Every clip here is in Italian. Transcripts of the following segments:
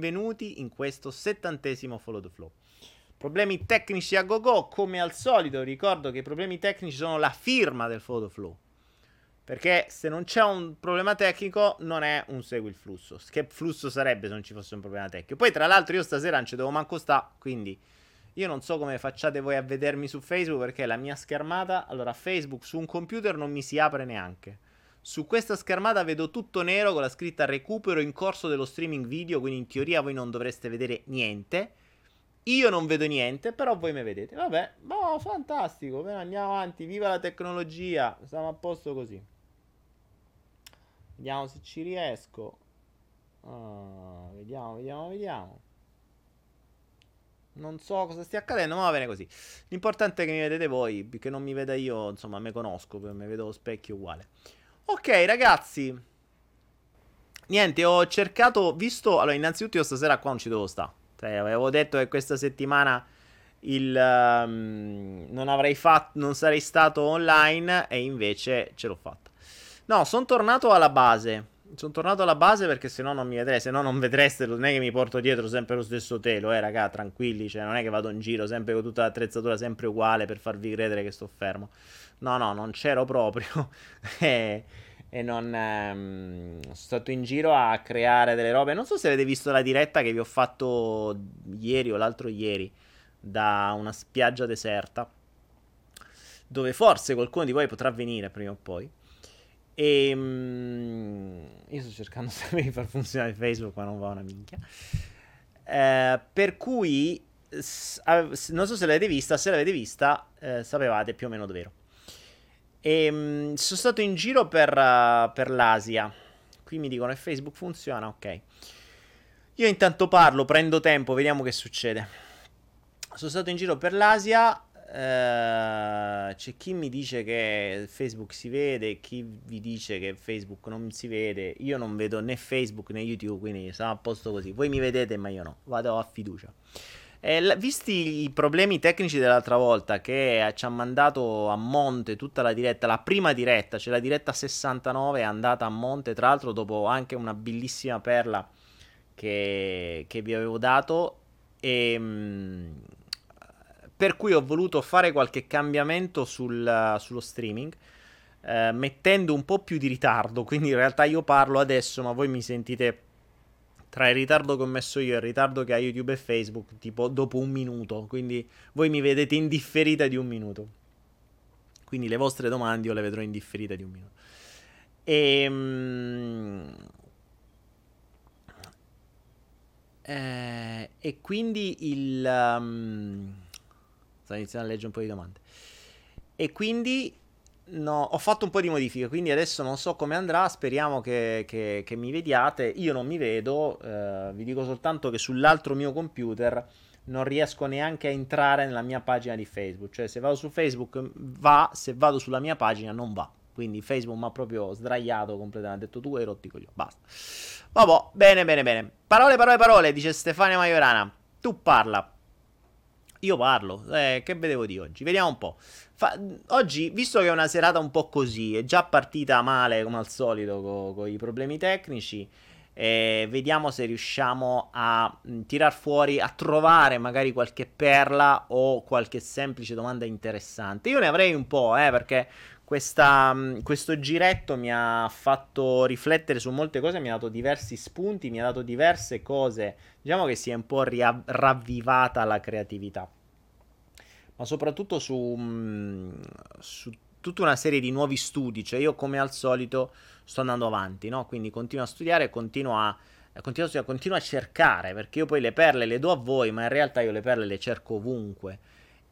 benvenuti in questo settantesimo Follow the Flow. Problemi tecnici a go-go, come al solito, ricordo che i problemi tecnici sono la firma del Follow the Flow. Perché se non c'è un problema tecnico, non è un segui il flusso. Che flusso sarebbe se non ci fosse un problema tecnico? Poi, tra l'altro, io stasera non ci devo manco sta, quindi io non so come facciate voi a vedermi su Facebook perché la mia schermata, allora Facebook su un computer non mi si apre neanche. Su questa schermata vedo tutto nero con la scritta recupero in corso dello streaming video, quindi in teoria voi non dovreste vedere niente. Io non vedo niente, però voi mi vedete. Vabbè, boh, fantastico, andiamo avanti, viva la tecnologia, stiamo a posto così. Vediamo se ci riesco. Uh, vediamo, vediamo, vediamo. Non so cosa stia accadendo, ma va bene così. L'importante è che mi vedete voi, che non mi veda io, insomma, me conosco, mi vedo lo specchio uguale. Ok, ragazzi. Niente, ho cercato, visto... Allora, innanzitutto io stasera qua non ci devo stare. Cioè, avevo detto che questa settimana il... Um, non avrei fatto... Non sarei stato online e invece ce l'ho fatta. No, sono tornato alla base. Sono tornato alla base perché se no non mi vedreste, se no non vedreste, non è che mi porto dietro sempre lo stesso telo, eh raga, tranquilli, cioè non è che vado in giro sempre con tutta l'attrezzatura sempre uguale per farvi credere che sto fermo. No, no, non c'ero proprio. e, e non... Ehm, sono stato in giro a creare delle robe. Non so se avete visto la diretta che vi ho fatto ieri o l'altro ieri da una spiaggia deserta. Dove forse qualcuno di voi potrà venire prima o poi. E um, io sto cercando sempre di far funzionare Facebook, ma non va una minchia. Eh, per cui, non so se l'avete vista, se l'avete vista, eh, sapevate più o meno dov'ero. E um, sono stato in giro per, uh, per l'Asia. Qui mi dicono che Facebook funziona, ok. Io intanto parlo, prendo tempo, vediamo che succede. Sono stato in giro per l'Asia. Uh, c'è chi mi dice che Facebook si vede, chi vi dice che Facebook non si vede. Io non vedo né Facebook né YouTube, quindi siamo a posto così. Voi mi vedete, ma io no. Vado a fiducia. Eh, visti i problemi tecnici dell'altra volta che ci ha mandato a monte tutta la diretta, la prima diretta, cioè la diretta 69 è andata a monte, tra l'altro dopo anche una bellissima perla che, che vi avevo dato e ehm, per cui ho voluto fare qualche cambiamento sul, sullo streaming. Eh, mettendo un po' più di ritardo, quindi in realtà io parlo adesso, ma voi mi sentite tra il ritardo che ho messo io e il ritardo che ha YouTube e Facebook, tipo dopo un minuto. Quindi voi mi vedete in differita di un minuto. Quindi le vostre domande io le vedrò in differita di un minuto. E, um, eh, e quindi il... Um, sto iniziando a leggere un po' di domande. E quindi no, ho fatto un po' di modifiche, quindi adesso non so come andrà, speriamo che, che, che mi vediate. Io non mi vedo, eh, vi dico soltanto che sull'altro mio computer non riesco neanche a entrare nella mia pagina di Facebook. Cioè, se vado su Facebook va, se vado sulla mia pagina non va. Quindi Facebook mi ha proprio sdraiato completamente. Ha detto tu hai rotti coglioni. Basta. Vabbè, bene, bene, bene. Parole, parole, parole, dice Stefania Maiorana. Tu parla. Io parlo. Eh, che vedevo di oggi? Vediamo un po'. Fa- oggi, visto che è una serata un po' così, è già partita male come al solito con co i problemi tecnici. Eh, vediamo se riusciamo a mh, tirar fuori, a trovare magari qualche perla o qualche semplice domanda interessante. Io ne avrei un po', eh, perché questa, mh, questo giretto mi ha fatto riflettere su molte cose, mi ha dato diversi spunti, mi ha dato diverse cose. Diciamo che si è un po' ria- ravvivata la creatività ma soprattutto su, mm, su, tutta una serie di nuovi studi. Cioè, io come al solito sto andando avanti, no? Quindi continuo a studiare continuo a, continuo, a studiare, continuo a cercare, perché io poi le perle le do a voi, ma in realtà io le perle le cerco ovunque.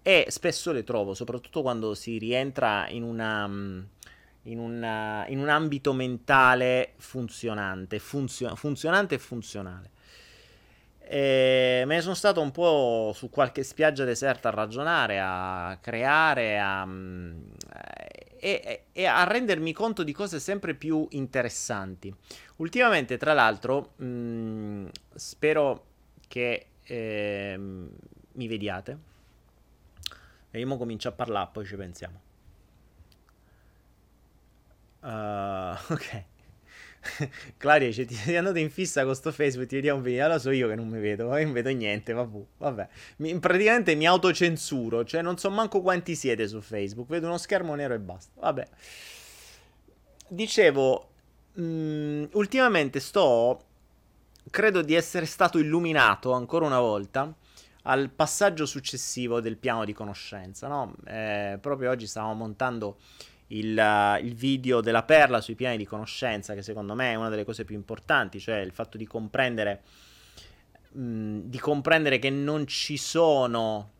E spesso le trovo, soprattutto quando si rientra in una mm, in, una, in, un ambito mentale funzionante, funzio- funzionante e funzionale. E me ne sono stato un po' su qualche spiaggia deserta a ragionare, a creare, a, mm, e, e, a rendermi conto di cose sempre più interessanti. Ultimamente, tra l'altro, mh, mm, spero che eh, mi vediate. E io comincio a parlare, poi ci pensiamo. Uh, ok. Claudia dice: Ti sei andato in fissa con sto Facebook, ti vediamo venire. Allora so io che non mi vedo, io non vedo niente. Vabbè, vabbè. Mi, praticamente mi autocensuro. Cioè, non so manco quanti siete su Facebook. Vedo uno schermo nero e basta. Vabbè. Dicevo, mh, mm, ultimamente sto. Credo di essere stato illuminato ancora una volta al passaggio successivo del piano di conoscenza. No? Eh, proprio oggi stavamo montando il, uh, il, video della perla sui piani di conoscenza, che secondo me è una delle cose più importanti, cioè il fatto di comprendere, mh, mm, di comprendere che non ci sono,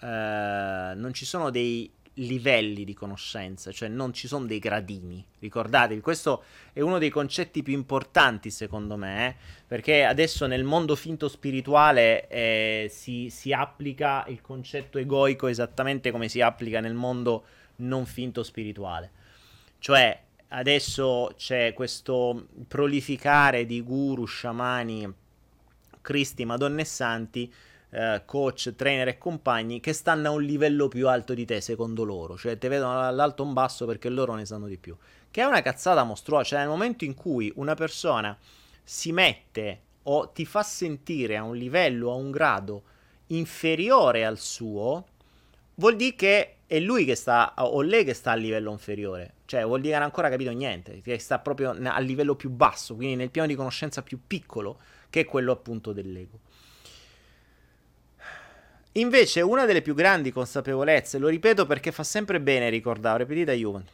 uh, non ci sono dei livelli di conoscenza, cioè non ci sono dei gradini. Ricordatevi, questo è uno dei concetti più importanti secondo me, eh? perché adesso nel mondo finto spirituale eh, si, si applica il concetto egoico esattamente come si applica nel mondo non finto spirituale. Cioè, adesso c'è questo prolificare di guru, sciamani, cristi, madonne e santi, eh, coach, trainer e compagni che stanno a un livello più alto di te, secondo loro. Cioè, ti vedono all'alto un basso perché loro ne sanno di più. Che è una cazzata mostruosa. Cioè, nel momento in cui una persona si mette o ti fa sentire a un livello, a un grado inferiore al suo, vuol dire che è lui che sta, o lei che sta a livello inferiore. Cioè, vuol dire che non ha ancora capito niente, che sta proprio a livello più basso, quindi nel piano di conoscenza più piccolo, che è quello appunto dell'ego. Invece, una delle più grandi consapevolezze, lo ripeto perché fa sempre bene ricordare, ripetita Juventus,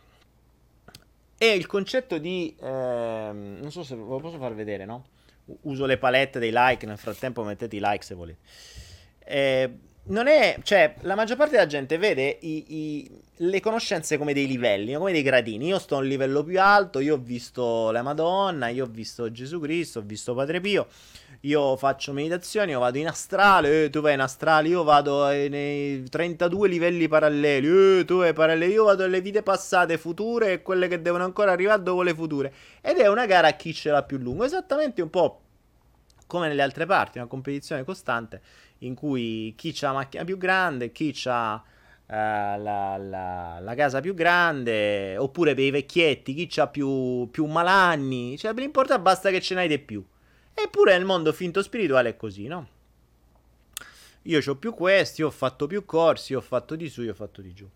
è il concetto di... Ehm, non so se ve lo posso far vedere, no? Uso le palette dei like, nel frattempo mettete i like se volete. Eh, non è, cioè, la maggior parte della gente vede i, i, le conoscenze come dei livelli, come dei gradini. Io sto a un livello più alto, io ho visto la Madonna, io ho visto Gesù Cristo, ho visto Padre Pio, io faccio meditazioni, io vado in astrale, eh, tu vai in astrale, io vado eh, nei 32 livelli paralleli, eh, tu vai paralleli, io vado nelle vite passate, future e quelle che devono ancora arrivare dopo le future. Ed è una gara a chi ce l'ha più lungo, esattamente un po' come nelle altre parti, una competizione costante in cui chi ha la macchina più grande, chi ha uh, la, la, la, casa più grande, oppure per i vecchietti, chi ha più, più malanni, cioè l'importante basta che ce n'hai di più. Eppure nel mondo finto spirituale è così, no? Io ho più questi, ho fatto più corsi, ho fatto di su, ho fatto di giù.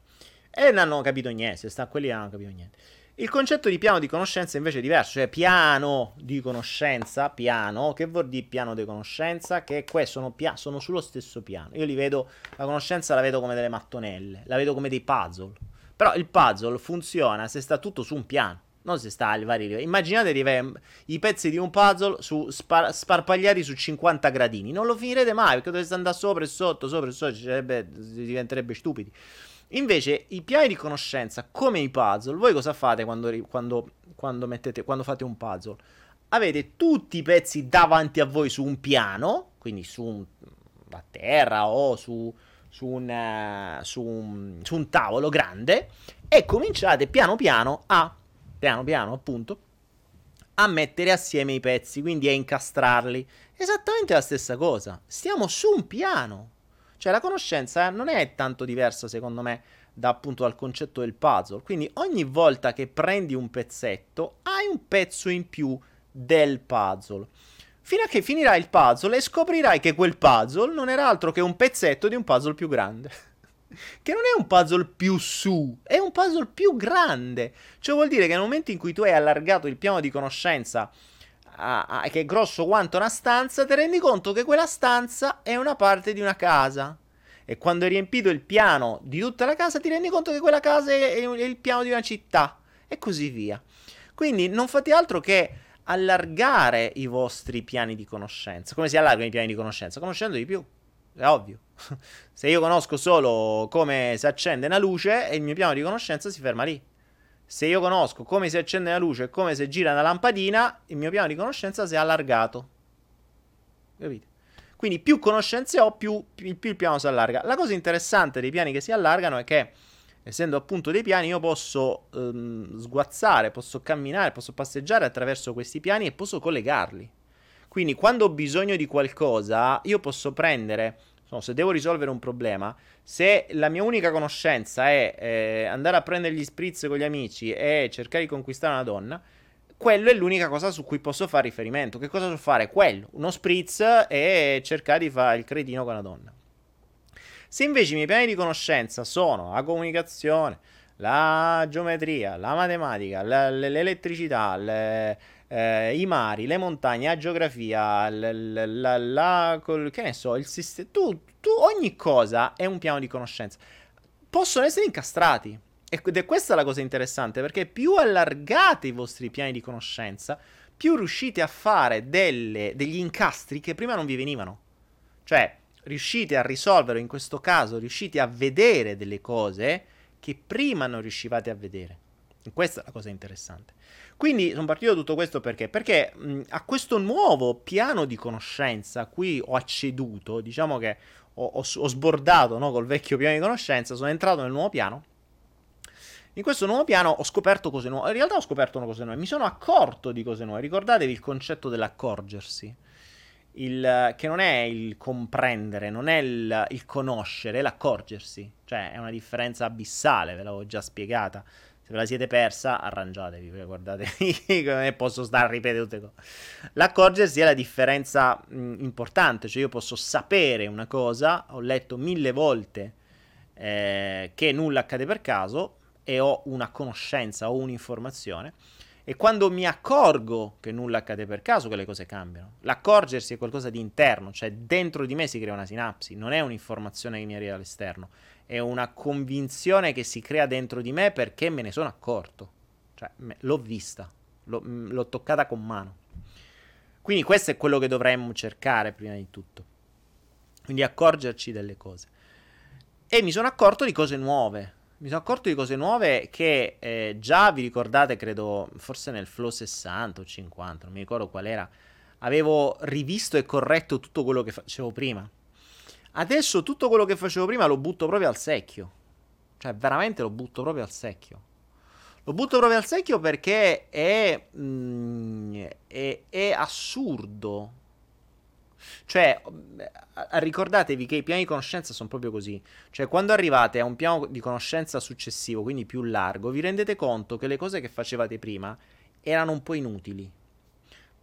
E non hanno capito niente, sta quelli non hanno capito niente. Il concetto di piano di conoscenza invece è diverso, cioè piano di conoscenza, piano, che vuol dire piano di conoscenza? Che qua sono, pia- sono sullo stesso piano. Io li vedo, la conoscenza la vedo come delle mattonelle, la vedo come dei puzzle. Però il puzzle funziona se sta tutto su un piano, non se sta ai vari livelli. Immaginate di i pezzi di un puzzle su, spar- sparpagliati su 50 gradini. Non lo finirete mai perché dovreste andare sopra e sotto, sopra e sotto, diventerebbe stupidi. Invece, i piani di conoscenza, come i puzzle, voi cosa fate quando, quando, quando, mettete, quando fate un puzzle? Avete tutti i pezzi davanti a voi su un piano, quindi su un, a terra o su, su, un, su, un, su un tavolo grande, e cominciate piano piano a, piano piano appunto, a mettere assieme i pezzi, quindi a incastrarli. Esattamente la stessa cosa. Stiamo su un piano. Cioè la conoscenza non è tanto diversa secondo me da appunto dal concetto del puzzle. Quindi ogni volta che prendi un pezzetto hai un pezzo in più del puzzle. Fino a che finirà il puzzle e scoprirai che quel puzzle non era altro che un pezzetto di un puzzle più grande. che non è un puzzle più su, è un puzzle più grande. Cioè vuol dire che nel momento in cui tu hai allargato il piano di conoscenza a, a, che è grosso quanto una stanza, ti rendi conto che quella stanza è una parte di una casa. E quando hai riempito il piano di tutta la casa, ti rendi conto che quella casa è, è il piano di una città. E così via. Quindi non fate altro che allargare i vostri piani di conoscenza. Come si allargano i piani di conoscenza? Conoscendo di più. È ovvio. Se io conosco solo come si accende una luce, il mio piano di conoscenza si ferma lì. Se io conosco come si accende la luce e come si gira una lampadina, il mio piano di conoscenza si è allargato. Capite? Quindi più conoscenze ho, più, più, più il piano si allarga. La cosa interessante dei piani che si allargano è che, essendo appunto dei piani, io posso ehm, sguazzare, posso camminare, posso passeggiare attraverso questi piani e posso collegarli. Quindi quando ho bisogno di qualcosa, io posso prendere No, se devo risolvere un problema, se la mia unica conoscenza è eh, andare a prendere gli spritz con gli amici e cercare di conquistare una donna, quello è l'unica cosa su cui posso fare riferimento. Che cosa so fare? Quello, uno spritz e cercare di fare il cretino con la donna. Se invece i miei piani di conoscenza sono la comunicazione, la geometria, la matematica, la, l'elettricità, le, eh, i mari, le montagne, la geografia, la, la, la col, che ne so, il sistema, tu, tu, ogni cosa è un piano di conoscenza. Possono essere incastrati. Ed è questa la cosa interessante, perché più allargate i vostri piani di conoscenza, più riuscite a fare delle, degli incastri che prima non vi venivano. Cioè, riuscite a risolvere, in questo caso, riuscite a vedere delle cose che prima non riuscivate a vedere. Questa è la cosa interessante. Quindi sono partito da tutto questo perché? Perché mh, a questo nuovo piano di conoscenza a cui ho acceduto, diciamo che ho, ho, ho sbordato no, col vecchio piano di conoscenza, sono entrato nel nuovo piano in questo nuovo piano ho scoperto cose nuove. In realtà ho scoperto una cosa nuova. Mi sono accorto di cose nuove. Ricordatevi il concetto dell'accorgersi. Il, che non è il comprendere, non è il, il conoscere, è l'accorgersi. Cioè, è una differenza abissale, ve l'avevo già spiegata. Ve la siete persa, arrangiatevi, guardatevi come posso stare a ripetere tutte cose. L'accorgersi è la differenza mh, importante, cioè io posso sapere una cosa, ho letto mille volte eh, che nulla accade per caso, e ho una conoscenza o un'informazione. E quando mi accorgo che nulla accade per caso, che le cose cambiano. L'accorgersi è qualcosa di interno, cioè dentro di me si crea una sinapsi, non è un'informazione che mi arriva dall'esterno, è una convinzione che si crea dentro di me perché me ne sono accorto. Cioè, l'ho vista, l'ho, l'ho toccata con mano. Quindi questo è quello che dovremmo cercare prima di tutto. Quindi accorgerci delle cose. E mi sono accorto di cose nuove mi sono accorto di cose nuove che eh, già vi ricordate, credo, forse nel Flow 60 o 50, non mi ricordo qual era. Avevo rivisto e corretto tutto quello che facevo prima. Adesso tutto quello che facevo prima lo butto proprio al secchio. Cioè, veramente lo butto proprio al secchio. Lo butto proprio al secchio perché è, mm, è, è assurdo cioè, ricordatevi che i piani di conoscenza sono proprio così. Cioè, quando arrivate a un piano di conoscenza successivo, quindi più largo, vi rendete conto che le cose che facevate prima erano un po' inutili.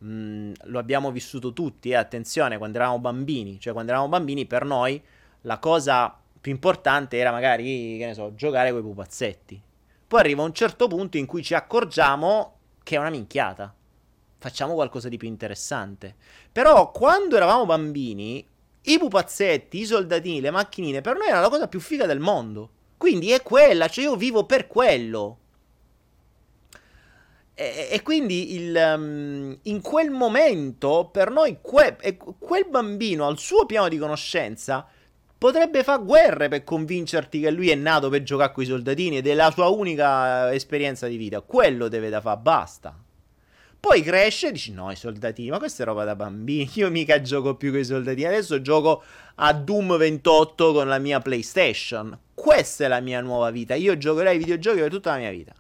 Mm, lo abbiamo vissuto tutti, eh? attenzione, quando eravamo bambini. Cioè, quando eravamo bambini, per noi la cosa più importante era magari, che ne so, giocare con i pupazzetti. Poi arriva un certo punto in cui ci accorgiamo che è una minchiata facciamo qualcosa di più interessante. Però quando eravamo bambini, i pupazzetti, i soldatini, le macchinine, per noi era la cosa più figa del mondo. Quindi è quella, cioè io vivo per quello. E, quindi il, um, in quel momento, per noi, que, quel bambino al suo piano di conoscenza potrebbe fare guerre per convincerti che lui è nato per giocare con i soldatini ed è la sua unica esperienza di vita. Quello deve da fare, basta. Poi cresce e dici: No, i soldatini, ma questa è roba da bambini. Io mica gioco più con i soldatini. Adesso gioco a Doom 28 con la mia PlayStation. Questa è la mia nuova vita. Io giocherei ai videogiochi per tutta la mia vita.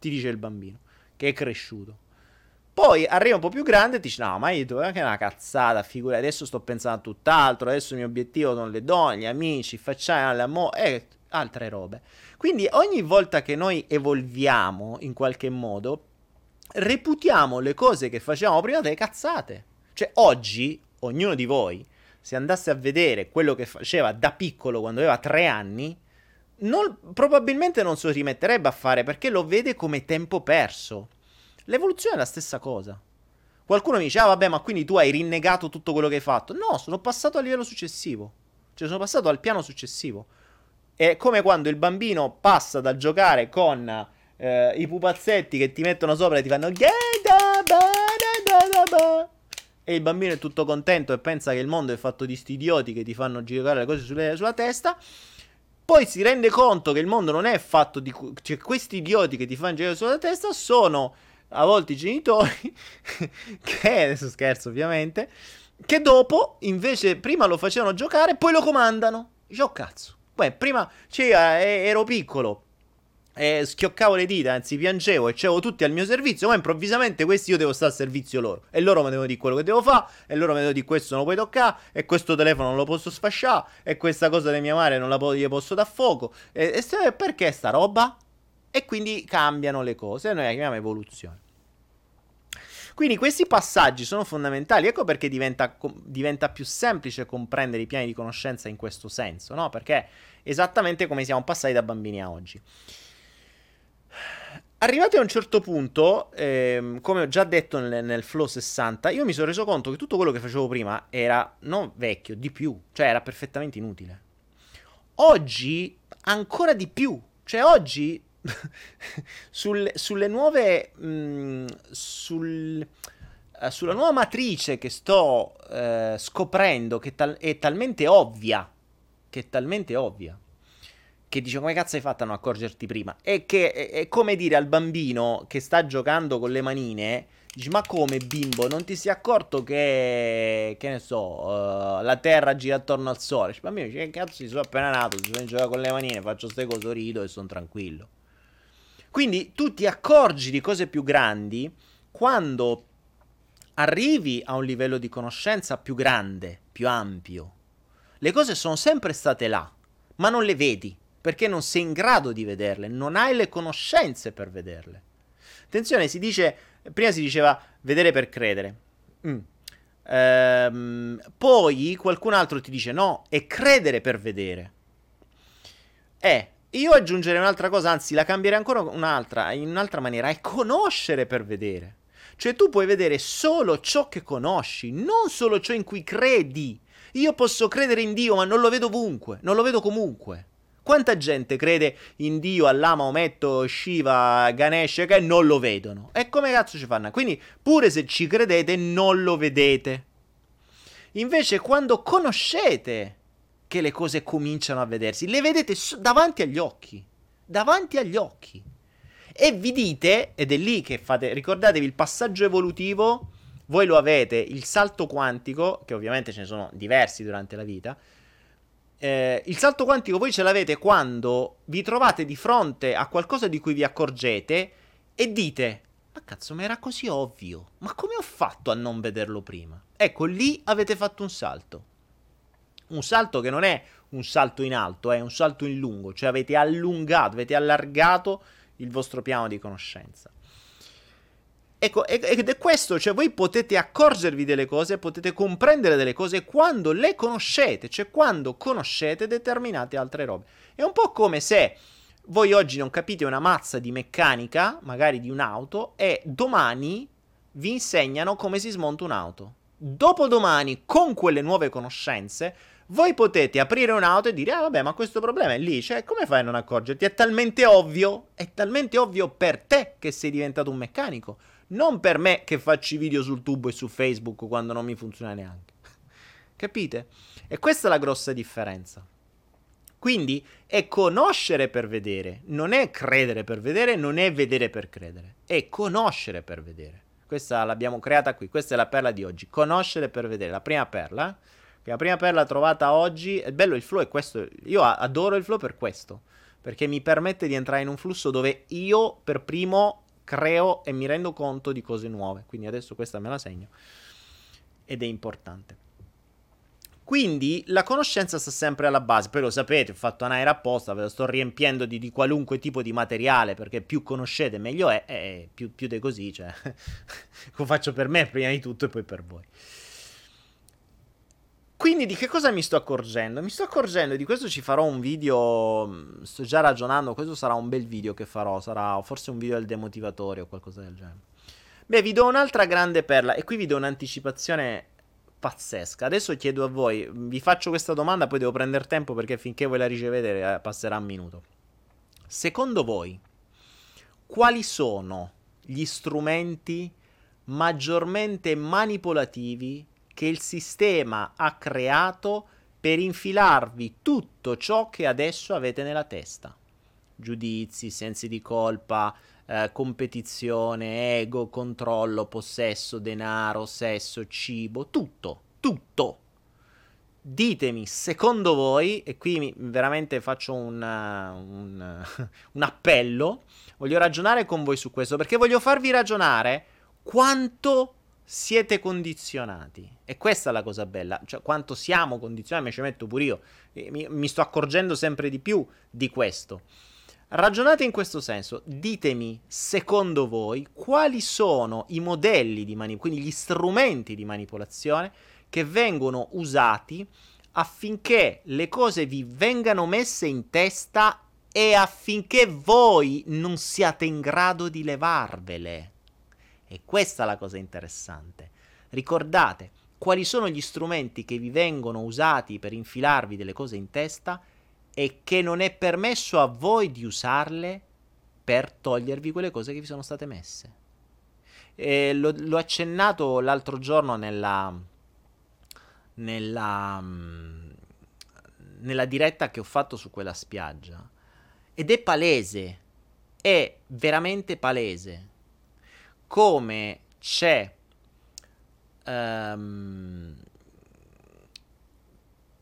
Ti dice il bambino, che è cresciuto. Poi arriva un po' più grande e ti dice: No, ma io devo anche una cazzata. Figura, adesso sto pensando a tutt'altro. Adesso il mio obiettivo sono le donne, gli amici, facciamo l'amore e altre robe. Quindi ogni volta che noi evolviamo in qualche modo, reputiamo le cose che facevamo prima delle cazzate. Cioè, oggi, ognuno di voi, se andasse a vedere quello che faceva da piccolo quando aveva tre anni, non, probabilmente non se lo rimetterebbe a fare perché lo vede come tempo perso. L'evoluzione è la stessa cosa. Qualcuno mi dice, ah vabbè, ma quindi tu hai rinnegato tutto quello che hai fatto. No, sono passato al livello successivo. Cioè, sono passato al piano successivo. È come quando il bambino passa dal giocare con eh, i pupazzetti che ti mettono sopra e ti fanno e il bambino è tutto contento e pensa che il mondo è fatto di sti idioti che ti fanno girare le cose sulle, sulla testa. Poi si rende conto che il mondo non è fatto di... Cioè, questi idioti che ti fanno girare sulla testa sono a volte i genitori, che adesso scherzo ovviamente, che dopo invece prima lo facevano giocare, poi lo comandano. Dice, cazzo. Beh, prima cioè, ero piccolo, e schioccavo le dita, anzi piangevo e c'avevo tutti al mio servizio, ma improvvisamente questi io devo stare al servizio loro. E loro mi devono dire quello che devo fare, e loro mi devono dire questo non lo puoi toccare, e questo telefono non lo posso sfasciare, e questa cosa di mia madre non la po- posso dar fuoco. E, e se, perché sta roba? E quindi cambiano le cose, noi la chiamiamo evoluzione. Quindi questi passaggi sono fondamentali, ecco perché diventa, diventa, più semplice comprendere i piani di conoscenza in questo senso, no? Perché è esattamente come siamo passati da bambini a oggi. Arrivati a un certo punto, ehm, come ho già detto nel, nel, Flow 60, io mi sono reso conto che tutto quello che facevo prima era non vecchio, di più, cioè era perfettamente inutile. Oggi ancora di più, cioè oggi sul, sulle nuove mh, mm, sul, uh, sulla nuova matrice che sto uh, scoprendo che tal- è talmente ovvia, che è talmente ovvia che dice come cazzo hai fatto a non accorgerti prima? E che è, è, come dire al bambino che sta giocando con le manine, dici ma come bimbo, non ti sei accorto che, che ne so, uh, la terra gira attorno al sole? Dice, bambino dice che cazzo sono appena nato, si sono giocare con le manine, faccio queste cose, rido e sono tranquillo. Quindi tu ti accorgi di cose più grandi quando arrivi a un livello di conoscenza più grande, più ampio. Le cose sono sempre state là, ma non le vedi perché non sei in grado di vederle, non hai le conoscenze per vederle. Attenzione, si dice, prima si diceva vedere per credere. Mm. Ehm, poi qualcun altro ti dice no, è credere per vedere. Eh, io aggiungerei un'altra cosa, anzi la cambierei ancora un'altra, in un'altra maniera, è conoscere per vedere. Cioè tu puoi vedere solo ciò che conosci, non solo ciò in cui credi. Io posso credere in Dio, ma non lo vedo ovunque, non lo vedo comunque. Quanta gente crede in Dio, Allah, Maometto, Shiva, Ganesh che non lo vedono? E come cazzo ci fanno? Quindi pure se ci credete non lo vedete. Invece quando conoscete che le cose cominciano a vedersi, le vedete davanti agli occhi. Davanti agli occhi. E vi dite, ed è lì che fate, ricordatevi il passaggio evolutivo, voi lo avete, il salto quantico, che ovviamente ce ne sono diversi durante la vita, eh, il salto quantico voi ce l'avete quando vi trovate di fronte a qualcosa di cui vi accorgete e dite: Ma cazzo, ma era così ovvio. Ma come ho fatto a non vederlo prima? Ecco, lì avete fatto un salto. Un salto che non è un salto in alto, è un salto in lungo, cioè avete allungato, avete allargato il vostro piano di conoscenza. Ecco, ed è questo, cioè voi potete accorgervi delle cose, potete comprendere delle cose quando le conoscete, cioè quando conoscete determinate altre robe. È un po' come se voi oggi non capite una mazza di meccanica, magari di un'auto, e domani vi insegnano come si smonta un'auto. Dopodomani, con quelle nuove conoscenze, voi potete aprire un'auto e dire, ah vabbè, ma questo problema è lì, cioè come fai a non accorgerti? È talmente ovvio, è talmente ovvio per te che sei diventato un meccanico non per me che faccio i video sul tubo e su Facebook quando non mi funziona neanche. Capite? E questa è la grossa differenza. Quindi è conoscere per vedere, non è credere per vedere, non è vedere per credere, è conoscere per vedere. Questa l'abbiamo creata qui, questa è la perla di oggi, conoscere per vedere, la prima perla, la prima perla trovata oggi, è bello il flow è questo, io adoro il flow per questo, perché mi permette di entrare in un flusso dove io per primo creo e mi rendo conto di cose nuove. Quindi adesso questa me la segno. Ed è importante. Quindi la conoscenza sta sempre alla base. Poi lo sapete, ho fatto un'aera apposta, ve lo sto riempiendo di, di, qualunque tipo di materiale, perché più conoscete meglio è, e più, più di così, cioè, lo faccio per me prima di tutto e poi per voi. Quindi di che cosa mi sto accorgendo? Mi sto accorgendo di questo ci farò un video, mm, sto già ragionando, questo sarà un bel video che farò, sarà forse un video del demotivatore o qualcosa del genere. Beh, vi do un'altra grande perla e qui vi do un'anticipazione pazzesca. Adesso chiedo a voi, vi faccio questa domanda, poi devo prendere tempo perché finché voi la ricevete eh, passerà un minuto. Secondo voi, quali sono gli strumenti maggiormente manipolativi che il sistema ha creato per infilarvi tutto ciò che adesso avete nella testa. Giudizi, sensi di colpa, eh, competizione, ego, controllo, possesso, denaro, sesso, cibo, tutto, tutto. Ditemi, secondo voi, e qui veramente faccio un, un, un appello, voglio ragionare con voi su questo, perché voglio farvi ragionare quanto siete condizionati. E questa è la cosa bella, cioè quanto siamo condizionati, mi ci metto pure io, mi, mi sto accorgendo sempre di più di questo. Ragionate in questo senso, ditemi secondo voi quali sono i modelli di manipolazione, quindi gli strumenti di manipolazione che vengono usati affinché le cose vi vengano messe in testa e affinché voi non siate in grado di levarvele. E questa è la cosa interessante. Ricordate quali sono gli strumenti che vi vengono usati per infilarvi delle cose in testa e che non è permesso a voi di usarle per togliervi quelle cose che vi sono state messe. E l'ho, l'ho accennato l'altro giorno nella, nella, nella diretta che ho fatto su quella spiaggia. Ed è palese, è veramente palese, come c'è um,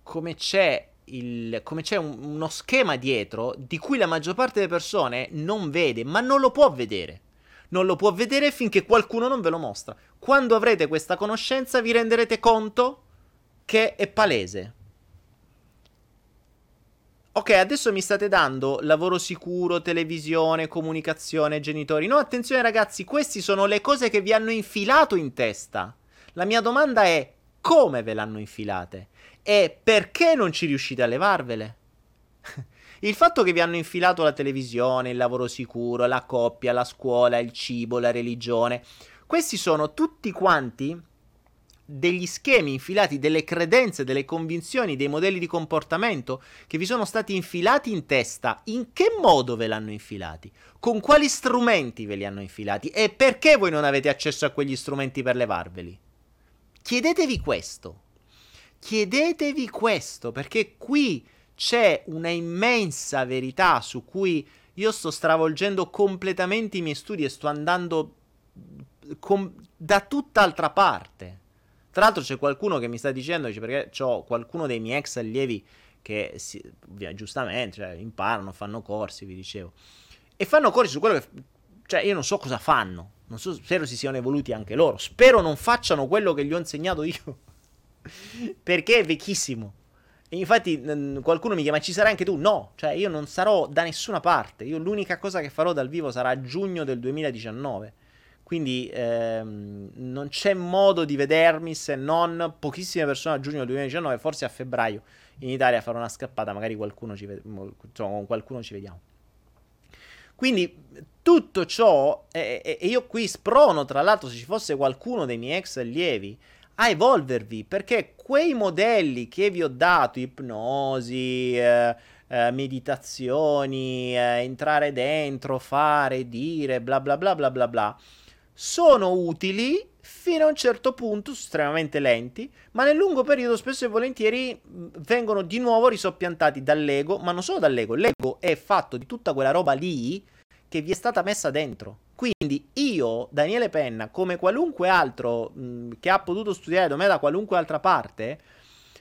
come c'è il, come c'è un, uno schema dietro di cui la maggior parte delle persone non vede, ma non lo può vedere. Non lo può vedere finché qualcuno non ve lo mostra. Quando avrete questa conoscenza vi renderete conto che è palese. Ok, adesso mi state dando lavoro sicuro, televisione, comunicazione, genitori. No, attenzione ragazzi, queste sono le cose che vi hanno infilato in testa. La mia domanda è come ve l'hanno infilate? E perché non ci riuscite a levarvele? il fatto che vi hanno infilato la televisione, il lavoro sicuro, la coppia, la scuola, il cibo, la religione, questi sono tutti quanti degli schemi infilati, delle credenze, delle convinzioni, dei modelli di comportamento che vi sono stati infilati in testa. In che modo ve l'hanno infilati? Con quali strumenti ve li hanno infilati? E perché voi non avete accesso a quegli strumenti per levarveli? Chiedetevi questo. Chiedetevi questo, perché qui c'è una immensa verità su cui io sto stravolgendo completamente i miei studi e sto andando com- da tutt'altra parte. Tra l'altro c'è qualcuno che mi sta dicendo, perché ho qualcuno dei miei ex allievi che si, giustamente cioè, imparano, fanno corsi, vi dicevo. E fanno corsi su quello che... Cioè io non so cosa fanno, non so, spero si siano evoluti anche loro, spero non facciano quello che gli ho insegnato io. Perché è vecchissimo. E infatti qualcuno mi chiama, ci sarai anche tu? No, cioè io non sarò da nessuna parte. Io l'unica cosa che farò dal vivo sarà a giugno del 2019. Quindi ehm, non c'è modo di vedermi se non pochissime persone a giugno del 2019, forse a febbraio in Italia farò una scappata, magari qualcuno ci, ved- insomma, con qualcuno ci vediamo. Quindi tutto ciò, e, e, io qui sprono, tra l'altro, se ci fosse qualcuno dei miei ex allievi a evolvervi, perché quei modelli che vi ho dato, ipnosi, eh, eh, meditazioni, eh, entrare dentro, fare, dire, bla bla bla bla bla bla, sono utili fino a un certo punto, estremamente lenti, ma nel lungo periodo spesso e volentieri vengono di nuovo risoppiantati dall'ego, ma non solo dall'ego, l'ego è fatto di tutta quella roba lì che vi è stata messa dentro. Quindi io, Daniele Penna, come qualunque altro mh, che ha potuto studiare da me da qualunque altra parte,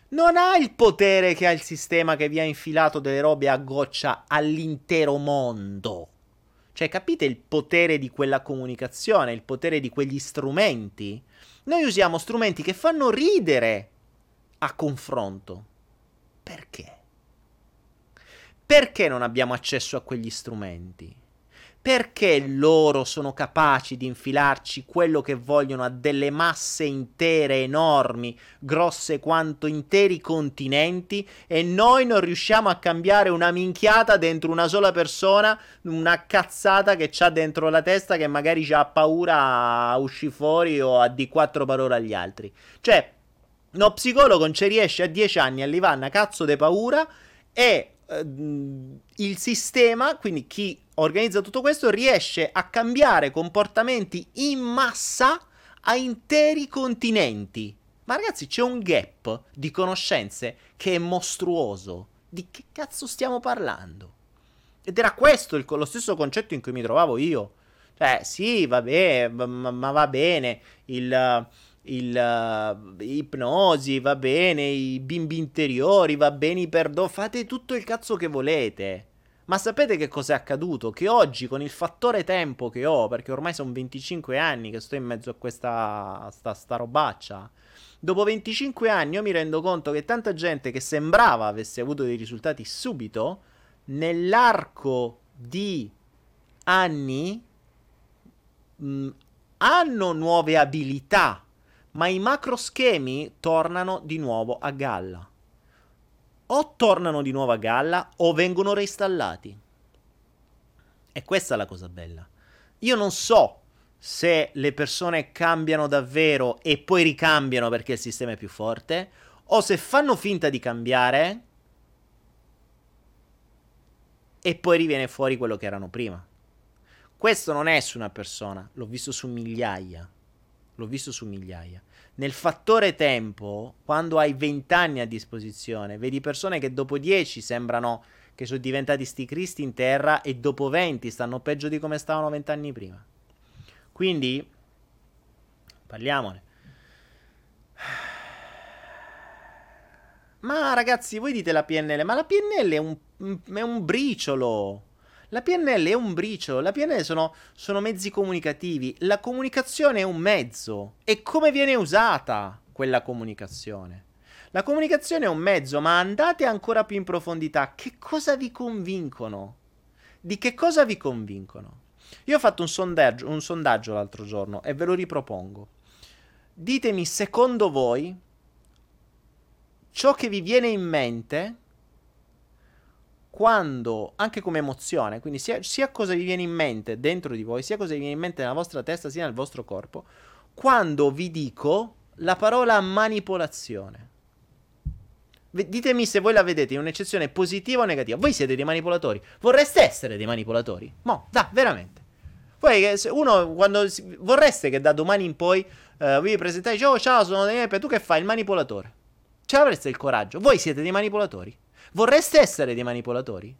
non ha il potere che ha il sistema che vi ha infilato delle robe a goccia all'intero mondo. Cioè, capite il potere di quella comunicazione, il potere di quegli strumenti? Noi usiamo strumenti che fanno ridere a confronto. Perché? Perché non abbiamo accesso a quegli strumenti? Perché loro sono capaci di infilarci quello che vogliono a delle masse intere enormi, grosse quanto interi continenti, e noi non riusciamo a cambiare una minchiata dentro una sola persona, una cazzata che c'ha dentro la testa che magari ha paura a uscire fuori o a di quattro parole agli altri. Cioè, uno psicologo non ci riesce a dieci anni a levare una cazzo di paura e uh, il sistema, quindi chi organizza tutto questo, riesce a cambiare comportamenti in massa a interi continenti. Ma ragazzi, c'è un gap di conoscenze che è mostruoso. Di che cazzo stiamo parlando? Ed era questo il, lo stesso concetto in cui mi trovavo io. Cioè, sì, va bene, ma, ma va bene il, il uh, ipnosi, va bene, i bimbi interiori, va bene i perdono, fate tutto il cazzo che volete. Ma sapete che cos'è accaduto? Che oggi con il fattore tempo che ho, perché ormai sono 25 anni che sto in mezzo a questa sta, sta robaccia, dopo 25 anni io mi rendo conto che tanta gente che sembrava avesse avuto dei risultati subito, nell'arco di anni mh, mm, hanno nuove abilità, ma i macro schemi tornano di nuovo a galla. O tornano di nuovo a galla o vengono reinstallati. E questa è la cosa bella. Io non so se le persone cambiano davvero e poi ricambiano perché il sistema è più forte, o se fanno finta di cambiare e poi riviene fuori quello che erano prima. Questo non è su una persona, l'ho visto su migliaia. L'ho visto su migliaia. Nel fattore tempo, quando hai 20 anni a disposizione, vedi persone che dopo 10 sembrano che sono diventati sti cristi in terra e dopo 20 stanno peggio di come stavano 20 anni prima. Quindi, parliamone. Ma ragazzi, voi dite la PNL, ma la PNL è un, è un briciolo. La PNL è un briciolo, la PNL sono, sono, mezzi comunicativi, la comunicazione è un mezzo e come viene usata quella comunicazione. La comunicazione è un mezzo, ma andate ancora più in profondità. Che cosa vi convincono? Di che cosa vi convincono? Io ho fatto un sondaggio, un sondaggio l'altro giorno e ve lo ripropongo. Ditemi secondo voi ciò che vi viene in mente quando, anche come emozione, quindi sia, sia, cosa vi viene in mente dentro di voi, sia cosa vi viene in mente nella vostra testa, sia nel vostro corpo, quando vi dico la parola manipolazione. Ditemi se voi la vedete in un'eccezione positiva o negativa. Voi siete dei manipolatori. Vorreste essere dei manipolatori? No, da, veramente. Poi uno quando vorreste che da domani in poi uh, vi presentate, oh ciao, sono Daniele, tu che fai? Il manipolatore. Ce l'avreste il coraggio? Voi siete dei manipolatori? Vorreste essere dei manipolatori?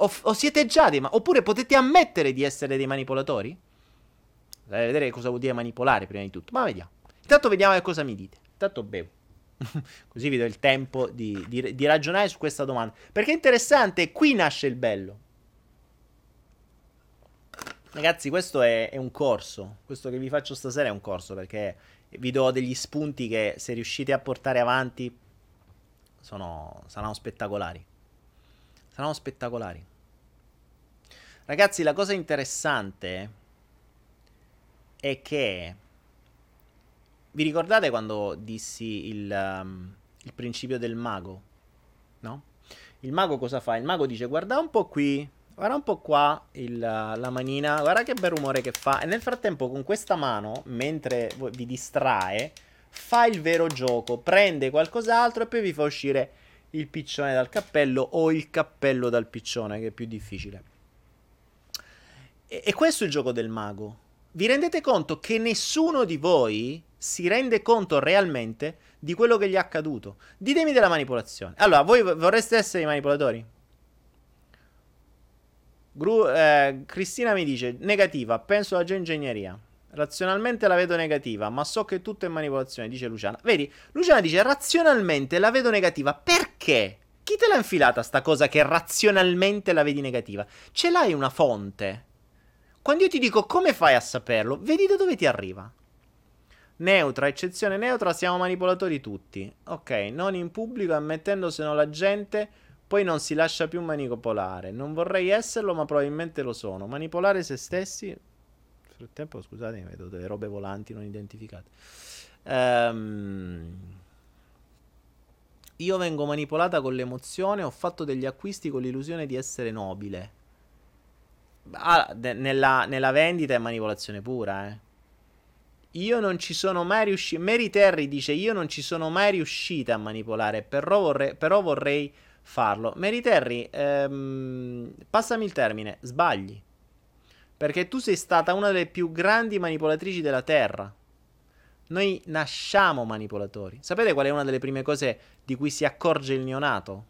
O, o siete già dei manipolatori? Oppure potete ammettere di essere dei manipolatori? Dai vedere cosa vuol dire manipolare prima di tutto. Ma vediamo. Intanto vediamo che cosa mi dite. Intanto bevo. Così vi do il tempo di, di, di, ragionare su questa domanda. Perché è interessante, qui nasce il bello. Ragazzi, questo è, è un corso. Questo che vi faccio stasera è un corso perché vi do degli spunti che se riuscite a portare avanti sono, saranno spettacolari. Saranno spettacolari. Ragazzi, la cosa interessante è che vi ricordate quando dissi il, um, il principio del mago? No? Il mago cosa fa? Il mago dice guarda un po' qui, guarda un po' qua il, la manina, guarda che bel rumore che fa. E nel frattempo con questa mano, mentre vi distrae, fa il vero gioco, prende qualcos'altro e poi vi fa uscire il piccione dal cappello o il cappello dal piccione, che è più difficile. E, e questo è il gioco del mago. Vi rendete conto che nessuno di voi si rende conto realmente di quello che gli è accaduto? Ditemi della manipolazione. Allora, voi vorreste essere i manipolatori? Gru- eh, Cristina mi dice negativa, penso alla geoingegneria. Razionalmente la vedo negativa, ma so che tutto è manipolazione, dice Luciana. Vedi, Luciana dice razionalmente la vedo negativa. Perché? Chi te l'ha infilata sta cosa che razionalmente la vedi negativa? Ce l'hai una fonte? Quando io ti dico come fai a saperlo, vedi da dove ti arriva. Neutra, eccezione neutra, siamo manipolatori tutti. Ok, non in pubblico, ammettendo se no la gente poi non si lascia più manipolare. Non vorrei esserlo, ma probabilmente lo sono. Manipolare se stessi, frattempo, scusate, vedo delle robe volanti non identificate. Ehm, io vengo manipolata con l'emozione, ho fatto degli acquisti con l'illusione di essere nobile. Ah, de- nella, nella, vendita è manipolazione pura, eh. Io non ci sono mai riuscito. Mary Terry dice: Io non ci sono mai riuscita a manipolare, però vorrei, però vorrei farlo. Mary Terry, ehm, passami il termine, sbagli. Perché tu sei stata una delle più grandi manipolatrici della Terra. Noi nasciamo manipolatori. Sapete qual è una delle prime cose di cui si accorge il neonato?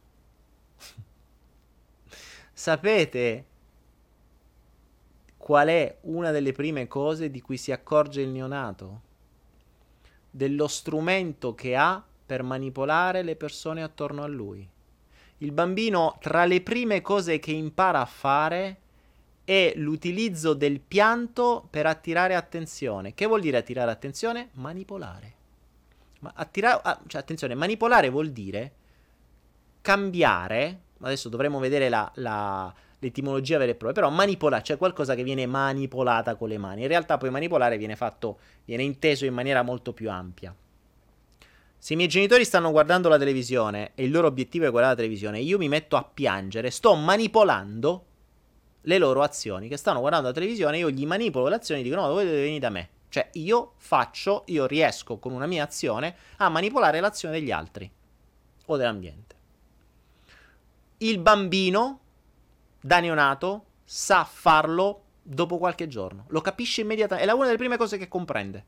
Sapete qual è una delle prime cose di cui si accorge il neonato? Dello strumento che ha per manipolare le persone attorno a lui. Il bambino, tra le prime cose che impara a fare, è l'utilizzo del pianto per attirare attenzione. Che vuol dire attirare attenzione? Manipolare. Ma attira- ah, cioè, attenzione, manipolare vuol dire cambiare. Adesso dovremo vedere la, la, l'etimologia vera e propria, però manipolare, cioè qualcosa che viene manipolata con le mani. In realtà poi manipolare viene fatto, viene inteso in maniera molto più ampia. Se i miei genitori stanno guardando la televisione e il loro obiettivo è guardare la televisione io mi metto a piangere, sto manipolando le loro azioni. Che stanno guardando la televisione, io gli manipolo le azioni e dico no, voi dovete venire da me. Cioè io faccio, io riesco con una mia azione a manipolare l'azione degli altri o dell'ambiente. Il bambino da neonato sa farlo dopo qualche giorno. Lo capisce immediatamente. È una delle prime cose che comprende.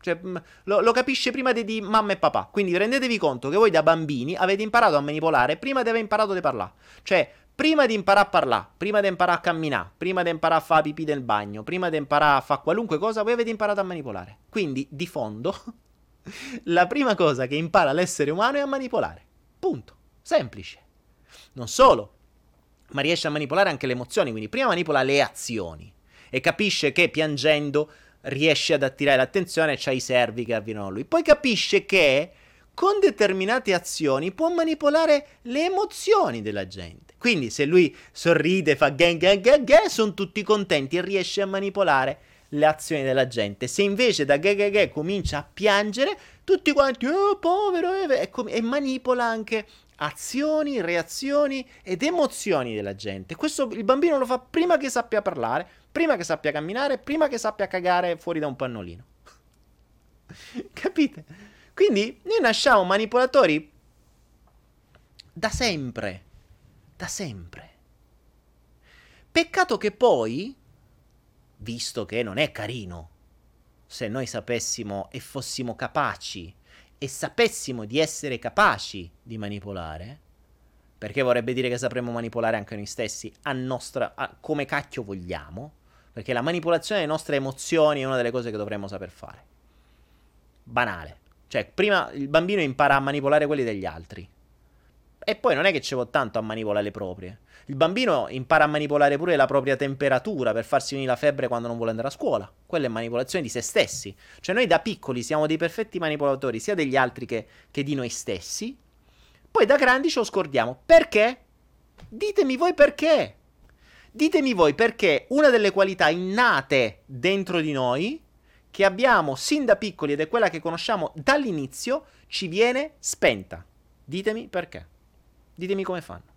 Cioè, lo, lo, capisce prima di, di, mamma e papà. Quindi rendetevi conto che voi da bambini avete imparato a manipolare prima di aver imparato a parlare. Cioè, prima di imparare a parlare, prima di imparare a camminare, prima di imparare a fare pipì nel bagno, prima di imparare a fare qualunque cosa, voi avete imparato a manipolare. Quindi, di fondo, la prima cosa che impara l'essere umano è a manipolare. Punto. Semplice. Non solo, ma riesce a manipolare anche le emozioni. Quindi, prima manipola le azioni e capisce che piangendo riesce ad attirare l'attenzione e c'ha i servi che arrivano a lui. Poi capisce che con determinate azioni può manipolare le emozioni della gente. Quindi se lui sorride, fa gang gang gang gang, sono tutti contenti e riesce a manipolare le azioni della gente. Se invece da gang gang gang comincia a piangere, tutti quanti, oh povero, eh, e, com- e manipola anche azioni, reazioni ed emozioni della gente. Questo il bambino lo fa prima che sappia parlare, prima che sappia camminare, prima che sappia cagare fuori da un pannolino. Capite? Quindi noi nasciamo manipolatori da sempre. Da sempre. Peccato che poi, visto che non è carino, se noi sapessimo e fossimo capaci e sapessimo di essere capaci di manipolare, perché vorrebbe dire che sapremmo manipolare anche noi stessi a nostra, a, come cacchio vogliamo, perché la manipolazione delle nostre emozioni è una delle cose che dovremmo saper fare. Banale. Cioè, prima il bambino impara a manipolare quelli degli altri. E poi non è che ci vuole tanto a manipolare le proprie. Il bambino impara a manipolare pure la propria temperatura per farsi venire la febbre quando non vuole andare a scuola. Quella è manipolazione di se stessi. Cioè, noi da piccoli siamo dei perfetti manipolatori sia degli altri che, che di noi stessi. Poi da grandi ce lo scordiamo. Perché? Ditemi voi perché. Ditemi voi perché una delle qualità innate dentro di noi, che abbiamo sin da piccoli ed è quella che conosciamo dall'inizio, ci viene spenta. Ditemi perché. Ditemi come fanno.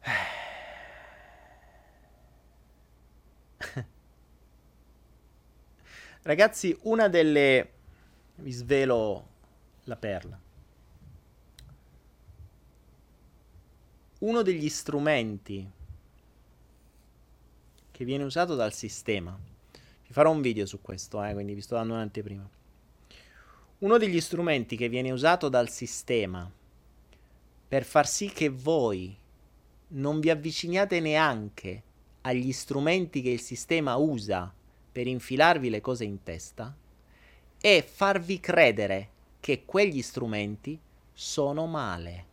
Ragazzi, una delle... Vi svelo la perla. uno degli strumenti che viene usato dal sistema. Vi farò un video su questo, eh, quindi vi sto dando un'anteprima. Uno degli strumenti che viene usato dal sistema per far sì che voi non vi avviciniate neanche agli strumenti che il sistema usa per infilarvi le cose in testa è farvi credere che quegli strumenti sono male.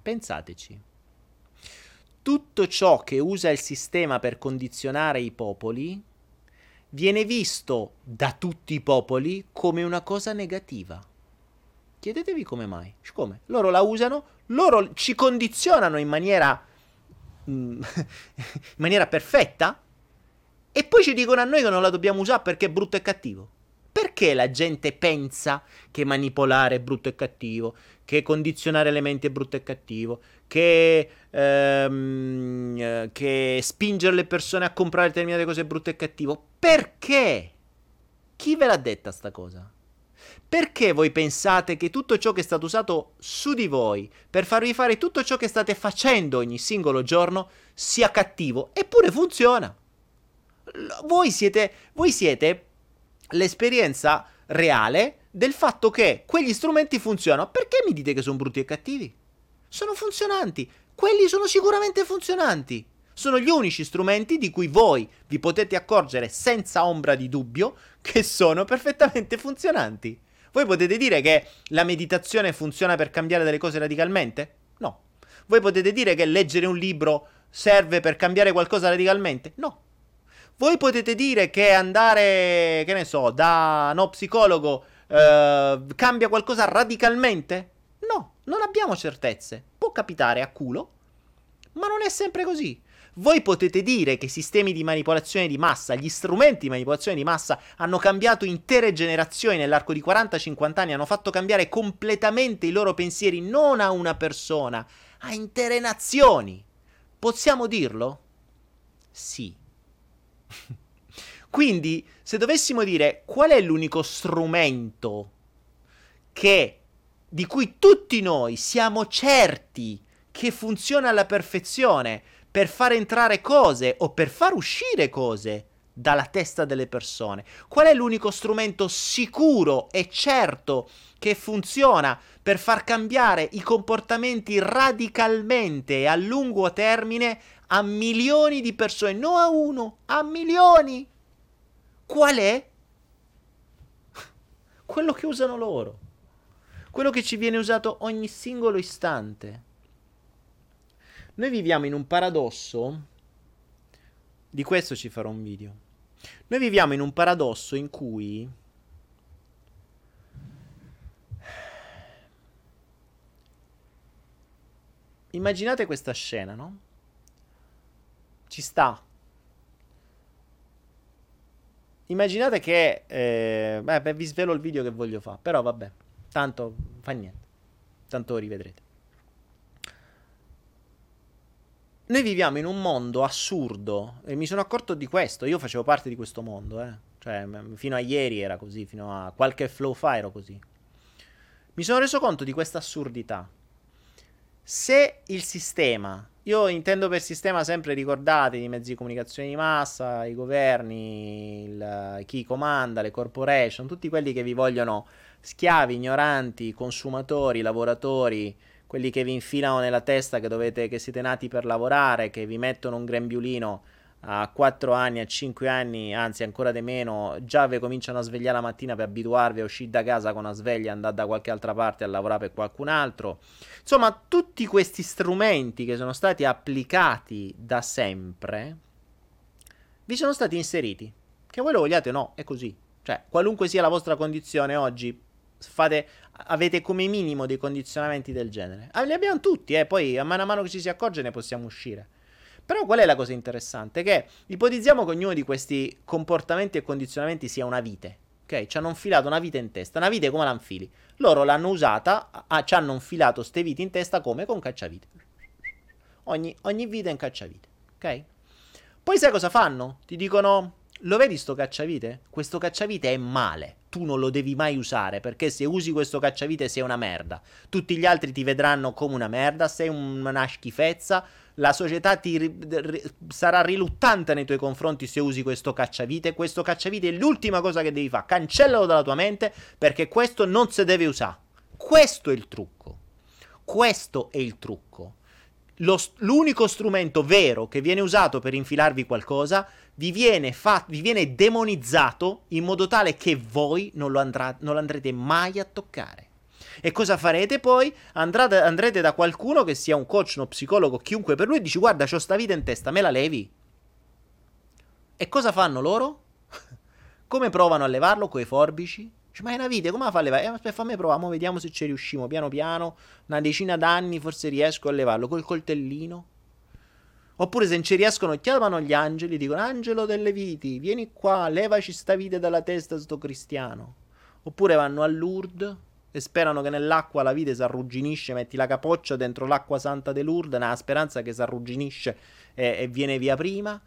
Pensateci. Tutto ciò che usa il sistema per condizionare i popoli viene visto da tutti i popoli come una cosa negativa. Chiedetevi come mai. Come? Loro la usano, loro ci condizionano in maniera, mm, in maniera perfetta e poi ci dicono a noi che non la dobbiamo usare perché è brutto e cattivo. Perché la gente pensa che manipolare è brutto e cattivo? che condizionare elementi è brutto e cattivo, che, ehm, eh, che spingere le persone a comprare determinate cose è brutto e cattivo. Perché? Chi ve l'ha detta sta cosa? Perché voi pensate che tutto ciò che è stato usato su di voi per farvi fare tutto ciò che state facendo ogni singolo giorno sia cattivo? Eppure funziona. Voi siete, voi siete l'esperienza reale del fatto che quegli strumenti funzionano. Perché mi dite che sono brutti e cattivi? Sono funzionanti. Quelli sono sicuramente funzionanti. Sono gli unici strumenti di cui voi vi potete accorgere senza ombra di dubbio che sono perfettamente funzionanti. Voi potete dire che la meditazione funziona per cambiare delle cose radicalmente? No. Voi potete dire che leggere un libro serve per cambiare qualcosa radicalmente? No. Voi potete dire che andare, che ne so, da uno psicologo uh, cambia qualcosa radicalmente? No. Non abbiamo certezze. Può capitare a culo, ma non è sempre così. Voi potete dire che i sistemi di manipolazione di massa, gli strumenti di manipolazione di massa hanno cambiato intere generazioni nell'arco di 40-50 anni, hanno fatto cambiare completamente i loro pensieri non a una persona, a intere nazioni. Possiamo dirlo? Sì. Quindi, se dovessimo dire qual è l'unico strumento che, di cui tutti noi siamo certi che funziona alla perfezione per far entrare cose o per far uscire cose dalla testa delle persone. Qual è l'unico strumento sicuro e certo che funziona per far cambiare i comportamenti radicalmente e a lungo termine a milioni di persone, non a uno, a milioni? Qual è? Quello che usano loro. Quello che ci viene usato ogni singolo istante. Noi viviamo in un paradosso, di questo ci farò un video. Noi viviamo in un paradosso in cui immaginate questa scena, no? Ci sta. Immaginate che... Eh, beh, vi svelo il video che voglio fare, però vabbè, tanto fa niente. Tanto rivedrete. Noi viviamo in un mondo assurdo e mi sono accorto di questo. Io facevo parte di questo mondo, eh. Cioè, fino a ieri era così, fino a qualche flow fa ero così. Mi sono reso conto di questa assurdità. Se il sistema, io intendo per sistema sempre ricordate i mezzi di comunicazione di massa, i governi, il, chi comanda, le corporation, tutti quelli che vi vogliono schiavi, ignoranti, consumatori, lavoratori, quelli che vi infilano nella testa che, dovete, che siete nati per lavorare, che vi mettono un grembiulino a 4 anni, a 5 anni, anzi ancora di meno, già vi cominciano a svegliare la mattina per abituarvi a uscire da casa con una sveglia andare da qualche altra parte a lavorare per qualcun altro. Insomma, tutti questi strumenti che sono stati applicati da sempre vi sono stati inseriti. Che voi lo vogliate o no, è così. Cioè, qualunque sia la vostra condizione oggi, fate, avete come minimo dei condizionamenti del genere. Ah, li abbiamo tutti, eh, poi a mano a mano che ci si accorge ne possiamo uscire. Però qual è la cosa interessante? Che ipotizziamo che ognuno di questi comportamenti e condizionamenti sia una vite. Ok? Ci hanno infilato una vite in testa. Una vite come la infili? Loro l'hanno usata, ah, ci hanno infilato ste vite in testa come con cacciavite. Ogni, ogni vite è un cacciavite. Ok? Poi sai cosa fanno? Ti dicono lo vedi sto cacciavite? Questo cacciavite è male. Tu non lo devi mai usare perché se usi questo cacciavite sei una merda. Tutti gli altri ti vedranno come una merda, sei una schifezza. La società ti sarà riluttante nei tuoi confronti se usi questo cacciavite. Questo cacciavite è l'ultima cosa che devi fare. Cancellalo dalla tua mente perché questo non si deve usare. Questo è il trucco. Questo è il trucco. Lo, l'unico strumento vero che viene usato per infilarvi qualcosa vi viene, fa- vi viene demonizzato in modo tale che voi non lo, andrà- non lo andrete mai a toccare. E cosa farete poi? Andrate, andrete da qualcuno che sia un coach, uno psicologo, chiunque per lui, e dici guarda, c'ho sta vita in testa, me la levi? E cosa fanno loro? come provano a levarlo? Coi forbici? Ma è una vita, come la fa a levare? Eh, aspetta, fammi provare, vediamo se ci riusciamo, piano piano, una decina d'anni forse riesco a levarlo, col coltellino. Oppure se non ci riescono, chiamano gli angeli, dicono Angelo delle viti, vieni qua, levaci sta vita dalla testa sto cristiano. Oppure vanno a Lourdes e sperano che nell'acqua la vite si arrugginisce, metti la capoccia dentro l'acqua santa di Lourdes, nella speranza che si arrugginisce e, e viene via prima.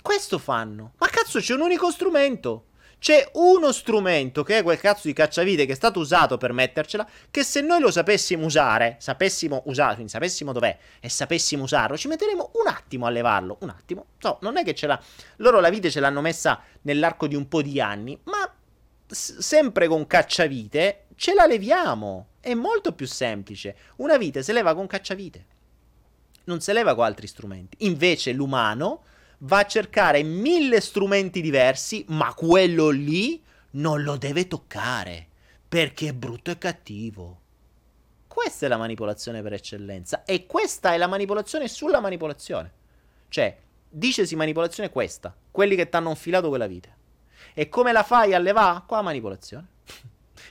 Questo fanno. Ma cazzo c'è un unico strumento. C'è uno strumento che è quel cazzo di cacciavite che è stato usato per mettercela. Che se noi lo sapessimo usare, sapessimo usare, quindi sapessimo dov'è e sapessimo usarlo, ci metteremo un attimo a levarlo. Un attimo. So, non è che ce l'ha. Loro la vite ce l'hanno messa nell'arco di un po' di anni, ma s- sempre con cacciavite ce la leviamo. È molto più semplice. Una vite si leva con cacciavite. Non si leva con altri strumenti. Invece l'umano va a cercare mille strumenti diversi, ma quello lì non lo deve toccare perché è brutto e cattivo. Questa è la manipolazione per eccellenza e questa è la manipolazione sulla manipolazione. Cioè, dicesi manipolazione questa, quelli che ti hanno infilato quella vita. E come la fai a levare? Qua la manipolazione.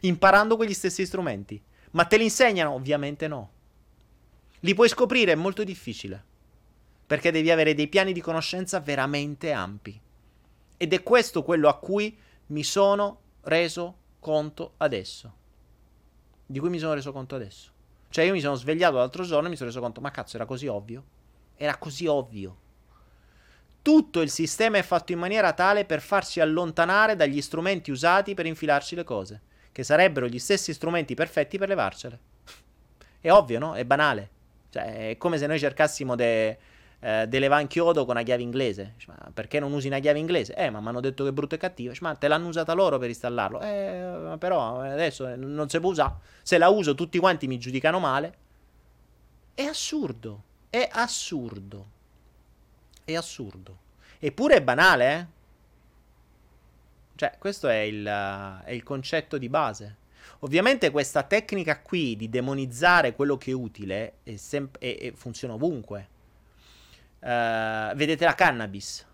Imparando quegli stessi strumenti. Ma te li insegnano? Ovviamente no. Li puoi scoprire? È molto difficile. Perché devi avere dei piani di conoscenza veramente ampi. Ed è questo quello a cui mi sono reso conto adesso. Di cui mi sono reso conto adesso. Cioè io mi sono svegliato l'altro giorno e mi sono reso conto, ma cazzo, era così ovvio? Era così ovvio. Tutto il sistema è fatto in maniera tale per farci allontanare dagli strumenti usati per infilarci le cose, che sarebbero gli stessi strumenti perfetti per levarcele. È ovvio, no? È banale. Cioè, è come se noi cercassimo de, eh, de levare chiodo con una chiave inglese. Cioè, perché non usi una chiave inglese? Eh, ma mi hanno detto che è brutto e cattivo. Cioè, ma te l'hanno usata loro per installarlo. Eh, però adesso non si può usare. Se la uso tutti quanti mi giudicano male. È assurdo. È assurdo. È assurdo. Eppure è banale, eh? Cioè, questo è il, è il concetto di base. Ovviamente questa tecnica qui di demonizzare quello che è utile è sem- è, è, funziona ovunque. Uh, vedete la cannabis.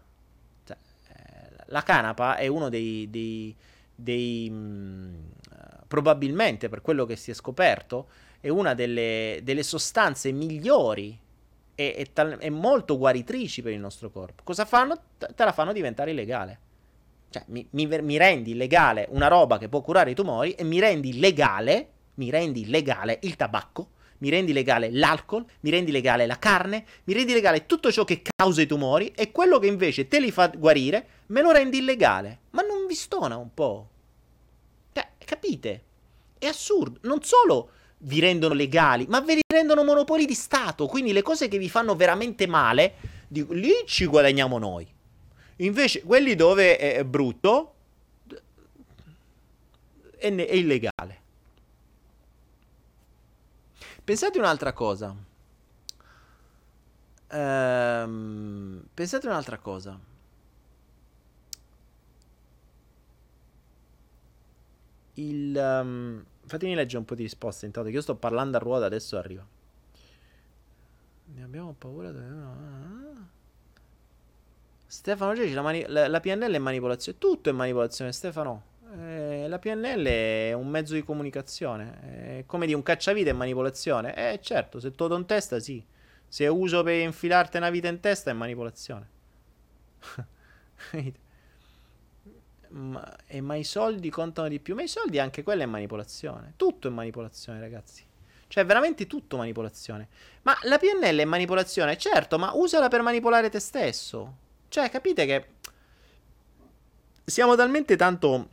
Cioè, eh, la canapa è uno dei... dei, dei mh, mm, probabilmente, per quello che si è scoperto, è una delle, delle sostanze migliori e, tal- molto guaritrici per il nostro corpo. Cosa fanno? Te la fanno diventare illegale. Cioè, mi, mi, mi, rendi legale una roba che può curare i tumori e mi rendi legale, mi rendi legale il tabacco, mi rendi legale l'alcol, mi rendi legale la carne, mi rendi legale tutto ciò che causa i tumori e quello che invece te li fa guarire me lo rendi illegale. Ma non vi stona un po'? Cioè, capite? È assurdo. Non solo vi rendono legali, ma ve li rendono monopoli di Stato. Quindi le cose che vi fanno veramente male, di, lì ci guadagniamo noi. Invece quelli dove è, brutto è, è illegale. Pensate un'altra cosa. Ehm, pensate un'altra cosa. Il... Um, fatemi leggere un po' di risposte intanto che io sto parlando a ruota, adesso arriva. Ne abbiamo paura. Stefano Ceci, la, mani- la, la, PNL è manipolazione. Tutto è manipolazione, Stefano. Eh, la PNL è un mezzo di comunicazione. È come di un cacciavite è manipolazione. Eh, certo, se tu in testa, sì. Se uso per infilarti una vita in testa, è manipolazione. Ma, e ma i soldi contano di più? Ma i soldi anche quella è manipolazione. Tutto è manipolazione, ragazzi. Cioè, veramente tutto manipolazione. Ma la PNL è manipolazione, certo, ma usala per manipolare te stesso. Cioè, capite che siamo talmente tanto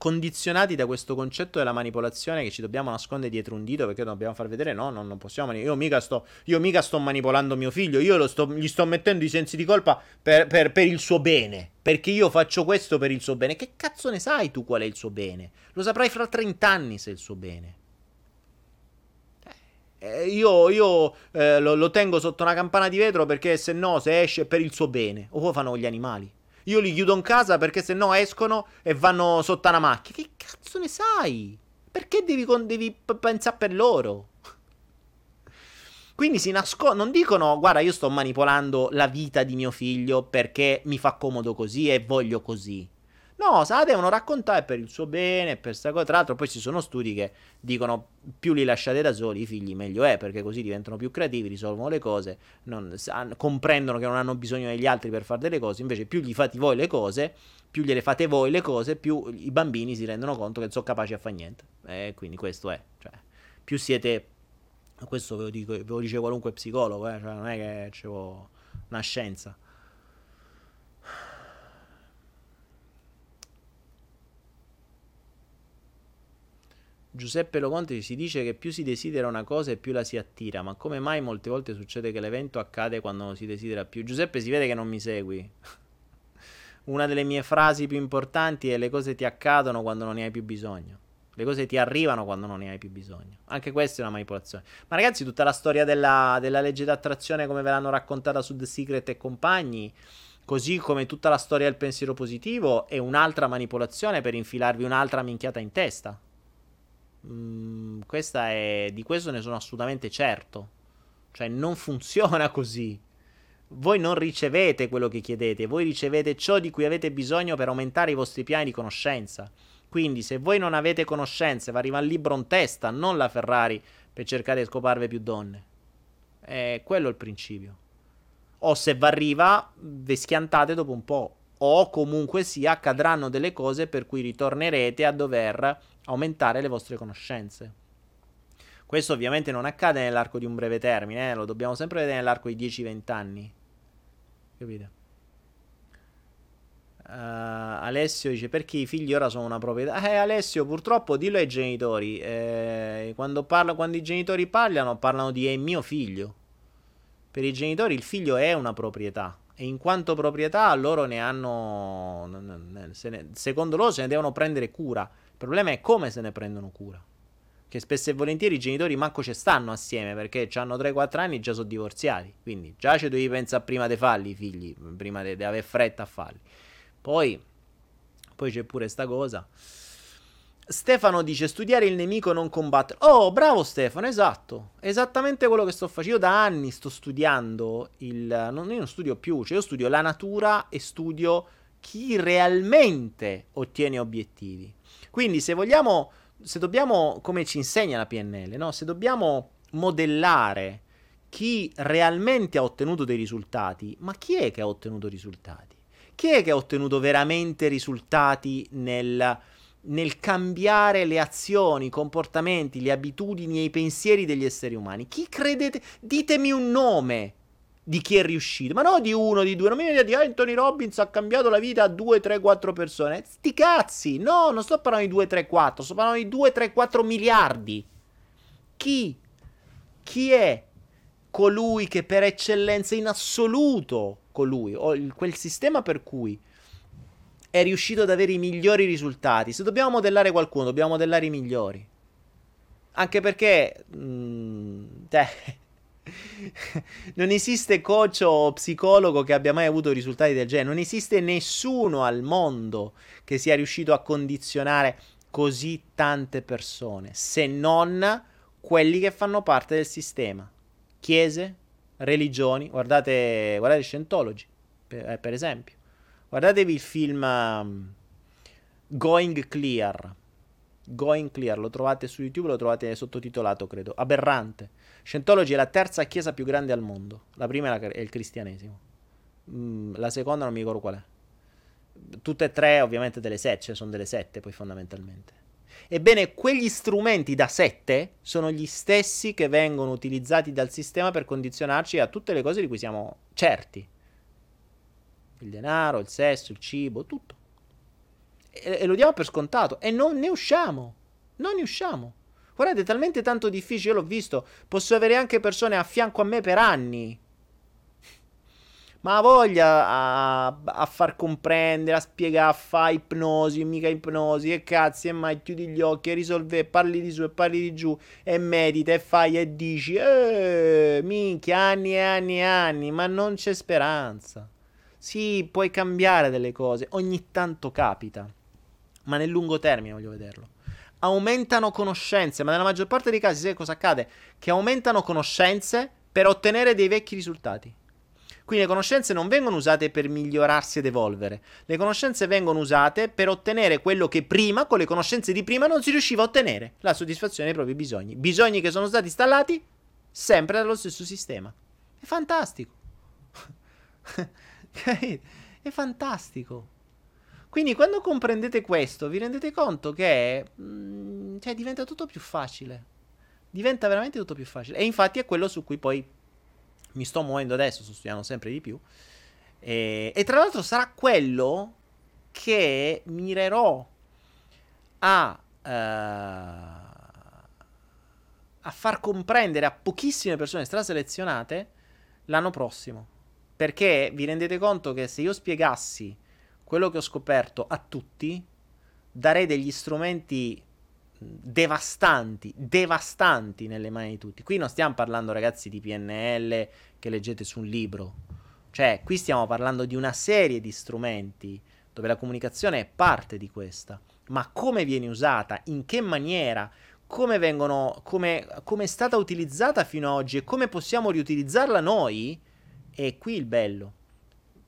condizionati da questo concetto della manipolazione che ci dobbiamo nascondere dietro un dito perché dobbiamo far vedere no, no non possiamo io mica sto, io mica sto manipolando mio figlio io sto, gli sto mettendo i sensi di colpa per, per, per, il suo bene perché io faccio questo per il suo bene. Che cazzo ne sai tu qual è il suo bene? Lo saprai fra 30 anni se è il suo bene eh, io, io eh, lo, lo tengo sotto una campana di vetro perché se no se esce è per il suo bene o poi fanno gli animali io li chiudo in casa perché se no escono e vanno sotto una macchina. Che cazzo ne sai? Perché devi, devi pensare per loro? Quindi si nascondono, non dicono guarda io sto manipolando la vita di mio figlio perché mi fa comodo così e voglio così. No, se la devono raccontare per il suo bene, per questa cosa. Tra l'altro, poi ci sono studi che dicono più li lasciate da soli, i figli meglio è, perché così diventano più creativi, risolvono le cose, non, comprendono che non hanno bisogno degli altri per fare delle cose. Invece, più gli fate voi le cose, più gliele fate voi le cose, più i bambini si rendono conto che non sono capaci a fare niente. E quindi questo è. Cioè, più siete. Questo ve lo, dico, ve lo dice qualunque psicologo, eh? cioè, non è che c'è una scienza. Giuseppe Loconte si dice che più si desidera una cosa e più la si attira, ma come mai molte volte succede che l'evento accade quando non si desidera più? Giuseppe si vede che non mi segui. Una delle mie frasi più importanti è le cose ti accadono quando non ne hai più bisogno. Le cose ti arrivano quando non ne hai più bisogno. Anche questa è una manipolazione. Ma ragazzi, tutta la storia della, della legge d'attrazione come ve l'hanno raccontata su The Secret e compagni, così come tutta la storia del pensiero positivo, è un'altra manipolazione per infilarvi un'altra minchiata in testa. Mm, questa è, di questo ne sono assolutamente certo. Cioè, non funziona così. Voi non ricevete quello che chiedete, voi ricevete ciò di cui avete bisogno per aumentare i vostri piani di conoscenza. Quindi, se voi non avete conoscenze, va arriva il libro in testa, non la Ferrari, per cercare di scoparvi più donne. È quello il principio. O se vi arriva, vi schiantate dopo un po'. O comunque sia, accadranno delle cose per cui ritornerete a dover aumentare le vostre conoscenze. Questo ovviamente non accade nell'arco di un breve termine, eh? lo dobbiamo sempre vedere nell'arco di 10-20 anni. Capite? Uh, Alessio dice perché i figli ora sono una proprietà. Eh, Alessio, purtroppo dillo ai genitori. Eh, quando, parla, quando i genitori parlano, parlano di è mio figlio. Per i genitori il figlio è una proprietà. E in quanto proprietà loro ne hanno. Ne, secondo loro se ne devono prendere cura. Il problema è come se ne prendono cura. Che spesso e volentieri i genitori manco ci stanno assieme perché hanno 3-4 anni e già sono divorziati. Quindi già ci devi pensare prima di farli i figli, prima di avere fretta a farli. Poi, poi c'è pure sta cosa. Stefano dice studiare il nemico non combattere. Oh, bravo Stefano, esatto. Esattamente quello che sto facendo. Io da anni sto studiando il... Non, io non studio più, cioè io studio la natura e studio chi realmente ottiene obiettivi. Quindi se vogliamo, se dobbiamo, come ci insegna la PNL, no? se dobbiamo modellare chi realmente ha ottenuto dei risultati, ma chi è che ha ottenuto risultati? Chi è che ha ottenuto veramente risultati nel, nel cambiare le azioni, i comportamenti, le abitudini e i pensieri degli esseri umani? Chi credete? Ditemi un nome di chi è riuscito, ma non di uno, di due, non mi viene di Anthony Robbins ha cambiato la vita a 2, 3, 4 persone. Sti cazzi, no, non sto parlando di 2, 3, 4, sto parlando di 2, 3, 4 miliardi. Chi? Chi è colui che per eccellenza in assoluto colui o il, quel sistema per cui è riuscito ad avere i migliori risultati. Se dobbiamo modellare qualcuno, dobbiamo modellare i migliori. Anche perché mh, mm, non esiste coach o psicologo che abbia mai avuto risultati del genere. Non esiste nessuno al mondo che sia riuscito a condizionare così tante persone, se non quelli che fanno parte del sistema. Chiese, religioni, guardate, guardate Scientology, per, eh, per esempio. Guardatevi il film um, Going Clear. Going Clear, lo trovate su YouTube, lo trovate sottotitolato, credo. Aberrante. Scientology è la terza chiesa più grande al mondo. La prima è, la, è il cristianesimo. Mm, la seconda non mi ricordo qual è. Tutte e tre, ovviamente, delle sette, cioè sono delle sette, poi fondamentalmente. Ebbene, quegli strumenti da 7 sono gli stessi che vengono utilizzati dal sistema per condizionarci a tutte le cose di cui siamo certi. Il denaro, il sesso, il cibo, tutto. E, e lo diamo per scontato e non ne usciamo. Non ne usciamo. Guardate, è talmente tanto difficile, io l'ho visto. Posso avere anche persone a fianco a me per anni ma voglia a, a, far comprendere, a spiegare, a fare ipnosi, mica ipnosi, e cazzi, e mai chiudi gli occhi e risolve, parli di su e parli di giù, e medita e fai e dici, eh, minchia, anni e anni e anni, ma non c'è speranza. Sì, puoi cambiare delle cose, ogni tanto capita, ma nel lungo termine voglio vederlo. Aumentano conoscenze, ma nella maggior parte dei casi, sai cosa accade? Che aumentano conoscenze per ottenere dei vecchi risultati. Quindi le conoscenze non vengono usate per migliorarsi ed evolvere, le conoscenze vengono usate per ottenere quello che prima, con le conoscenze di prima, non si riusciva a ottenere, la soddisfazione dei propri bisogni. Bisogni che sono stati installati sempre dallo stesso sistema. È fantastico. È fantastico. Quindi quando comprendete questo, vi rendete conto che mh, mm, cioè, diventa tutto più facile. Diventa veramente tutto più facile. E infatti è quello su cui poi mi sto muovendo adesso, sto studiando sempre di più. E, e tra l'altro sarà quello che mirerò a, uh, a far comprendere a pochissime persone straselezionate l'anno prossimo. Perché vi rendete conto che se io spiegassi quello che ho scoperto a tutti, darei degli strumenti devastanti, devastanti nelle mani di tutti. Qui non stiamo parlando, ragazzi, di PNL che leggete su un libro. Cioè, qui stiamo parlando di una serie di strumenti dove la comunicazione è parte di questa. Ma come viene usata, in che maniera, come, vengono, come, come è stata utilizzata fino ad oggi e come possiamo riutilizzarla noi, è qui il bello.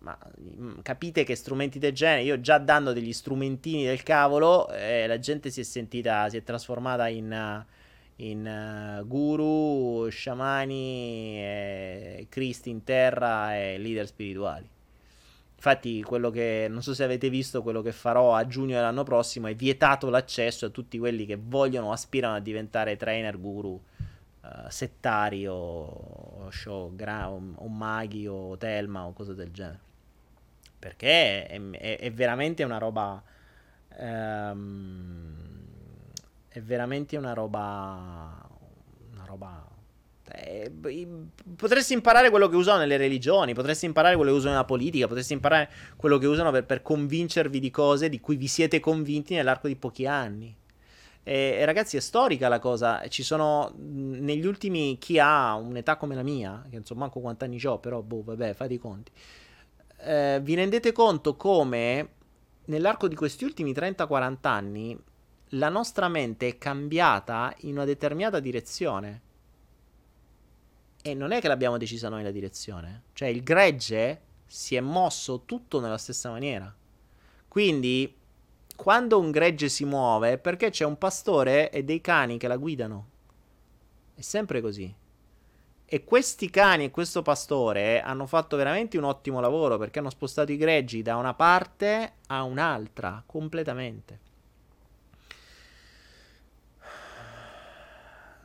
Ma mm, capite che strumenti del genere, io già dando degli strumentini del cavolo, eh, la gente si è sentita, si è trasformata in, in uh, guru, sciamani, eh, cristi in terra e leader spirituali. Infatti, quello che non so se avete visto, quello che farò a giugno dell'anno prossimo è vietato l'accesso a tutti quelli che vogliono o aspirano a diventare trainer guru uh, settari o, o, show, gra- o maghi o telma o cose del genere. Perché è, è, è veramente una roba. Um, è veramente una roba. Una roba. Eh, potresti imparare quello che usano nelle religioni, potresti imparare quello che usano nella politica, potresti imparare quello che usano per, per convincervi di cose di cui vi siete convinti nell'arco di pochi anni. E, e, ragazzi, è storica la cosa. Ci sono negli ultimi chi ha un'età come la mia, che insomma, manco quanti anni ho, però boh, vabbè, fate i conti eh, vi rendete conto come nell'arco di questi ultimi 30-40 anni la nostra mente è cambiata in una determinata direzione. E non è che l'abbiamo decisa noi la direzione. Cioè il gregge si è mosso tutto nella stessa maniera. Quindi quando un gregge si muove è perché c'è un pastore e dei cani che la guidano. È sempre così. E questi cani e questo pastore hanno fatto veramente un ottimo lavoro perché hanno spostato i greggi da una parte a un'altra completamente.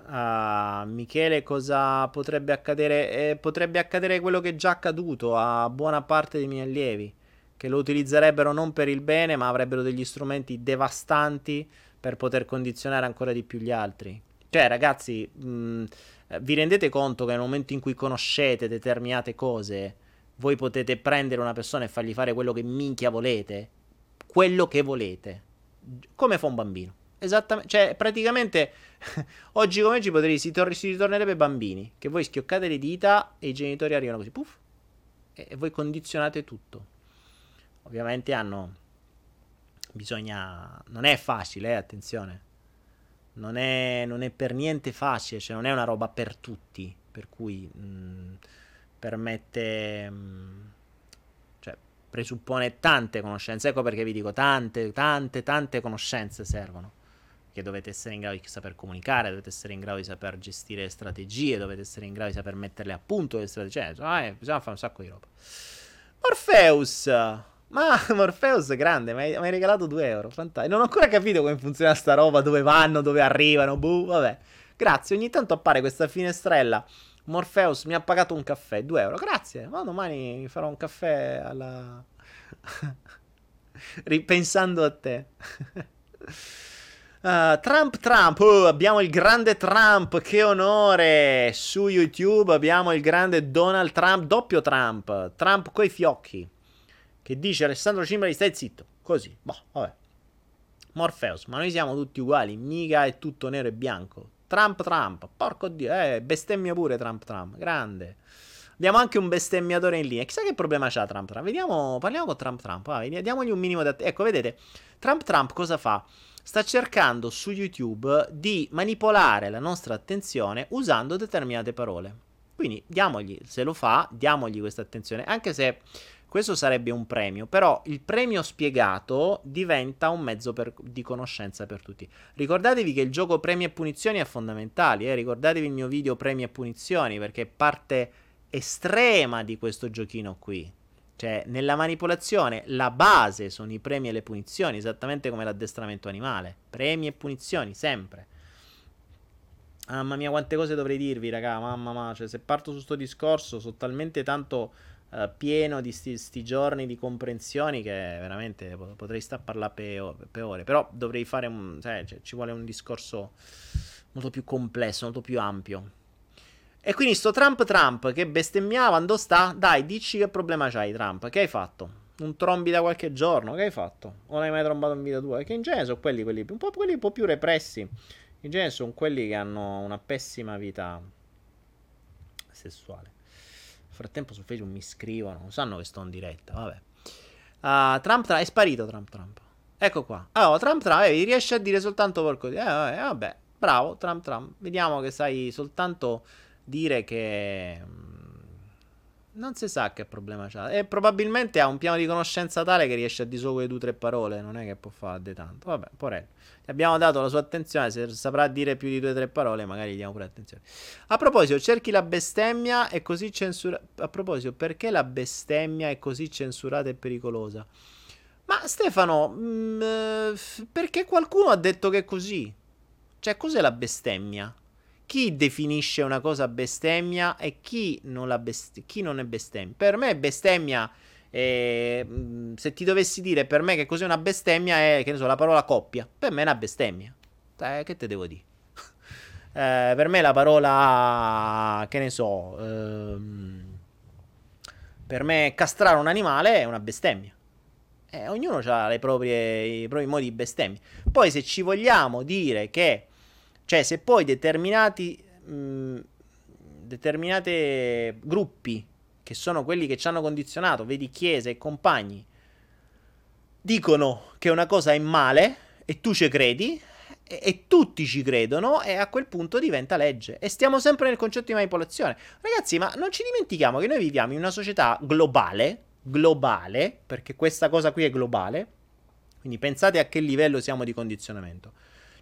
Uh, Michele, cosa potrebbe accadere? Eh, potrebbe accadere quello che è già accaduto a buona parte dei miei allievi, che lo utilizzerebbero non per il bene, ma avrebbero degli strumenti devastanti per poter condizionare ancora di più gli altri. Cioè, ragazzi, mh, eh, vi rendete conto che nel momento in cui conoscete determinate cose, voi potete prendere una persona e fargli fare quello che minchia volete? Quello che volete. Come fa un bambino. Esattamente, cioè praticamente oggi come oggi potrei, si, tor- si ritornerebbe bambini, che voi schioccate le dita e i genitori arrivano così, puff, e, e voi condizionate tutto. Ovviamente hanno, bisogna, non è facile, eh, attenzione, non è, non è, per niente facile, cioè non è una roba per tutti, per cui mh, mm, permette, mh, mm, cioè presuppone tante conoscenze, ecco perché vi dico tante, tante, tante conoscenze servono, che dovete essere in grado di saper comunicare, dovete essere in grado di saper gestire strategie, dovete essere in grado di saper metterle a punto le strategie, cioè, eh, bisogna fare un sacco di roba. Morpheus! Ma Morpheus grande, mi hai, regalato 2 euro. Fantastico. Non ho ancora capito come funziona sta roba, dove vanno, dove arrivano. Buh, vabbè. Grazie, ogni tanto appare questa finestrella. Morpheus mi ha pagato un caffè, 2 euro. Grazie. Ma domani mi farò un caffè alla... Ripensando a te. Uh, Trump Trump, oh, abbiamo il grande Trump, che onore! Su YouTube abbiamo il grande Donald Trump, doppio Trump, Trump coi fiocchi che dice Alessandro Cimbali stai zitto, così, boh, vabbè. Morpheus, ma noi siamo tutti uguali, mica è tutto nero e bianco. Trump Trump, porco dio, eh, bestemmia pure Trump Trump, grande. Abbiamo anche un bestemmiatore in linea. Chissà che problema c'ha Trump Trump. Vediamo, parliamo con Trump Trump. Vai, diamogli un minimo di att- Ecco, vedete, Trump Trump cosa fa? Sta cercando su YouTube di manipolare la nostra attenzione usando determinate parole. Quindi diamogli, se lo fa, diamogli questa attenzione, anche se questo sarebbe un premio, però il premio spiegato diventa un mezzo per, di conoscenza per tutti. Ricordatevi che il gioco premi e punizioni è fondamentale, eh? ricordatevi il mio video premi e punizioni perché è parte estrema di questo giochino qui. Cioè, nella manipolazione la base sono i premi e le punizioni, esattamente come l'addestramento animale. Premi e punizioni, sempre. Mamma mia, quante cose dovrei dirvi, raga. Mamma mia, cioè, se parto su sto discorso, sono talmente tanto uh, pieno di sti, giorni di comprensioni che veramente potrei stare a parlare per, per ore. Però dovrei fare un. Cioè, cioè, ci vuole un discorso molto più complesso, molto più ampio. E quindi sto Trump Trump che bestemmiava, dove sta? Dai, dici che problema c'hai, Trump. Che hai fatto? Un trombi da qualche giorno? Che hai fatto? O non hai mai trombato in vita tua? Che in genere sono quelli, quelli un po', quelli un po' più repressi. In genere sono quelli che hanno una pessima vita sessuale frattempo su Facebook mi scrivono, non sanno che sto in diretta, vabbè. Uh, Trump, Trump, è sparito Trump Trump. Ecco qua. Allora, Trump Trump, eh, riesce a dire soltanto porco di... Eh, vabbè, vabbè, bravo Trump Trump. Vediamo che sai soltanto dire che... Non si sa che problema c'ha. E probabilmente ha un piano di conoscenza tale che riesce a dissolvere due o tre parole. Non è che può fare di tanto. Vabbè, porello. Gli abbiamo dato la sua attenzione. Se saprà dire più di due o tre parole, magari gli diamo pure attenzione. A proposito, cerchi la bestemmia e così censurata. A proposito, perché la bestemmia è così censurata e pericolosa? Ma Stefano, mh, mm, perché qualcuno ha detto che è così? Cioè, cos'è la bestemmia? Chi definisce una cosa bestemmia e chi non, best- chi non è bestemmia. Per me bestemmia, eh, se ti dovessi dire per me che cos'è una bestemmia è, che ne so, la parola coppia. Per me è una bestemmia. Eh, che te devo dire? eh, per me la parola, che ne so, ehm, per me castrare un animale è una bestemmia. Eh, ognuno ha i propri modi di bestemmia. Poi se ci vogliamo dire che cioè, se poi determinati, mh, determinati gruppi, che sono quelli che ci hanno condizionato, vedi chiese e compagni, dicono che una cosa è male e tu ci credi, e, e, tutti ci credono, e a quel punto diventa legge. E stiamo sempre nel concetto di manipolazione. Ragazzi, ma non ci dimentichiamo che noi viviamo in una società globale, globale, perché questa cosa qui è globale, quindi pensate a che livello siamo di condizionamento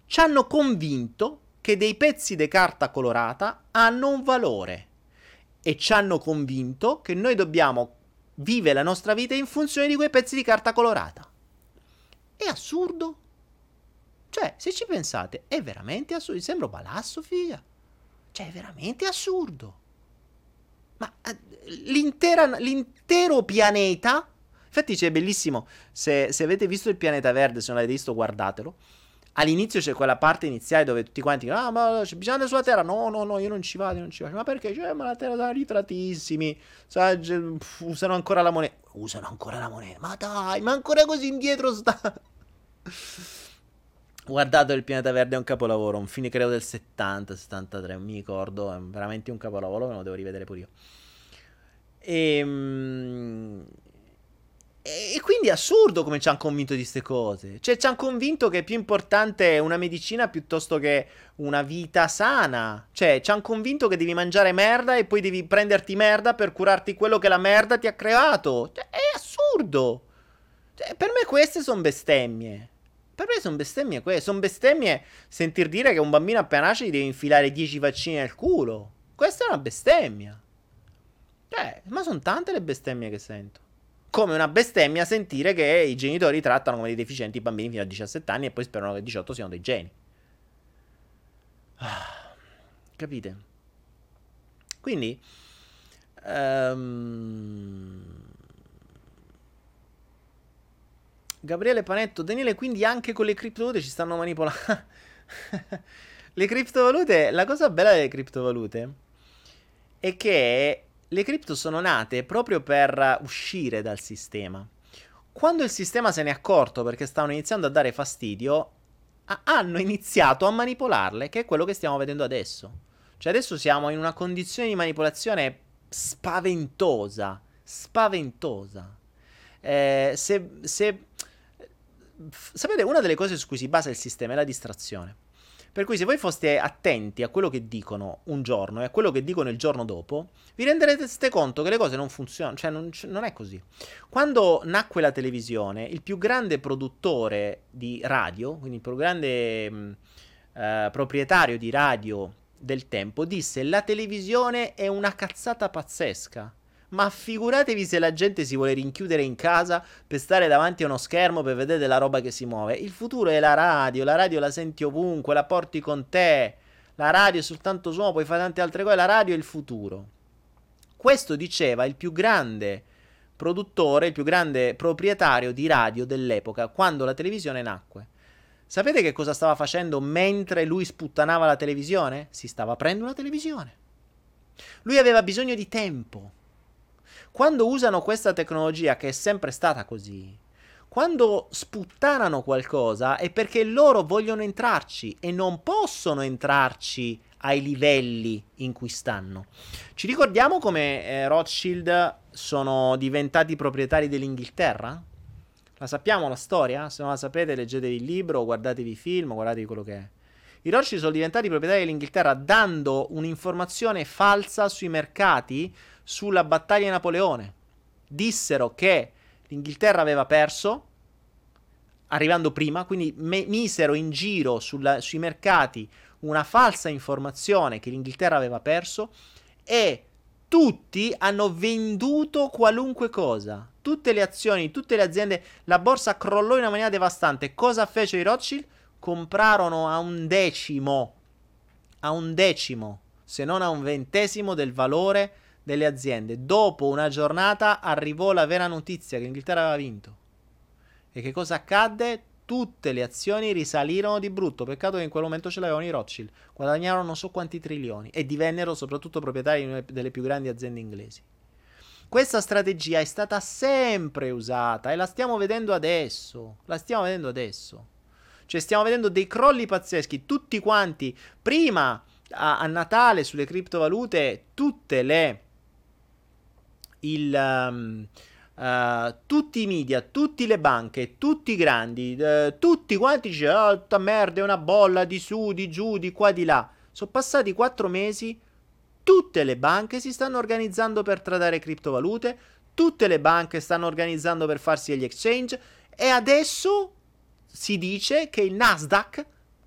ci hanno convinto che dei pezzi di carta colorata hanno un valore e ci hanno convinto che noi dobbiamo vivere la nostra vita in funzione di quei pezzi di carta colorata. È assurdo. Cioè, se ci pensate, è veramente assurdo. Sembra balasso, figa. Cioè, è veramente assurdo. Ma eh, l'intero pianeta... Infatti c'è bellissimo, se, se avete visto il pianeta verde, se non l'avete visto guardatelo all'inizio c'è quella parte iniziale dove tutti quanti dicono: Ah, ma c'è bisogno sulla Terra. No, no, no, io non ci vado, non ci vado. Ma perché? Cioè, ma la Terra sono ritratissimi. Sai, usano ancora la moneta. Usano ancora la moneta. Ma dai, ma ancora così indietro sta. Guardate il pianeta verde è un capolavoro, un fine credo del 70, 73, non mi ricordo, è veramente un capolavoro, me lo devo rivedere pure io. Ehm e quindi è assurdo come ci hanno convinto di queste cose. Cioè, ci hanno convinto che è più importante una medicina piuttosto che una vita sana. Cioè, ci hanno convinto che devi mangiare merda e poi devi prenderti merda per curarti quello che la merda ti ha creato. Cioè, è assurdo. Cioè, per me queste sono bestemmie. Per me sono bestemmie queste. Sono bestemmie sentir dire che un bambino appena nasce gli devi infilare 10 vaccini nel culo. Questa è una bestemmia. Cioè, ma sono tante le bestemmie che sento come una bestemmia sentire che i genitori trattano come dei deficienti i bambini fino a 17 anni e poi sperano che a 18 siano dei geni. Ah, capite? Quindi... Um... Gabriele Panetto, Daniele, quindi anche con le criptovalute ci stanno manipolando. le criptovalute, la cosa bella delle criptovalute è che le cripto sono nate proprio per uscire dal sistema. Quando il sistema se ne è accorto perché stavano iniziando a dare fastidio, a- hanno iniziato a manipolarle, che è quello che stiamo vedendo adesso. Cioè adesso siamo in una condizione di manipolazione spaventosa, spaventosa. Eh, se, se... Sapete, una delle cose su cui si basa il sistema è la distrazione. Per cui se voi foste attenti a quello che dicono un giorno e a quello che dicono il giorno dopo, vi renderete conto che le cose non funzionano, cioè non, non è così. Quando nacque la televisione, il più grande produttore di radio, quindi il più grande mh, eh, proprietario di radio del tempo, disse la televisione è una cazzata pazzesca. Ma figuratevi se la gente si vuole rinchiudere in casa per stare davanti a uno schermo per vedere la roba che si muove. Il futuro è la radio, la radio la senti ovunque, la porti con te. La radio è soltanto suono, puoi fare tante altre cose, la radio è il futuro. Questo diceva il più grande produttore, il più grande proprietario di radio dell'epoca, quando la televisione nacque. Sapete che cosa stava facendo mentre lui sputtanava la televisione? Si stava prendendo una televisione. Lui aveva bisogno di tempo quando usano questa tecnologia, che è sempre stata così, quando sputtanano qualcosa è perché loro vogliono entrarci e non possono entrarci ai livelli in cui stanno. Ci ricordiamo come eh, Rothschild sono diventati proprietari dell'Inghilterra? La sappiamo la storia? Se non la sapete leggetevi il libro, guardatevi i film, guardatevi quello che è. I Rothschild sono diventati proprietari dell'Inghilterra dando un'informazione falsa sui mercati sulla battaglia di Napoleone. Dissero che l'Inghilterra aveva perso, arrivando prima, quindi me- misero in giro sulla, sui mercati una falsa informazione che l'Inghilterra aveva perso e tutti hanno venduto qualunque cosa. Tutte le azioni, tutte le aziende, la borsa crollò in una maniera devastante. Cosa fece i Rothschild? Comprarono a un decimo, a un decimo, se non a un ventesimo del valore delle aziende. Dopo una giornata arrivò la vera notizia che l'Inghilterra aveva vinto. E che cosa accadde? Tutte le azioni risalirono di brutto. Peccato che in quel momento ce l'avevano i Rothschild. Guadagnarono non so quanti trilioni e divennero soprattutto proprietari delle più grandi aziende inglesi. Questa strategia è stata sempre usata e la stiamo vedendo adesso. La stiamo vedendo adesso. Cioè, stiamo vedendo dei crolli pazzeschi. Tutti quanti, prima a, a Natale sulle criptovalute, tutte le. Il. Um, Uh, tutti i media, tutte le banche, tutti i grandi, uh, tutti quanti dicevano, oh, merda, è una bolla di su, di giù, di qua, di là. Sono passati quattro mesi, tutte le banche si stanno organizzando per tradare criptovalute, tutte le banche stanno organizzando per farsi gli exchange e adesso si dice che il Nasdaq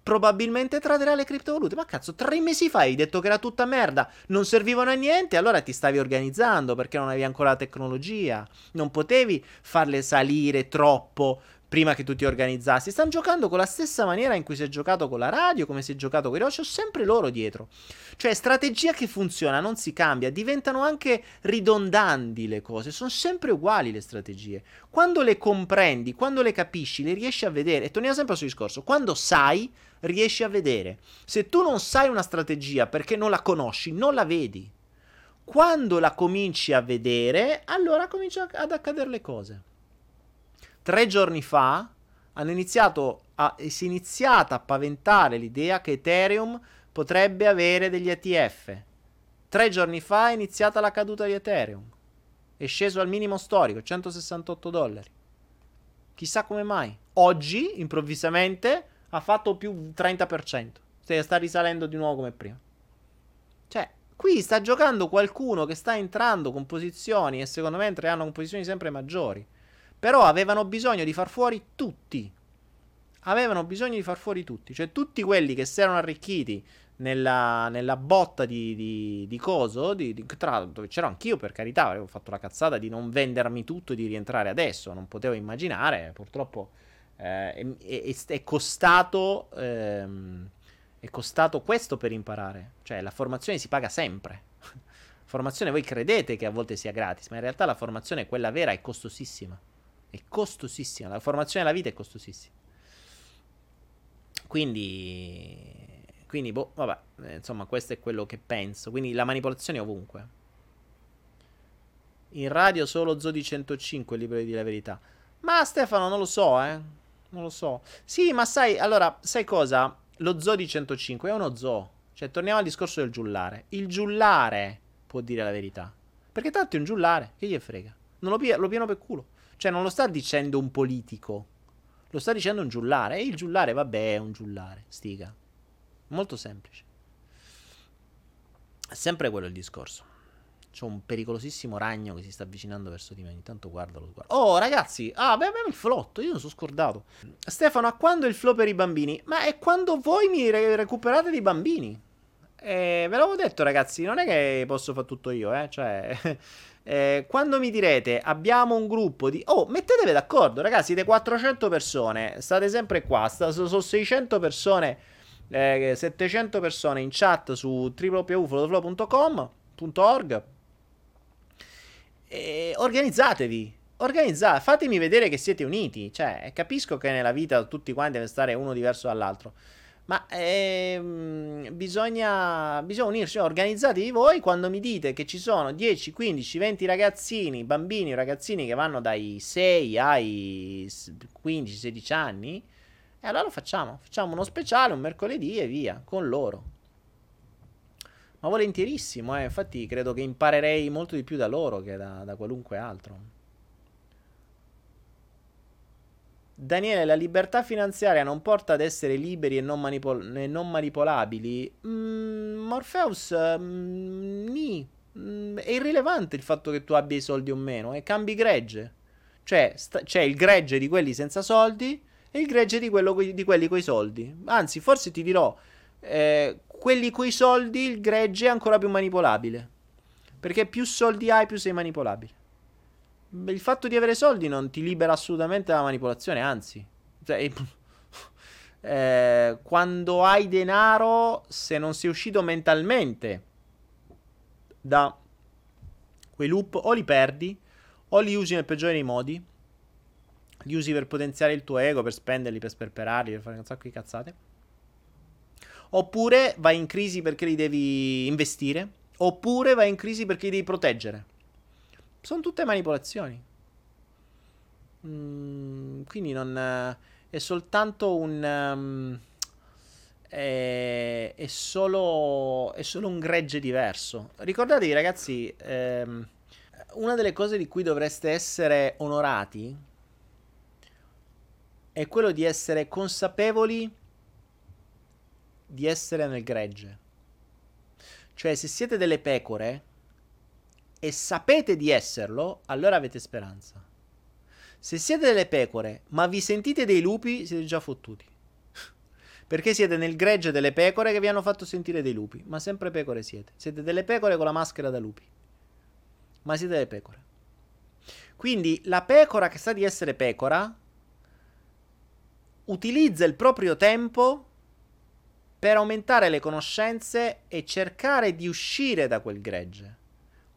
probabilmente traderà le criptovalute. Ma cazzo, tre mesi fa hai detto che era tutta merda, non servivano a niente, allora ti stavi organizzando perché non avevi ancora la tecnologia. Non potevi farle salire troppo prima che tu ti organizzassi. Stanno giocando con la stessa maniera in cui si è giocato con la radio, come si è giocato con i roci, ho sempre loro dietro. Cioè, strategia che funziona, non si cambia, diventano anche ridondanti le cose, sono sempre uguali le strategie. Quando le comprendi, quando le capisci, le riesci a vedere, e torniamo sempre al suo discorso, quando sai, riesci a vedere. Se tu non sai una strategia perché non la conosci, non la vedi. Quando la cominci a vedere, allora cominciano ad accadere le cose tre giorni fa hanno iniziato a, si è iniziata a paventare l'idea che Ethereum potrebbe avere degli ETF. Tre giorni fa è iniziata la caduta di Ethereum. È sceso al minimo storico, 168 dollari. Chissà come mai. Oggi, improvvisamente, ha fatto più 30%. Sta risalendo di nuovo come prima. Cioè, qui sta giocando qualcuno che sta entrando con posizioni e secondo me entreranno con posizioni sempre maggiori. Però avevano bisogno di far fuori tutti. Avevano bisogno di far fuori tutti. Cioè tutti quelli che si erano arricchiti nella, nella botta di, di, di coso, di, tra l'altro dove c'ero anch'io per carità, avevo fatto la cazzata di non vendermi tutto e di rientrare adesso, non potevo immaginare, purtroppo eh, è, è, è, costato... Ehm, è costato questo per imparare. Cioè, la formazione si paga sempre. formazione, voi credete che a volte sia gratis, ma in realtà la formazione, quella vera, è costosissima. È costosissima. La formazione della vita è costosissima. Quindi. Quindi, boh, vabbè. Eh, insomma, questo è quello che penso. Quindi la manipolazione è ovunque. In radio solo Zodi 105 è libero di la verità. Ma Stefano, non lo so, eh. Non lo so. Sì, ma sai, allora, sai cosa? Lo Zodi 105 è uno zoo. Cioè, torniamo al discorso del giullare. Il giullare può dire la verità. Perché tanto è un giullare. Che gli frega? Non lo, pia- lo pieno per culo. Cioè, non lo sta dicendo un politico, lo sta dicendo un giullare. E il giullare, vabbè, è un giullare, stiga. Molto semplice. È sempre quello il discorso. C'è un pericolosissimo ragno che si sta avvicinando verso di me. Intanto guardalo. Guarda. Oh, ragazzi. Ah, beh, abbiamo il flotto. Io non sono scordato. Stefano, a quando il flow per i bambini? Ma è quando voi mi re- recuperate dei bambini. Eh, ve l'avevo detto, ragazzi. Non è che posso fare tutto io, eh. Cioè. Eh, quando mi direte abbiamo un gruppo di... Oh, mettetevi d'accordo, ragazzi, siete 400 persone, state sempre qua, sta, sono 600 persone, eh, 700 persone in chat su www.flowflow.com.org. Eh, organizzatevi, organizzate, fatemi vedere che siete uniti. Cioè, capisco che nella vita tutti quanti devono stare uno diverso dall'altro. Ma ehm, bisogna, bisogna unirsi, organizzatevi voi quando mi dite che ci sono 10, 15, 20 ragazzini, bambini o ragazzini che vanno dai 6 ai 15, 16 anni. E allora lo facciamo, facciamo uno speciale un mercoledì e via, con loro. Ma volentierissimo, eh. infatti credo che imparerei molto di più da loro che da, da qualunque altro. Daniele, la libertà finanziaria non porta ad essere liberi e non, manipol- e non manipolabili? Mm, Morpheus, mm, ni. Mm, è irrilevante il fatto che tu abbia i soldi o meno, e cambi gregge. Cioè, sta- c'è il gregge di quelli senza soldi e il gregge di, quello, di quelli coi soldi. Anzi, forse ti dirò, eh, quelli coi soldi, il gregge è ancora più manipolabile. Perché più soldi hai, più sei manipolabile il fatto di avere soldi non ti libera assolutamente dalla manipolazione, anzi. Cioè, eh, quando hai denaro, se non sei uscito mentalmente da quei loop, o li perdi, o li usi nel peggiore dei modi. Li usi per potenziare il tuo ego, per spenderli, per sperperarli, per fare un sacco di cazzate. Oppure vai in crisi perché li devi investire. Oppure vai in crisi perché li devi proteggere. Sono tutte manipolazioni. Mm, quindi non. È soltanto un. Um, è, è, solo, è solo un gregge diverso. Ricordatevi, ragazzi, ehm, una delle cose di cui dovreste essere onorati è quello di essere consapevoli di essere nel gregge. Cioè, se siete delle pecore, e sapete di esserlo, allora avete speranza. Se siete delle pecore, ma vi sentite dei lupi, siete già fottuti. Perché siete nel gregge delle pecore che vi hanno fatto sentire dei lupi. Ma sempre pecore siete. Siete delle pecore con la maschera da lupi. Ma siete delle pecore. Quindi la pecora che sa di essere pecora utilizza il proprio tempo per aumentare le conoscenze e cercare di uscire da quel gregge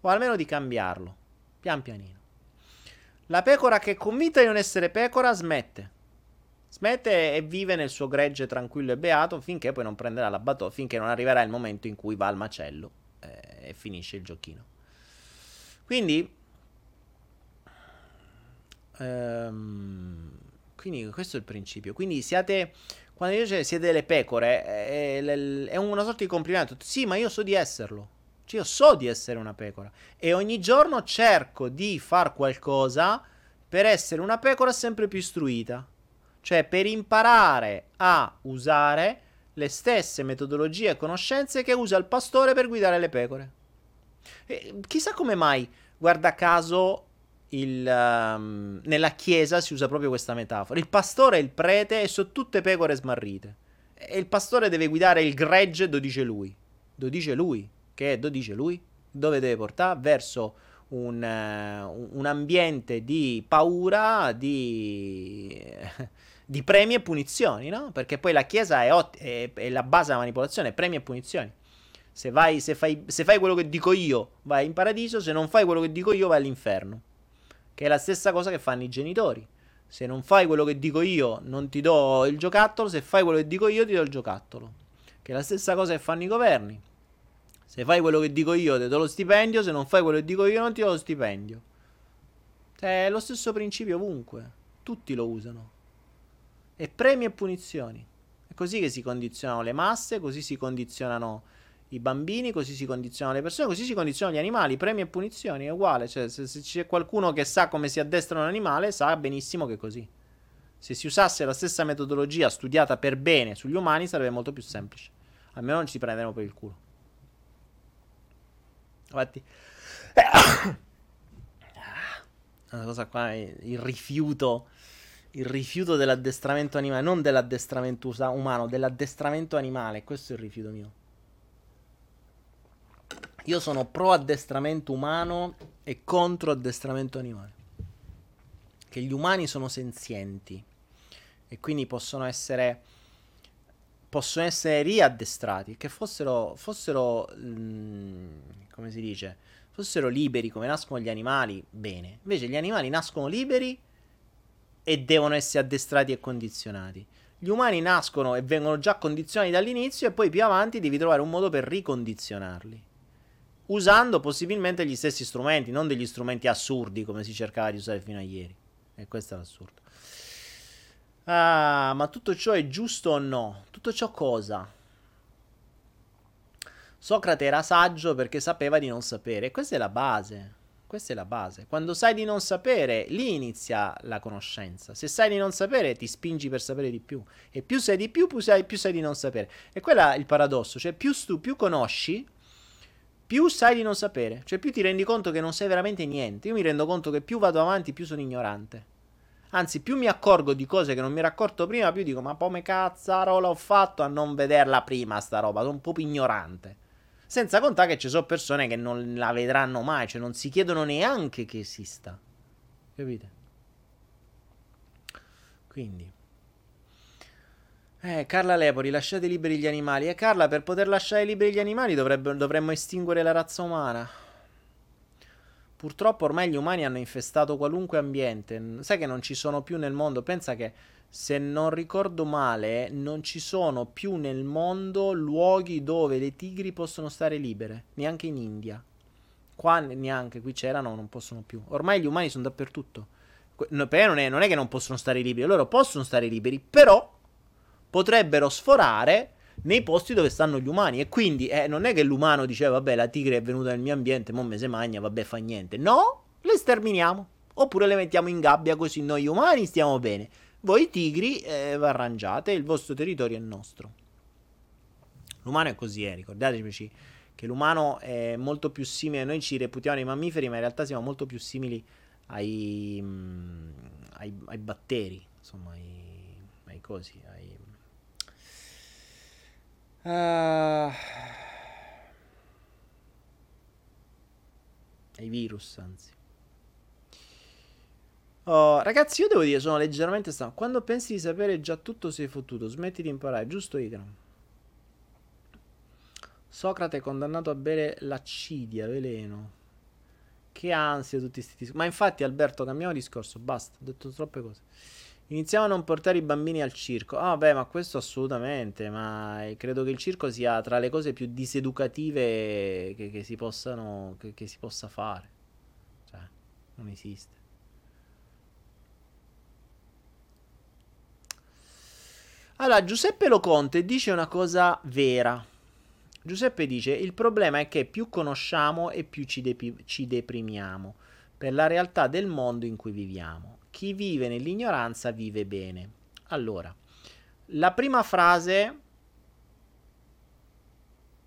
o almeno di cambiarlo, pian pianino. La pecora che è convinta di non essere pecora smette. Smette e vive nel suo gregge tranquillo e beato finché poi non prenderà la battuta, finché non arriverà il momento in cui va al macello eh, e finisce il giochino. Quindi, ehm, quindi questo è il principio. Quindi siate, quando io dico siete delle pecore, è, è, è una sorta di complimento. Sì, ma io so di esserlo. Cioè io so di essere una pecora e ogni giorno cerco di far qualcosa per essere una pecora sempre più istruita. Cioè per imparare a usare le stesse metodologie e conoscenze che usa il pastore per guidare le pecore. E chissà come mai, guarda caso, il, um, nella chiesa si usa proprio questa metafora. Il pastore e il prete sono tutte pecore smarrite. E il pastore deve guidare il gregge, lo dice lui. Lo dice lui che lo dice lui, dove deve portare? Verso un, uh, un ambiente di paura, di, di, premi e punizioni, no? Perché poi la Chiesa è, ot- è, è la base della manipolazione, premi e punizioni. Se, vai, se, fai, se fai quello che dico io, vai in paradiso, se non fai quello che dico io, vai all'inferno. Che è la stessa cosa che fanno i genitori. Se non fai quello che dico io, non ti do il giocattolo, se fai quello che dico io, ti do il giocattolo. Che è la stessa cosa che fanno i governi. Se fai quello che dico io, ti do lo stipendio. Se non fai quello che dico io, non ti do lo stipendio. Cioè, è lo stesso principio ovunque. Tutti lo usano. E premi e punizioni. È così che si condizionano le masse, così si condizionano i bambini, così si condizionano le persone, così si condizionano gli animali. Premi e punizioni è uguale. Cioè, se, se c'è qualcuno che sa come si addestra un animale, sa benissimo che è così. Se si usasse la stessa metodologia studiata per bene sugli umani, sarebbe molto più semplice. Almeno non ci prenderemo per il culo. Infatti, una cosa qua, il rifiuto, il rifiuto dell'addestramento animale, non dell'addestramento usa- umano, dell'addestramento animale, questo è il rifiuto mio. Io sono pro addestramento umano e contro addestramento animale. Che gli umani sono senzienti e quindi possono essere possono essere riaddestrati, che fossero, fossero mh, mm, come si dice, fossero liberi come nascono gli animali, bene. Invece gli animali nascono liberi e devono essere addestrati e condizionati. Gli umani nascono e vengono già condizionati dall'inizio e poi più avanti devi trovare un modo per ricondizionarli. Usando possibilmente gli stessi strumenti, non degli strumenti assurdi come si cercava di usare fino a ieri. E questo è l'assurdo. Ah, ma tutto ciò è giusto o no? Tutto ciò cosa? Socrate era saggio perché sapeva di non sapere. questa è la base. Questa è la base. Quando sai di non sapere, lì inizia la conoscenza. Se sai di non sapere, ti spingi per sapere di più. E più sai di più, più sai, più sai di non sapere. E quello è il paradosso. Cioè, più tu più conosci, più sai di non sapere. Cioè, più ti rendi conto che non sai veramente niente. Io mi rendo conto che più vado avanti, più sono ignorante. Anzi, più mi accorgo di cose che non mi ero accorto prima, più dico, ma come cazzarola ho fatto a non vederla prima sta roba? Sono un po' ignorante. Senza contare che ci sono persone che non la vedranno mai, cioè non si chiedono neanche che esista. Capite? Quindi. Eh, Carla Lepori, lasciate liberi gli animali. E eh, Carla, per poter lasciare liberi gli animali dovrebbe, dovremmo estinguere la razza umana. Purtroppo ormai gli umani hanno infestato qualunque ambiente. Sai che non ci sono più nel mondo. Pensa che se non ricordo male, non ci sono più nel mondo luoghi dove le tigri possono stare libere, neanche in India. Qua neanche, qui c'erano, non possono più. Ormai gli umani sono dappertutto. Non è, non è che non possono stare liberi, loro possono stare liberi, però potrebbero sforare nei posti dove stanno gli umani. E quindi eh, non è che l'umano dice, vabbè, la tigre è venuta nel mio ambiente, mo me se magna, vabbè, fa niente. No, le sterminiamo. Oppure le mettiamo in gabbia così noi umani stiamo bene. Voi tigri eh, arrangiate, il vostro territorio è nostro. L'umano è così, eh, ricordateci che l'umano è molto più simile, noi ci reputiamo i mammiferi, ma in realtà siamo molto più simili ai, mm, ai, ai batteri, insomma, ai, ai cosi. Uh, ai virus, anzi. Oh, ragazzi, io devo dire, sono leggermente stanco. Quando pensi di sapere già tutto sei fottuto, smetti di imparare, giusto Ikram? Socrate è condannato a bere l'accidia, veleno. Che ansia tutti questi discorsi. Ma infatti, Alberto, cambiamo discorso, basta, ho detto troppe cose. Iniziamo a non portare i bambini al circo. Ah, beh, ma questo assolutamente. Ma credo che il circo sia tra le cose più diseducative che, che si possano. Che, che si possa fare. Cioè, non esiste. Allora, Giuseppe Loconte dice una cosa vera. Giuseppe dice: Il problema è che più conosciamo e più ci, depi- ci deprimiamo per la realtà del mondo in cui viviamo. Chi vive nell'ignoranza vive bene. Allora, la prima frase.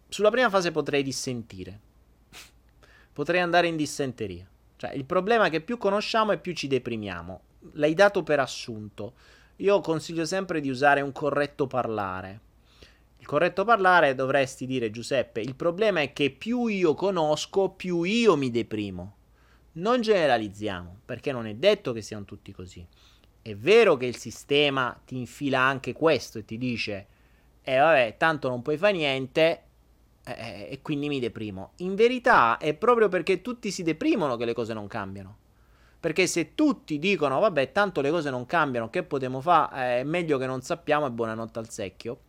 Sulla prima frase potrei dissentire. potrei andare in dissenteria. Cioè, il problema è che più conosciamo e più ci deprimiamo. L'hai dato per assunto. Io consiglio sempre di usare un corretto parlare. Il corretto parlare dovresti dire Giuseppe, il problema è che più io conosco, più io mi deprimo. Non generalizziamo, perché non è detto che siano tutti così. È vero che il sistema ti infila anche questo e ti dice, eh vabbè, tanto non puoi fare niente, eh, e quindi mi deprimo. In verità è proprio perché tutti si deprimono che le cose non cambiano. Perché se tutti dicono, vabbè, tanto le cose non cambiano, che potremo fare? Eh, è meglio che non sappiamo e buonanotte al secchio.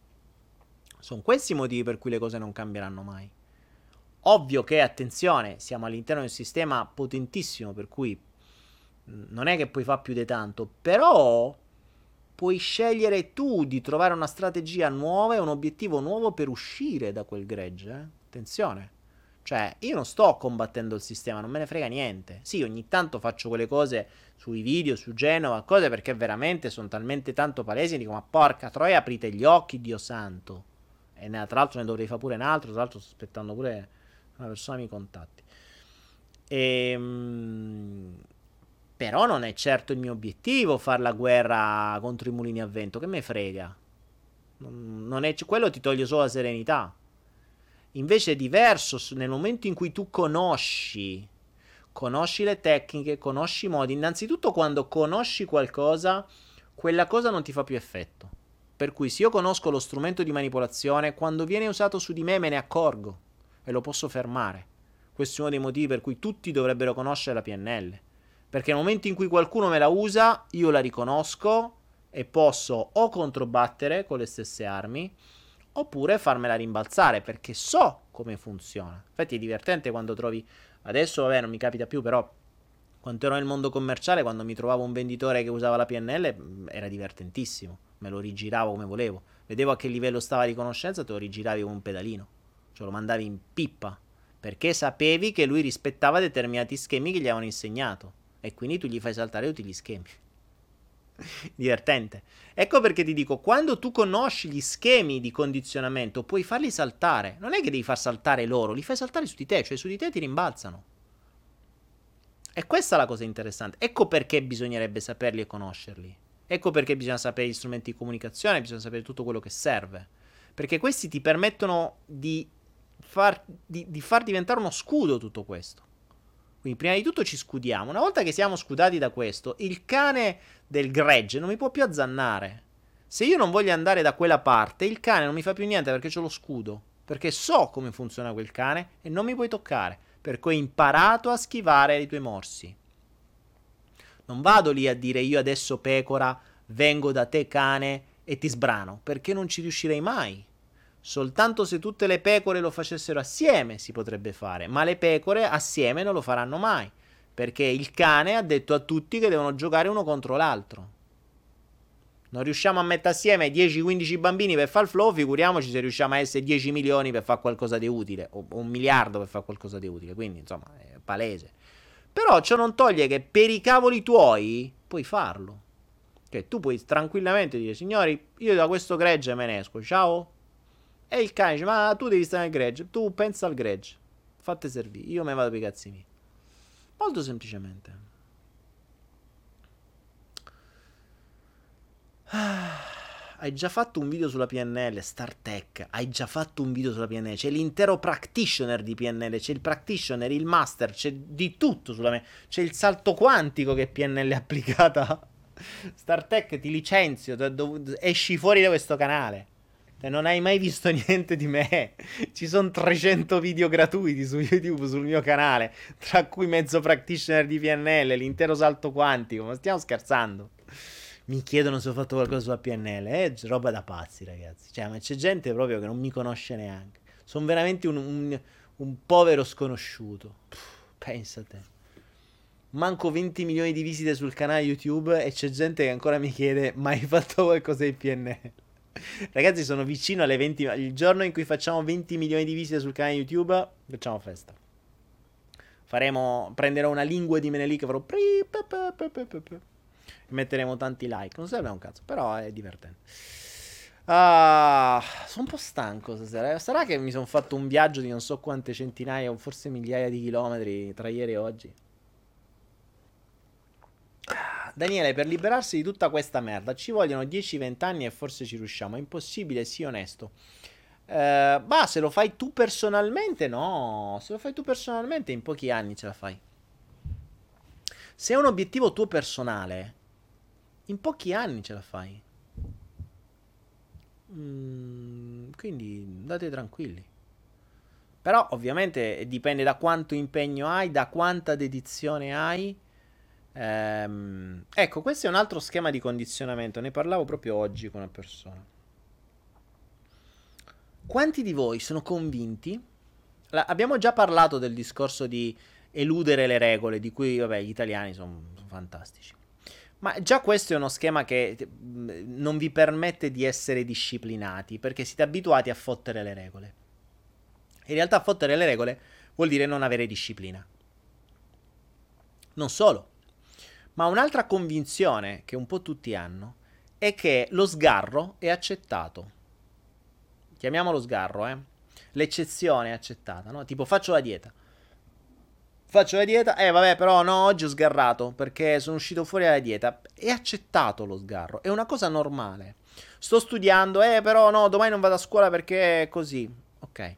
Sono questi i motivi per cui le cose non cambieranno mai. Ovvio che, attenzione, siamo all'interno di un sistema potentissimo, per cui mm, non è che puoi fare più di tanto, però puoi scegliere tu di trovare una strategia nuova e un obiettivo nuovo per uscire da quel gregge. Eh? Attenzione. Cioè, io non sto combattendo il sistema, non me ne frega niente. Sì, ogni tanto faccio quelle cose sui video, su Genova, cose perché veramente sono talmente tanto palesi, dico, ma porca troia, aprite gli occhi, Dio santo. E tra l'altro ne dovrei fare pure un altro, tra l'altro sto aspettando pure una persona mi contatti. E, ehm, però non è certo il mio obiettivo fare la guerra contro i mulini a vento, che me frega. È, quello ti toglie solo la serenità. Invece è diverso nel momento in cui tu conosci, conosci le tecniche, conosci i modi. Innanzitutto quando conosci qualcosa, quella cosa non ti fa più effetto. Per cui se io conosco lo strumento di manipolazione, quando viene usato su di me me ne accorgo e lo posso fermare. Questo è uno dei motivi per cui tutti dovrebbero conoscere la PNL. Perché nel momento in cui qualcuno me la usa, io la riconosco e posso o controbattere con le stesse armi oppure farmela rimbalzare perché so come funziona. Infatti è divertente quando trovi adesso vabbè non mi capita più però quando ero nel mondo commerciale quando mi trovavo un venditore che usava la PNL mm, era divertentissimo, me lo rigiravo come volevo. Vedevo a che livello stava di conoscenza, te lo rigiravi con un pedalino. Cioè lo mandavi in pippa Perché sapevi che lui rispettava determinati schemi che gli avevano insegnato. E quindi tu gli fai saltare tutti gli schemi. Divertente. Ecco perché ti dico, quando tu conosci gli schemi di condizionamento, puoi farli saltare. Non è che devi far saltare loro, li fai saltare su di te, cioè su di te ti rimbalzano. E questa è la cosa interessante. Ecco perché bisognerebbe saperli e conoscerli. Ecco perché bisogna sapere gli strumenti di comunicazione, bisogna sapere tutto quello che serve. Perché questi ti permettono di far, di, di far diventare uno scudo tutto questo. Quindi prima di tutto ci scudiamo. Una volta che siamo scudati da questo, il cane del gregge non mi può più azzannare. Se io non voglio andare da quella parte, il cane non mi fa più niente perché c'ho lo scudo. Perché so come funziona quel cane e non mi puoi toccare. Per cui ho imparato a schivare i tuoi morsi. Non vado lì a dire io adesso pecora, vengo da te cane e ti sbrano, perché non ci riuscirei mai. Soltanto se tutte le pecore lo facessero assieme si potrebbe fare, ma le pecore assieme non lo faranno mai, perché il cane ha detto a tutti che devono giocare uno contro l'altro. Non riusciamo a mettere assieme 10-15 bambini per fare il flow, figuriamoci se riusciamo a essere 10 milioni per fare qualcosa di utile, o un miliardo per fare qualcosa di utile, quindi insomma è palese. Però ciò non toglie che per i cavoli tuoi puoi farlo. Cioè, tu puoi tranquillamente dire, signori, io da questo gregge me ne esco, ciao. E il cane dice, ma tu devi stare nel gregge, tu pensa al gregge. Fate servire, io me vado per i cazzi miei. Molto semplicemente. Hai già fatto un video sulla PNL, StarTech. Hai già fatto un video sulla PNL. C'è l'intero practitioner di PNL. C'è il practitioner, il master. C'è di tutto sulla PNL. C'è il salto quantico che PNL è applicata. StarTech ti licenzio. Esci fuori da questo canale. Cioè, non hai mai visto niente di me. Ci sono 300 video gratuiti su YouTube sul mio canale. Tra cui mezzo practitioner di PNL, l'intero salto quantico. Ma stiamo scherzando mi chiedono se ho fatto qualcosa sulla PNL. È roba da pazzi, ragazzi. Cioè, ma c'è gente proprio che non mi conosce neanche. Sono veramente un, un, un povero sconosciuto. Puh, pensa te. Manco 20 milioni di visite sul canale YouTube e c'è gente che ancora mi chiede: Ma hai fatto qualcosa di PNL? Ragazzi, sono vicino alle 20. Il giorno in cui facciamo 20 milioni di visite sul canale YouTube, facciamo festa. Faremo. Prenderò una lingua di Menelik e farò metteremo tanti like. Non serve un cazzo, però è divertente. Ah, sono un po' stanco stasera. Sarà che mi sono fatto un viaggio di non so quante centinaia o forse migliaia di chilometri tra ieri e oggi. Daniele, per liberarsi di tutta questa merda ci vogliono 10-20 anni e forse ci riusciamo. È impossibile, sii onesto. Eh, se lo fai tu personalmente, no. Se lo fai tu personalmente, in pochi anni ce la fai. Se è un obiettivo tuo personale, in pochi anni ce la fai. Mm, quindi andate tranquilli. Però ovviamente dipende da quanto impegno hai, da quanta dedizione hai. Ehm, ecco, questo è un altro schema di condizionamento. Ne parlavo proprio oggi con una persona. Quanti di voi sono convinti? La, abbiamo già parlato del discorso di eludere le regole, di cui vabbè, gli italiani sono, sono fantastici. Ma già questo è uno schema che non vi permette di essere disciplinati, perché siete abituati a fottere le regole. In realtà fottere le regole vuol dire non avere disciplina. Non solo, ma un'altra convinzione che un po' tutti hanno è che lo sgarro è accettato. Chiamiamolo sgarro, eh. L'eccezione è accettata, no? Tipo faccio la dieta Faccio la dieta, eh vabbè però no, oggi ho sgarrato perché sono uscito fuori dalla dieta. È accettato lo sgarro, è una cosa normale. Sto studiando, eh però no, domani non vado a scuola perché è così. Ok.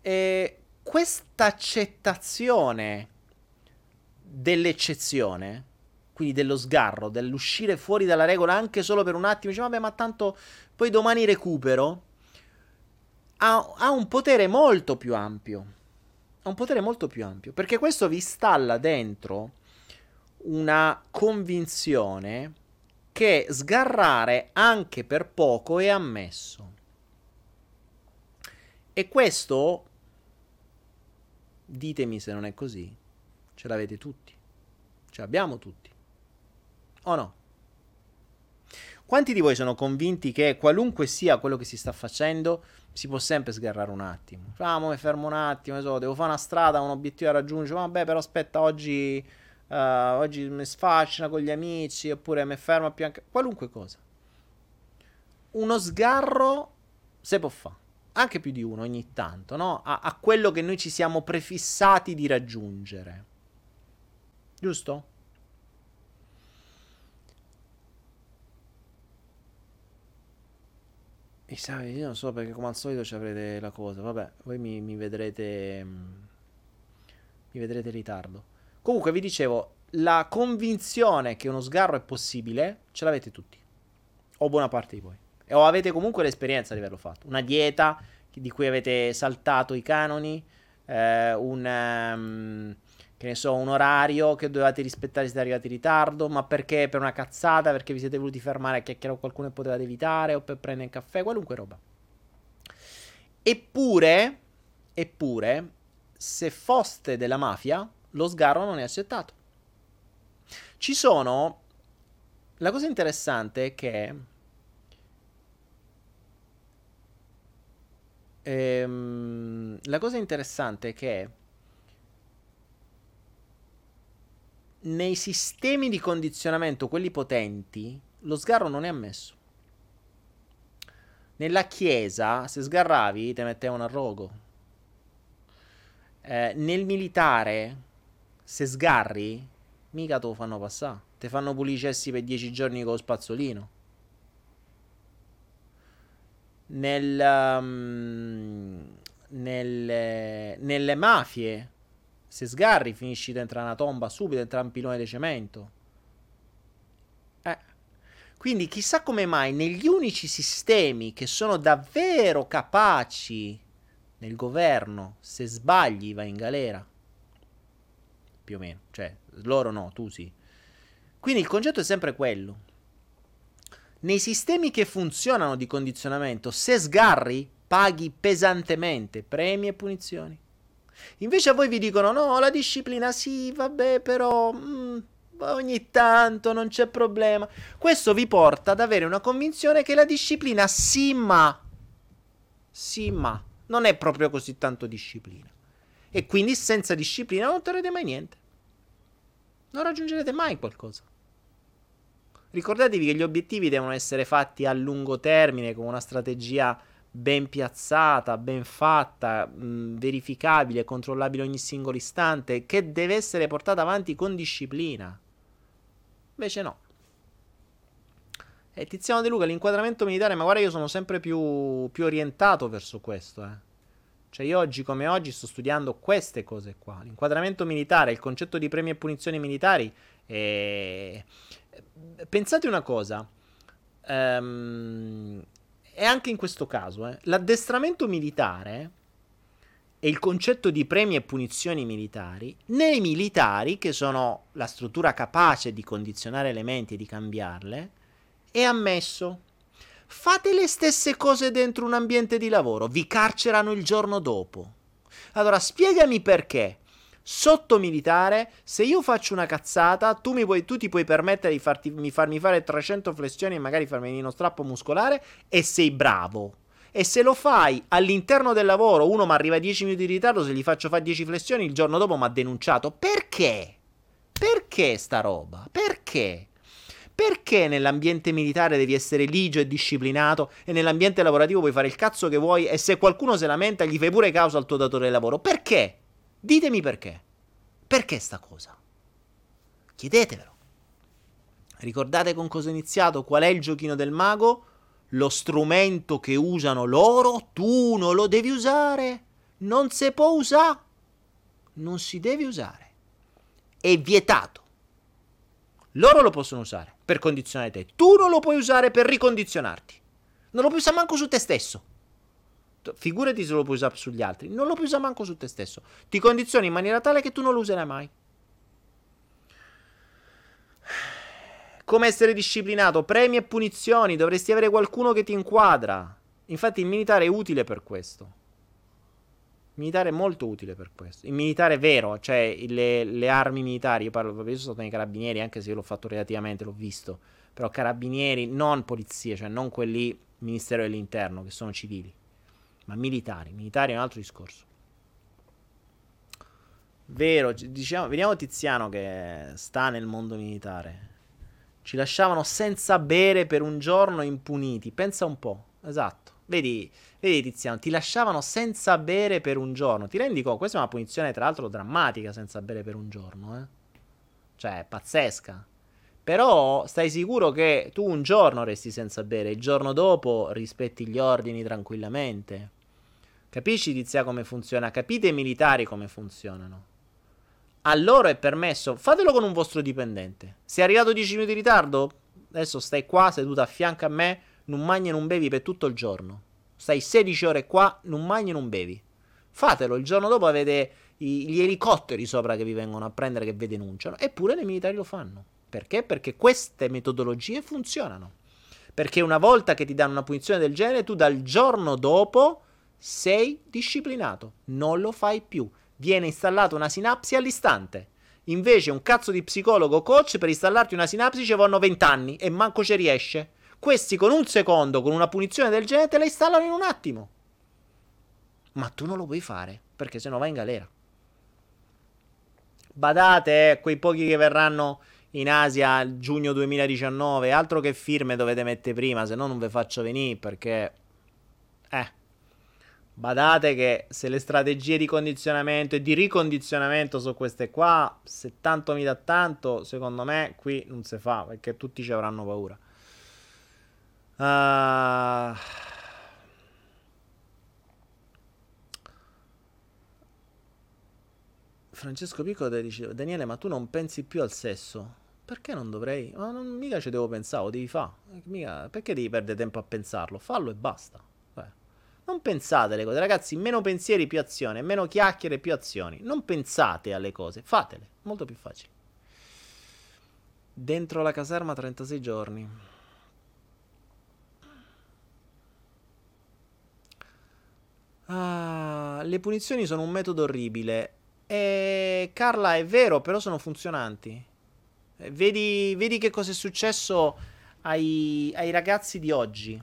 E questa accettazione dell'eccezione, quindi dello sgarro, dell'uscire fuori dalla regola anche solo per un attimo, dice vabbè ma tanto poi domani recupero, ha, ha un potere molto più ampio ha un potere molto più ampio, perché questo vi installa dentro una convinzione che sgarrare anche per poco è ammesso. E questo, ditemi se non è così, ce l'avete tutti, ce l'abbiamo tutti, o no? Quanti di voi sono convinti che qualunque sia quello che si sta facendo, si può sempre sgarrare un attimo? Ah, mi fermo un attimo, so, devo fare una strada, un obiettivo da raggiungere. Vabbè, però aspetta, oggi, uh, oggi mi sfascina con gli amici, oppure mi fermo più anche... Qualunque cosa. Uno sgarro se può fare. Anche più di uno ogni tanto, no? A, a quello che noi ci siamo prefissati di raggiungere. Giusto? io non so perché come al solito ci avrete la cosa. Vabbè, voi mi, mi vedrete. Mm, mi vedrete in ritardo. Comunque, vi dicevo, la convinzione che uno sgarro è possibile ce l'avete tutti. O buona parte di voi. E o avete comunque l'esperienza di averlo fatto. Una dieta di cui avete saltato i canoni. Eh, un. Um, che ne so, un orario che dovevate rispettare siete arrivati in ritardo, ma perché per una cazzata, perché vi siete voluti fermare a chiacchierare con qualcuno e potevate evitare, o per prendere un caffè, qualunque roba. Eppure, eppure, se foste della mafia, lo sgarro non è accettato. Ci sono... La cosa interessante è che... Ehm, la cosa interessante è che nei sistemi di condizionamento, quelli potenti, lo sgarro non è ammesso. Nella chiesa, se sgarravi, ti mettevano a rogo. Eh, nel militare, se sgarri, mica te lo fanno passare. Ti fanno pulicessi per dieci giorni con lo spazzolino. Nel, um, nelle, nelle mafie, se sgarri finisci dentro una tomba subito, dentro un pilone di cemento. Eh. Quindi chissà come mai negli unici sistemi che sono davvero capaci nel governo, se sbagli vai in galera. Più o meno, cioè loro no, tu sì. Quindi il concetto è sempre quello. Nei sistemi che funzionano di condizionamento, se sgarri, paghi pesantemente premi e punizioni. Invece a voi vi dicono: no, la disciplina sì, vabbè, però. Mm, ogni tanto non c'è problema. Questo vi porta ad avere una convinzione che la disciplina sì, ma. Sì, ma. Non è proprio così tanto disciplina. E quindi senza disciplina non otterrete mai niente. Non raggiungerete mai qualcosa. Ricordatevi che gli obiettivi devono essere fatti a lungo termine con una strategia ben piazzata, ben fatta, mh, verificabile, controllabile ogni singolo istante, che deve essere portata avanti con disciplina. Invece no. E Tiziano De Luca, l'inquadramento militare, ma guarda io sono sempre più, più orientato verso questo, eh. Cioè io oggi come oggi sto studiando queste cose qua. L'inquadramento militare, il concetto di premi e punizioni militari. E... Pensate una cosa. Um, e anche in questo caso, eh, l'addestramento militare e il concetto di premi e punizioni militari, nei militari, che sono la struttura capace di condizionare elementi e di cambiarle, è ammesso. Fate le stesse cose dentro un ambiente di lavoro, vi carcerano il giorno dopo. Allora spiegami perché sotto militare, se io faccio una cazzata, tu, mi puoi, tu ti puoi permettere di farti, mi farmi fare 300 flessioni e magari farmi uno strappo muscolare e sei bravo. E se lo fai all'interno del lavoro, uno mi arriva a 10 minuti di ritardo, se gli faccio fare 10 flessioni, il giorno dopo mi ha denunciato. Perché? Perché sta roba? Perché? Perché nell'ambiente militare devi essere ligio e disciplinato e nell'ambiente lavorativo puoi fare il cazzo che vuoi e se qualcuno se lamenta gli fai pure causa al tuo datore di lavoro? Perché? Ditemi perché. Perché sta cosa? Chiedetevelo. Ricordate con cosa ho iniziato? Qual è il giochino del mago? Lo strumento che usano loro, tu non lo devi usare. Non si può usare. Non si deve usare. È vietato. Loro lo possono usare per condizionare te. Tu non lo puoi usare per ricondizionarti. Non lo puoi usare manco su te stesso. Figurati se lo puoi usare sugli altri. Non lo puoi usare manco su te stesso. Ti condizioni in maniera tale che tu non lo userai mai. Come essere disciplinato? Premi e punizioni. Dovresti avere qualcuno che ti inquadra. Infatti il militare è utile per questo. Il militare è molto utile per questo. Il militare vero, cioè le, le armi militari. Io parlo, io sono stato carabinieri, anche se io l'ho fatto relativamente, l'ho visto. Però carabinieri, non polizie, cioè non quelli Ministero dell'Interno, che sono civili, ma militari. Militari è un altro discorso. Vero, diciamo, vediamo Tiziano che sta nel mondo militare. Ci lasciavano senza bere per un giorno impuniti. Pensa un po', esatto. Vedi, vedi Tiziano, ti lasciavano senza bere per un giorno. Ti rendi conto? Questa è una punizione, tra l'altro, drammatica senza bere per un giorno, eh? Cioè, pazzesca. Però stai sicuro che tu un giorno resti senza bere, il giorno dopo rispetti gli ordini tranquillamente. Capisci, Tizia, come funziona? Capite i militari come funzionano? A loro è permesso, fatelo con un vostro dipendente. Sei arrivato 10 minuti in ritardo? Adesso stai qua seduto a fianco a me, non mangi e non bevi per tutto il giorno. Stai 16 ore qua, non mangi e non bevi. Fatelo, il giorno dopo avete gli elicotteri sopra che vi vengono a prendere che vi denunciano. Eppure i militari lo fanno. Perché? Perché queste metodologie funzionano. Perché una volta che ti danno una punizione del genere, tu dal giorno dopo sei disciplinato. Non lo fai più. Viene installata una sinapsi all'istante. Invece un cazzo di psicologo coach per installarti una sinapsi ci vanno 20 anni e manco ci riesce. Questi con un secondo, con una punizione del genere, te la installano in un attimo. Ma tu non lo puoi fare, perché sennò vai in galera. Badate, eh, quei pochi che verranno in Asia a giugno 2019. Altro che firme dovete mettere prima, se no non vi faccio venire perché... Eh. Badate che se le strategie di condizionamento e di ricondizionamento sono queste qua, se tanto mi dà tanto, secondo me qui non si fa perché tutti ci avranno paura. Uh... Francesco Piccolo dice Daniele ma tu non pensi più al sesso perché non dovrei? Ma non, mica ci devo pensare, lo devi fare. Mica, perché devi perdere tempo a pensarlo? Fallo e basta. Non pensate alle cose, ragazzi. Meno pensieri, più azioni. Meno chiacchiere, più azioni. Non pensate alle cose, fatele. Molto più facile. Dentro la caserma 36 giorni. Ah, le punizioni sono un metodo orribile. E Carla, è vero, però sono funzionanti. Vedi, vedi che cosa è successo ai, ai ragazzi di oggi.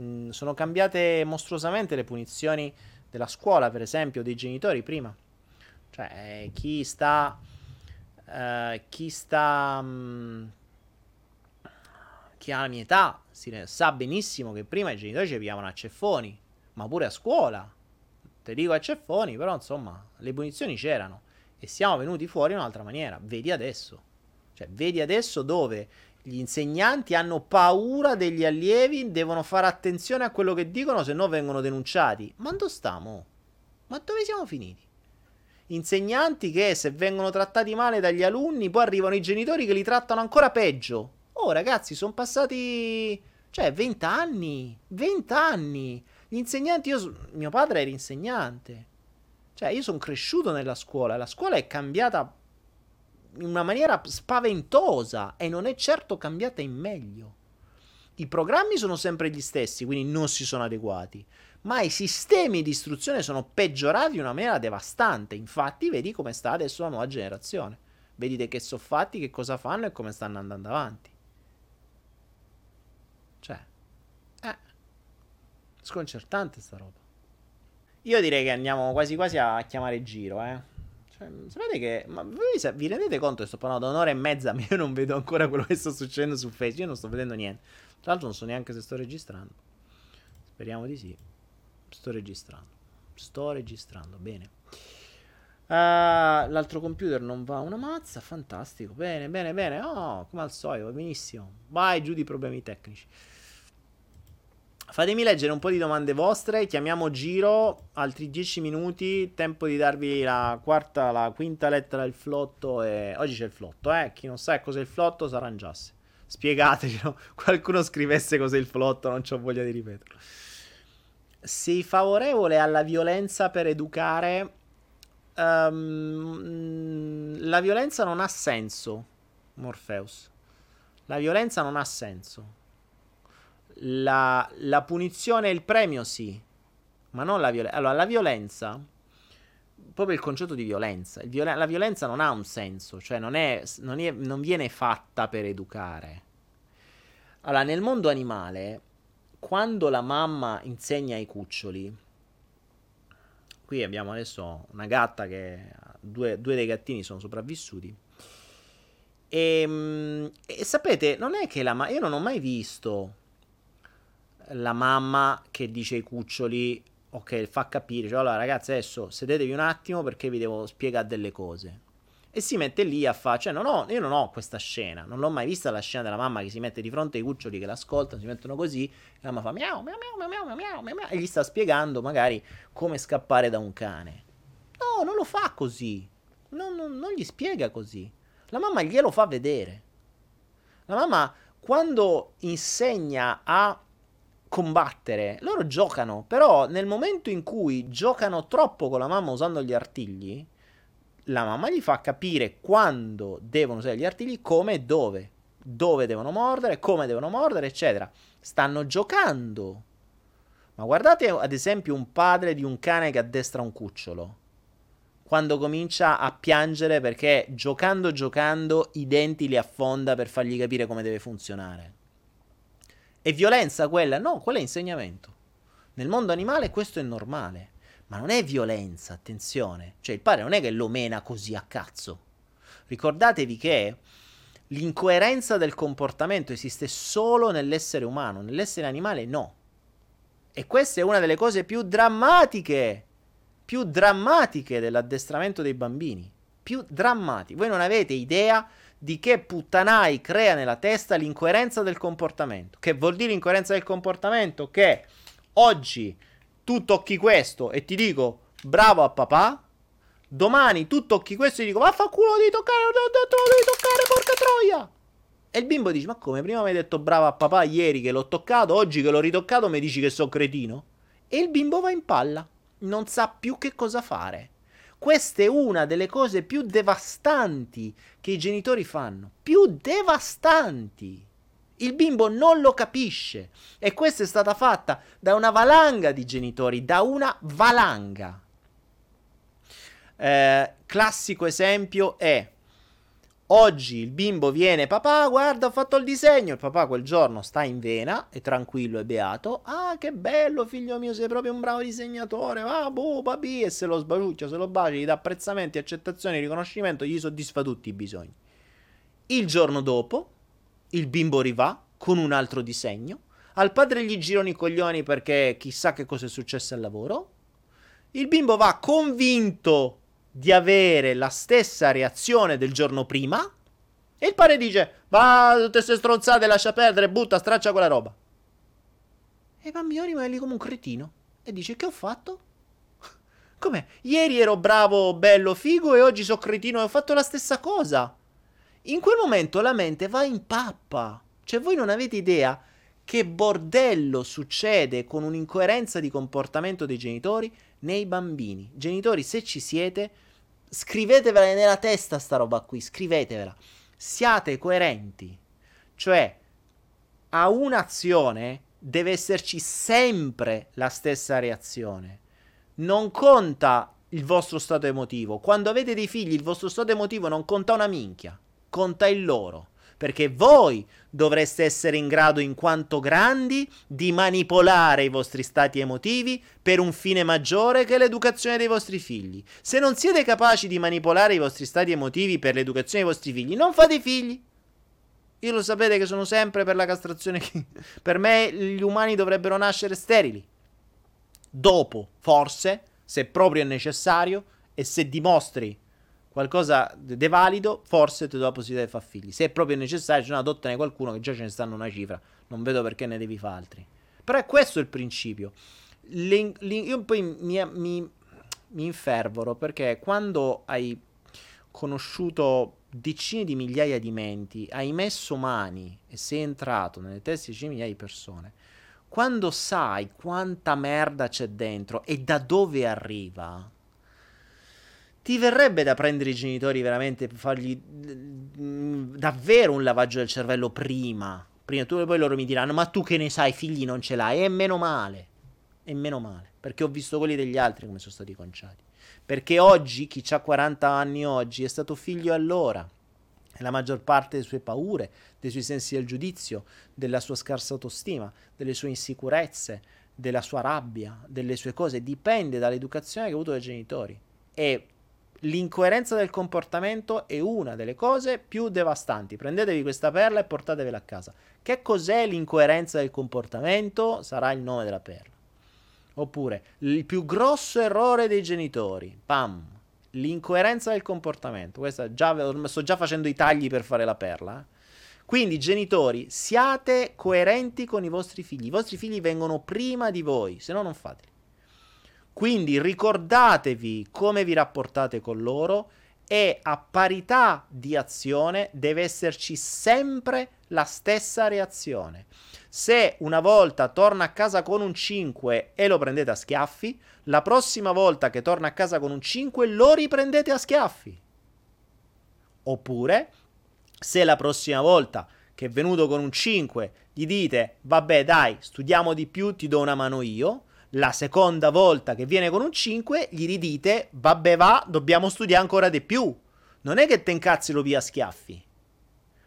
Mm, sono cambiate mostruosamente le punizioni della scuola, per esempio, dei genitori prima. Cioè, chi sta... Uh, chi sta... Um, chi ha la mia età si, sa benissimo che prima i genitori ci pigliavano a ceffoni, ma pure a scuola. Te dico a ceffoni, però insomma, le punizioni c'erano. E siamo venuti fuori in un'altra maniera. Vedi adesso. Cioè, vedi adesso dove gli insegnanti hanno paura degli allievi, devono fare attenzione a quello che dicono, se no vengono denunciati. Ma dove stiamo? Ma dove siamo finiti? Insegnanti che se vengono trattati male dagli alunni, poi arrivano i genitori che li trattano ancora peggio. Oh, ragazzi, sono passati. Cioè, 20 anni. 20 anni. Gli insegnanti, io. Mio padre era insegnante. Cioè, io sono cresciuto nella scuola. La scuola è cambiata in una maniera spaventosa e non è certo cambiata in meglio. I programmi sono sempre gli stessi, quindi non si sono adeguati, ma i sistemi di istruzione sono peggiorati in una maniera devastante. Infatti, vedi come sta adesso la nuova generazione. Vedete che sono fatti, che cosa fanno e come stanno andando avanti. Cioè, eh, sconcertante sta roba. Io direi che andiamo quasi quasi a chiamare Giro, eh. Cioè, sapete che. Ma voi vi rendete conto che sto parlando da un'ora e mezza? Ma io non vedo ancora quello che sta succedendo su Facebook. Io non sto vedendo niente. Tra l'altro, non so neanche se sto registrando. Speriamo di sì. Sto registrando. Sto registrando. Bene. Uh, l'altro computer non va una mazza. Fantastico. Bene, bene, bene. Oh, come al solito. Benissimo. Vai giù di problemi tecnici. Fatemi leggere un po' di domande vostre. Chiamiamo Giro. Altri 10 minuti. Tempo di darvi la quarta, la quinta lettera del flotto. E... Oggi c'è il flotto, eh. Chi non sa cos'è il flotto si arrangiasse. Spiegatecelo. Qualcuno scrivesse cos'è il flotto, non ho voglia di ripeterlo. Sei favorevole alla violenza per educare? Um, la violenza non ha senso, Morpheus. La violenza non ha senso la, la punizione e il premio sì, ma non la violenza. Allora, la violenza, proprio il concetto di violenza, violen- la violenza non ha un senso, cioè non, è, non, è, non viene fatta per educare. Allora, nel mondo animale, quando la mamma insegna ai cuccioli, qui abbiamo adesso una gatta che due, due dei gattini sono sopravvissuti. E, ehm, e, sapete, non è che la mamma. Io non ho mai visto la mamma che dice ai cuccioli, ok, fa capire, cioè allora ragazzi adesso sedetevi un attimo perché vi devo spiegare delle cose. E si mette lì a fare, cioè non ho, io non ho questa scena, non l'ho mai vista la scena della mamma che si mette di fronte ai cuccioli che l'ascoltano, si mettono così, e la mamma fa miau, miau, miau, miau, miau, miau, miau, miau e gli sta spiegando magari come scappare da un cane. No, non lo fa così, non, non, non gli spiega così, la mamma glielo fa vedere. La mamma quando insegna a combattere, loro giocano, però nel momento in cui giocano troppo con la mamma usando gli artigli, la mamma gli fa capire quando devono usare gli artigli, come e dove. Dove devono mordere, come devono mordere, eccetera. Stanno giocando. Ma guardate ad esempio un padre di un cane che addestra un cucciolo quando comincia a piangere perché giocando giocando i denti li affonda per fargli capire come deve funzionare. È violenza quella? No, quello è insegnamento. Nel mondo animale questo è normale, ma non è violenza, attenzione. Cioè il padre non è che lo mena così a cazzo. Ricordatevi che l'incoerenza del comportamento esiste solo nell'essere umano, nell'essere animale no. E questa è una delle cose più drammatiche più drammatiche dell'addestramento dei bambini. Più drammatiche. Voi non avete idea di che puttanai crea nella testa l'incoerenza del comportamento. Che vuol dire incoerenza del comportamento? Che oggi tu tocchi questo e ti dico bravo a papà. Domani tu tocchi questo e ti dico vaffanculo devi toccare, detto lo devi toccare, porca troia. E il bimbo dice: Ma come? Prima mi hai detto bravo a papà ieri che l'ho toccato, oggi che l'ho ritoccato mi dici che sono cretino? E il bimbo va in palla non sa più che cosa fare. Questa è una delle cose più devastanti che i genitori fanno. Più devastanti. Il bimbo non lo capisce. E questa è stata fatta da una valanga di genitori, da una valanga. Eh, classico esempio è Oggi il bimbo viene, papà, guarda, ho fatto il disegno. Il papà quel giorno sta in vena, è tranquillo e beato. Ah, che bello, figlio mio, sei proprio un bravo disegnatore. Ah, boh, papi. E se lo sbaciuccia, se lo bacia, gli dà apprezzamenti, accettazioni, riconoscimento, gli soddisfa tutti i bisogni. Il giorno dopo, il bimbo rivà con un altro disegno. Al padre gli girano i coglioni perché chissà che cosa è successo al lavoro. Il bimbo va convinto di avere la stessa reazione del giorno prima. E il padre dice: Va, tutte queste stronzate, lascia perdere, butta, straccia quella roba. E il bambino rimane lì come un cretino. E dice: Che ho fatto? Com'è? Ieri ero bravo, bello, figo, e oggi sono cretino e ho fatto la stessa cosa. In quel momento la mente va in pappa. Cioè, voi non avete idea che bordello succede con un'incoerenza di comportamento dei genitori nei bambini. Genitori, se ci siete, scrivetevela nella testa sta roba qui, scrivetevela. Siate coerenti. Cioè, a un'azione deve esserci sempre la stessa reazione. Non conta il vostro stato emotivo. Quando avete dei figli, il vostro stato emotivo non conta una minchia, conta il loro perché voi dovreste essere in grado, in quanto grandi, di manipolare i vostri stati emotivi per un fine maggiore che l'educazione dei vostri figli. Se non siete capaci di manipolare i vostri stati emotivi per l'educazione dei vostri figli, non fate figli. Io lo sapete che sono sempre per la castrazione. per me gli umani dovrebbero nascere sterili. Dopo, forse, se proprio è necessario e se dimostri qualcosa di valido, forse ti do la possibilità di fare figli. Se è proprio necessario, cioè, adottane qualcuno che già ce ne stanno una cifra. Non vedo perché ne devi fare altri. Però è questo il principio. L'in- l'in- io poi mi, mi, mi infervoro perché quando hai conosciuto decine di migliaia di menti, hai messo mani e sei entrato nelle teste di decine di migliaia di persone, quando sai quanta merda c'è dentro e da dove arriva, ti verrebbe da prendere i genitori veramente per fargli mm, davvero un lavaggio del cervello prima. Prima tu e poi loro mi diranno: Ma tu che ne sai, figli non ce l'hai? E meno male. E meno male. Perché ho visto quelli degli altri come sono stati conciati. Perché oggi, chi ha 40 anni oggi, è stato figlio allora. la maggior parte delle sue paure, dei suoi sensi del giudizio, della sua scarsa autostima, delle sue insicurezze, della sua rabbia, delle sue cose, dipende dall'educazione che ha avuto dai genitori. E l'incoerenza del comportamento è una delle cose più devastanti. Prendetevi questa perla e portatevela a casa. Che cos'è l'incoerenza del comportamento? Sarà il nome della perla. Oppure il più grosso errore dei genitori. Pam. L'incoerenza del comportamento. Questa già, sto già facendo i tagli per fare la perla. Quindi, genitori, siate coerenti con i vostri figli. I vostri figli vengono prima di voi, se no non fateli. Quindi ricordatevi come vi rapportate con loro e a parità di azione deve esserci sempre la stessa reazione. Se una volta torna a casa con un 5 e lo prendete a schiaffi, la prossima volta che torna a casa con un 5 lo riprendete a schiaffi. Oppure, se la prossima volta che è venuto con un 5 gli dite, vabbè dai, studiamo di più, ti do una mano io, la seconda volta che viene con un 5 gli ridite vabbè va, dobbiamo studiare ancora di più. Non è che te incazzi lo via schiaffi.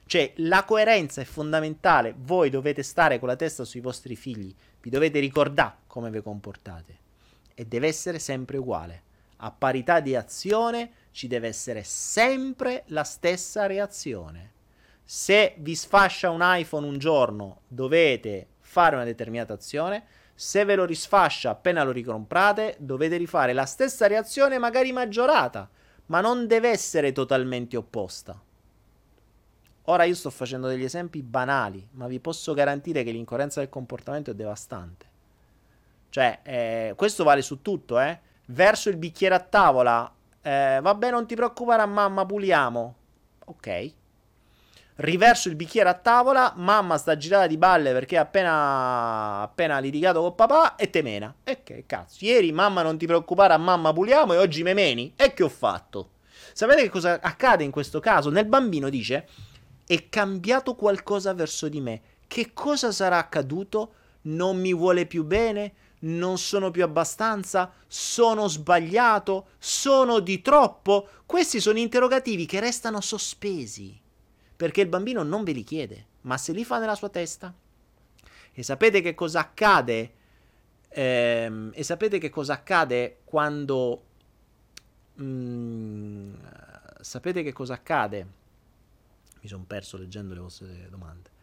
Cioè, la coerenza è fondamentale. Voi dovete stare con la testa sui vostri figli. Vi dovete ricordare come vi comportate. E deve essere sempre uguale. A parità di azione ci deve essere sempre la stessa reazione. Se vi sfascia un iPhone un giorno, dovete fare una determinata azione se ve lo risfascia appena lo ricomprate, dovete rifare la stessa reazione, magari maggiorata, ma non deve essere totalmente opposta. Ora io sto facendo degli esempi banali, ma vi posso garantire che l'incoerenza del comportamento è devastante. Cioè, eh, questo vale su tutto, eh. Verso il bicchiere a tavola, eh, vabbè, non ti preoccupare, a mamma, puliamo. Ok riverso il bicchiere a tavola, mamma sta girata di balle perché ha appena, appena litigato con papà e te mena. E che cazzo, ieri mamma non ti preoccupare, a mamma puliamo e oggi me meni. E che ho fatto? Sapete che cosa accade in questo caso? Nel bambino dice, è cambiato qualcosa verso di me. Che cosa sarà accaduto? Non mi vuole più bene? Non sono più abbastanza? Sono sbagliato? Sono di troppo? Questi sono interrogativi che restano sospesi perché il bambino non ve li chiede, ma se li fa nella sua testa. E sapete che cosa accade? Ehm, e sapete che cosa accade quando... Mm, sapete che cosa accade? Mi sono perso leggendo le vostre domande.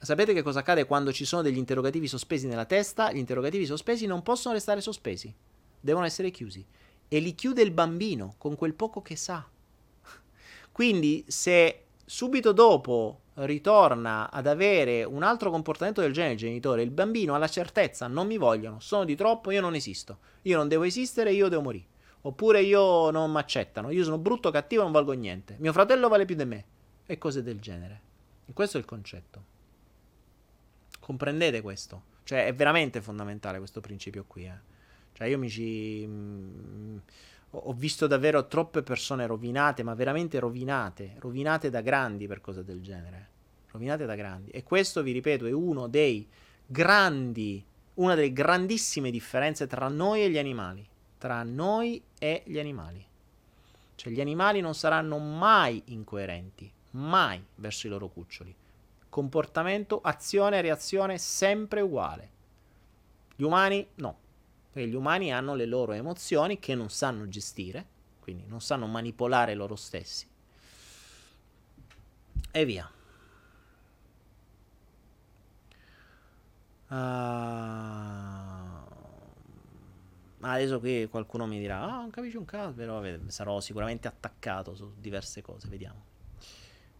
Sapete che cosa accade quando ci sono degli interrogativi sospesi nella testa? Gli interrogativi sospesi non possono restare sospesi, devono essere chiusi. E li chiude il bambino con quel poco che sa. Quindi se subito dopo ritorna ad avere un altro comportamento del genere il genitore, il bambino ha la certezza, non mi vogliono, sono di troppo, io non esisto, io non devo esistere, io devo morire. Oppure io non mi accettano, io sono brutto, cattivo, non valgo niente. Mio fratello vale più di me. E cose del genere. E questo è il concetto. Comprendete questo? Cioè, è veramente fondamentale questo principio qui. Eh? Cioè, io mi ci. Mm, ho visto davvero troppe persone rovinate, ma veramente rovinate, rovinate da grandi per cose del genere. Rovinate da grandi. E questo, vi ripeto, è uno dei grandi, una delle grandissime differenze tra noi e gli animali. Tra noi e gli animali. Cioè gli animali non saranno mai incoerenti, mai verso i loro cuccioli. Comportamento, azione, reazione sempre uguale. Gli umani no. Perché gli umani hanno le loro emozioni che non sanno gestire, quindi non sanno manipolare loro stessi. E via. Uh, adesso qui qualcuno mi dirà: Ah, non capisci un caso, però sarò sicuramente attaccato su diverse cose. Vediamo.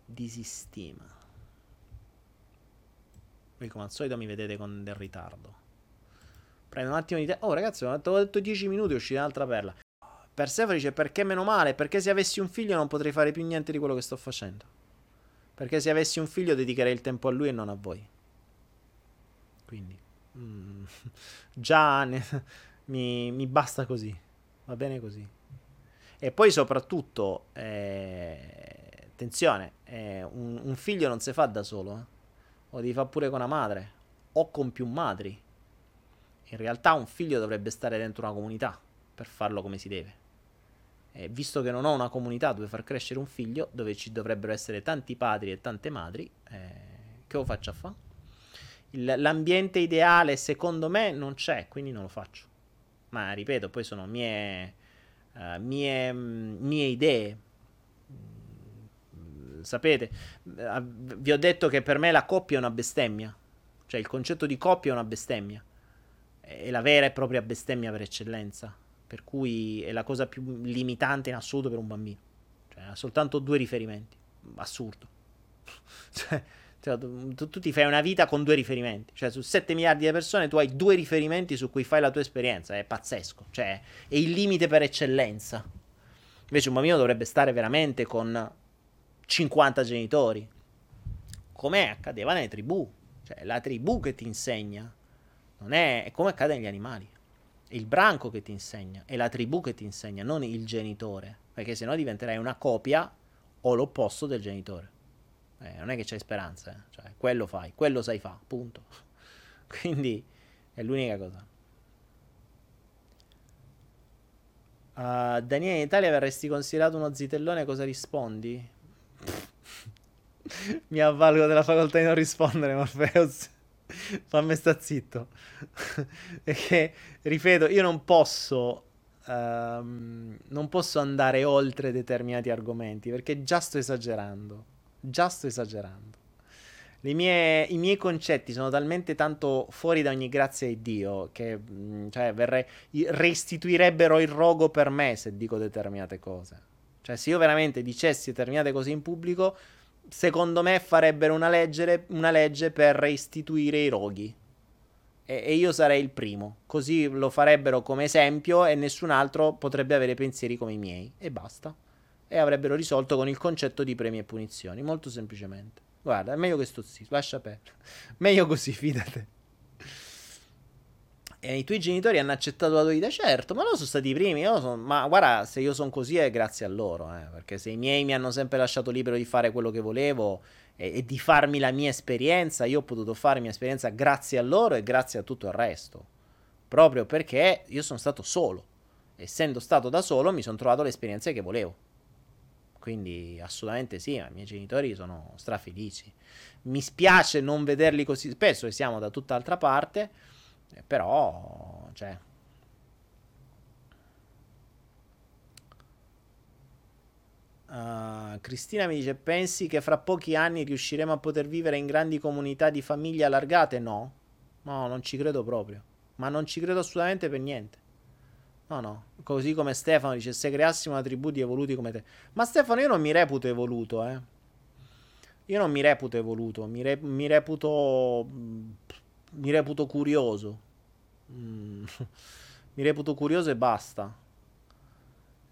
Disistima. Qui, come al solito, mi vedete con del ritardo. Prende un attimo di tempo. Oh, ragazzi, ho detto 10 minuti, è uscita un'altra perla. Persefone dice perché meno male? Perché se avessi un figlio non potrei fare più niente di quello che sto facendo. Perché se avessi un figlio dedicherei il tempo a lui e non a voi. Quindi, mm, già ne, mi, mi, basta così. Va bene così. E poi soprattutto, eh, attenzione, eh, un, un, figlio non si fa da solo. Eh. Lo devi fare pure con una madre. O con più madri. In realtà un figlio dovrebbe stare dentro una comunità per farlo come si deve. E visto che non ho una comunità dove far crescere un figlio, dove ci dovrebbero essere tanti padri e tante madri, eh, che lo faccio a fare? l'ambiente ideale, secondo me, non c'è, quindi non lo faccio. Ma ripeto, poi sono mie, uh, mie, mie idee. Sapete, uh, vi ho detto che per me la coppia è una bestemmia. Cioè, il concetto di coppia è una bestemmia. È la vera e propria bestemmia per eccellenza. Per cui è la cosa più limitante in assoluto per un bambino. Cioè, ha soltanto due riferimenti. Assurdo. cioè, cioè, tu, tu, ti fai una vita con due riferimenti. Cioè, su 7 miliardi di persone tu hai due riferimenti su cui fai la tua esperienza. È pazzesco. Cioè, è il limite per eccellenza. Invece un bambino dovrebbe stare veramente con 50 genitori. Come accadeva nelle tribù. Cioè, è la tribù che ti insegna. Non è, è come accade negli animali. È il branco che ti insegna. È la tribù che ti insegna, non il genitore. Perché sennò diventerai una copia o l'opposto del genitore. Eh, non è che c'hai speranza, eh. cioè, quello fai, quello sai fa, punto. Quindi è l'unica cosa. Uh, Daniele, in Italia verresti considerato uno zitellone, cosa rispondi? Mi avvalgo della facoltà di non rispondere, Morpheus. Fammi sta zitto. Perché, ripeto, io non posso... Um, non posso andare oltre determinati argomenti perché già sto esagerando. Già sto esagerando. Mie, I miei concetti sono talmente tanto fuori da ogni grazia di Dio che mm, cioè, verrei, restituirebbero il rogo per me se dico determinate cose. Cioè, se io veramente dicessi determinate cose in pubblico, secondo me farebbero una legge, una legge per istituire i roghi. E, e, io sarei il primo. Così lo farebbero come esempio e nessun altro potrebbe avere pensieri come i miei. E basta e avrebbero risolto con il concetto di premi e punizioni, molto semplicemente. Guarda, è meglio che sto zitto, lascia perdere. meglio così, fidate. I tuoi genitori hanno accettato la tua vita? Certo, ma loro sono stati i primi. Sono... Ma guarda, se io sono così è grazie a loro. Eh, perché se i miei mi hanno sempre lasciato libero di fare quello che volevo e, e di farmi la mia esperienza, io ho potuto fare la mia esperienza grazie a loro e grazie a tutto il resto. Proprio perché io sono stato solo. Essendo stato da solo, mi sono trovato le esperienze che volevo. Quindi assolutamente sì, i miei genitori sono strafelici. Mi spiace non vederli così spesso, siamo da tutt'altra parte, però, cioè... Uh, Cristina mi dice: Pensi che fra pochi anni riusciremo a poter vivere in grandi comunità di famiglie allargate? No, no, non ci credo proprio. Ma non ci credo assolutamente per niente. No, no. Così come Stefano dice: Se creassimo una tribù di evoluti come te. Ma Stefano, io non mi reputo evoluto, eh. Io non mi reputo evoluto. Mi, re- mi reputo. Mi reputo curioso. Mm. mi reputo curioso e basta.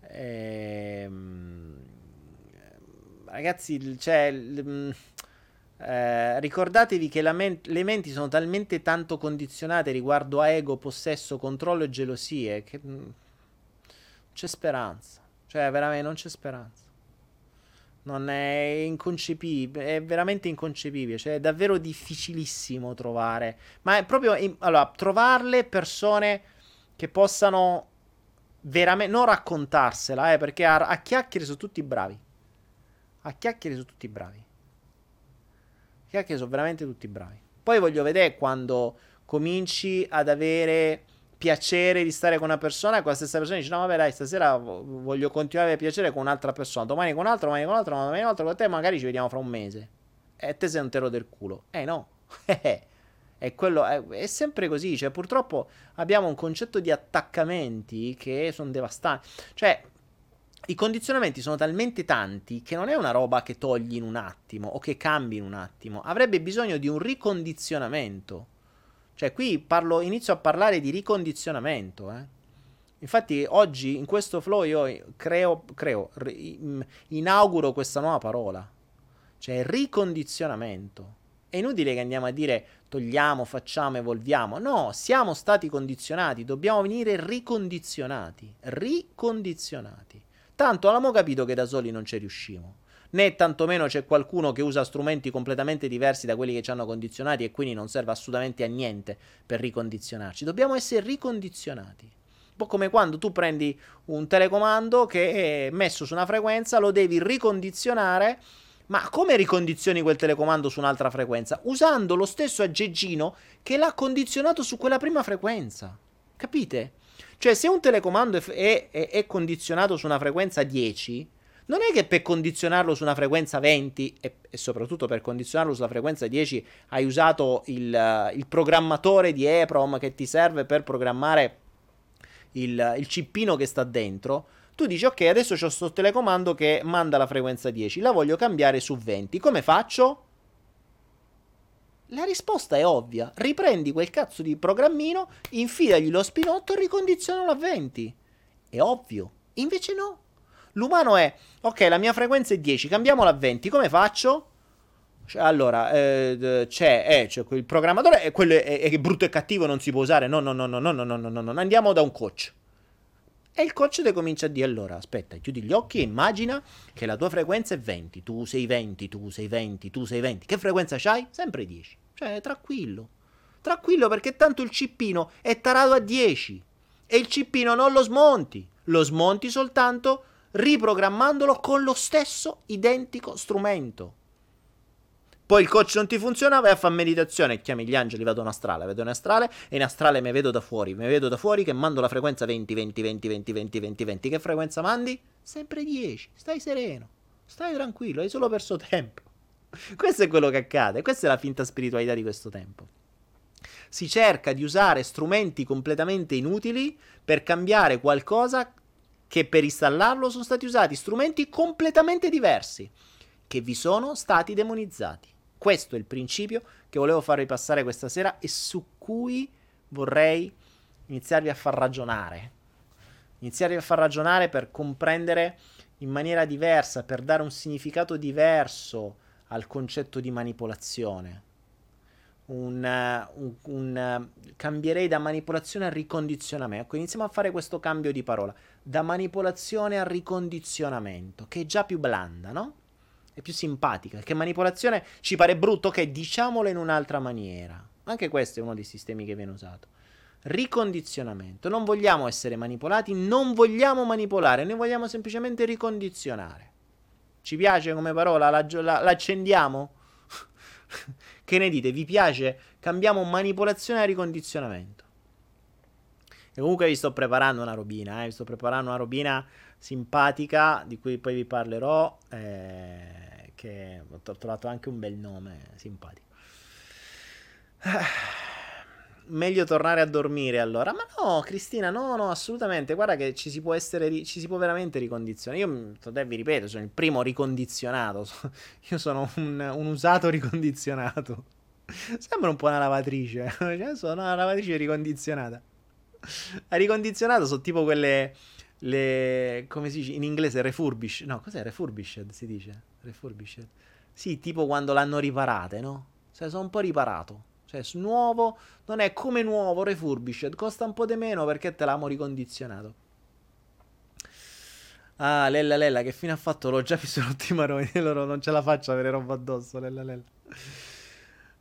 Ehm. Ragazzi, cioè. L- eh, ricordatevi che men- le menti sono talmente tanto condizionate riguardo a ego, possesso, controllo e gelosie che mm, c'è speranza. Cioè, veramente non c'è speranza. Non è inconcepibile, è veramente inconcepibile. Cioè, è davvero difficilissimo trovare. Ma è proprio. In- allora, trovarle persone che possano veramente. Non raccontarsela, eh, perché a, a chiacchiere sono tutti bravi. A chiacchiere sono tutti bravi. Che sono veramente tutti bravi. Poi voglio vedere quando cominci ad avere piacere di stare con una persona e quella stessa persona dice no vabbè dai stasera voglio continuare a piacere con un'altra persona domani con un'altra, domani con un'altra, domani con un'altra con te magari ci vediamo fra un mese. E te sei un tero del culo. Eh no. È, quello, è, è sempre così cioè purtroppo abbiamo un concetto di attaccamenti che sono devastanti cioè i condizionamenti sono talmente tanti che non è una roba che togli in un attimo o che cambi in un attimo, avrebbe bisogno di un ricondizionamento. Cioè, qui parlo, inizio a parlare di ricondizionamento. Eh. Infatti, oggi in questo flow io creo, creo, inauguro questa nuova parola, cioè ricondizionamento. È inutile che andiamo a dire togliamo, facciamo, evolviamo. No, siamo stati condizionati, dobbiamo venire ricondizionati. Ricondizionati. Tanto avevamo capito che da soli non ci riusciamo. Né tantomeno c'è qualcuno che usa strumenti completamente diversi da quelli che ci hanno condizionati e quindi non serve assolutamente a niente per ricondizionarci. Dobbiamo essere ricondizionati. Un po' come quando tu prendi un telecomando che è messo su una frequenza, lo devi ricondizionare. Ma come ricondizioni quel telecomando su un'altra frequenza? Usando lo stesso aggeggino che l'ha condizionato su quella prima frequenza. Capite? Cioè, se un telecomando è, è, è condizionato su una frequenza 10, non è che per condizionarlo su una frequenza 20 e, e soprattutto per condizionarlo sulla frequenza 10 hai usato il, il programmatore di EPROM che ti serve per programmare il, il cippino che sta dentro. Tu dici ok, adesso ho questo telecomando che manda la frequenza 10, la voglio cambiare su 20. Come faccio? La risposta è ovvia. Riprendi quel cazzo di programmino, infilagli lo spinotto e ricondizionalo a 20. È ovvio. Invece no. L'umano è, ok, la mia frequenza è 10, cambiamola a 20, come faccio? Cioè, allora, eh, c'è, eh, c'è il programmatore, e quello è, è, brutto e cattivo, non si può usare, no, no, no, no, no, no, no, no, no, no, andiamo da un coach. E il coach ti comincia a dire, allora, aspetta, chiudi gli occhi e immagina che la tua frequenza è 20, tu sei 20, tu sei 20, tu sei 20. Che frequenza c'hai? Sempre 10. Cioè, tranquillo. Tranquillo perché tanto il cippino è tarato a 10. E il cippino non lo smonti. Lo smonti soltanto riprogrammandolo con lo stesso identico strumento. Poi il coach non ti funziona, vai a fare meditazione, chiami gli angeli, vado in astrale, vedo in astrale e in astrale mi vedo da fuori, mi vedo da fuori che mando la frequenza 20, 20, 20, 20, 20, 20, 20. Che frequenza mandi? Sempre 10, stai sereno, stai tranquillo, hai solo perso tempo. Questo è quello che accade, questa è la finta spiritualità di questo tempo. Si cerca di usare strumenti completamente inutili per cambiare qualcosa che per installarlo sono stati usati strumenti completamente diversi, che vi sono stati demonizzati. Questo è il principio che volevo farvi passare questa sera e su cui vorrei iniziarvi a far ragionare. Iniziarvi a far ragionare per comprendere in maniera diversa, per dare un significato diverso al concetto di manipolazione un, un, un, cambierei da manipolazione a ricondizionamento. Ecco, iniziamo a fare questo cambio di parola. Da manipolazione a ricondizionamento, che è già più blanda, no? È più simpatica. Perché manipolazione ci pare brutto, ok, diciamolo in un'altra maniera. Anche questo è uno dei sistemi che viene usato. Ricondizionamento. Non vogliamo essere manipolati, non vogliamo manipolare, noi vogliamo semplicemente ricondizionare. Ci piace come parola? La, la, l'accendiamo? Che ne dite? Vi piace? Cambiamo manipolazione e ricondizionamento. E comunque vi sto preparando una robina, eh? vi sto preparando una robina simpatica di cui poi vi parlerò, eh, che ho trovato anche un bel nome, simpatico. Meglio tornare a dormire allora. Ma no, Cristina, no, no, assolutamente. Guarda che ci si può essere, ci si può veramente ricondizionare. Io, te, vi ripeto, sono il primo ricondizionato. Io sono un, un usato ricondizionato. Sembra un po' una lavatrice. Cioè, sono una lavatrice ricondizionata. La ricondizionata sono tipo quelle. Le, come si dice in inglese? Refurbish. No, cos'è refurbished? Si dice refurbished. Sì, tipo quando l'hanno riparate, no? Cioè, sono un po' riparato. Cioè, nuovo non è come nuovo, refurbished. Costa un po' di meno perché te l'hanno ricondizionato. Ah, Lella Lella, che fine ha fatto? L'ho già visto tutti i maroni. Loro non ce la faccio avere roba addosso, Lella Lella.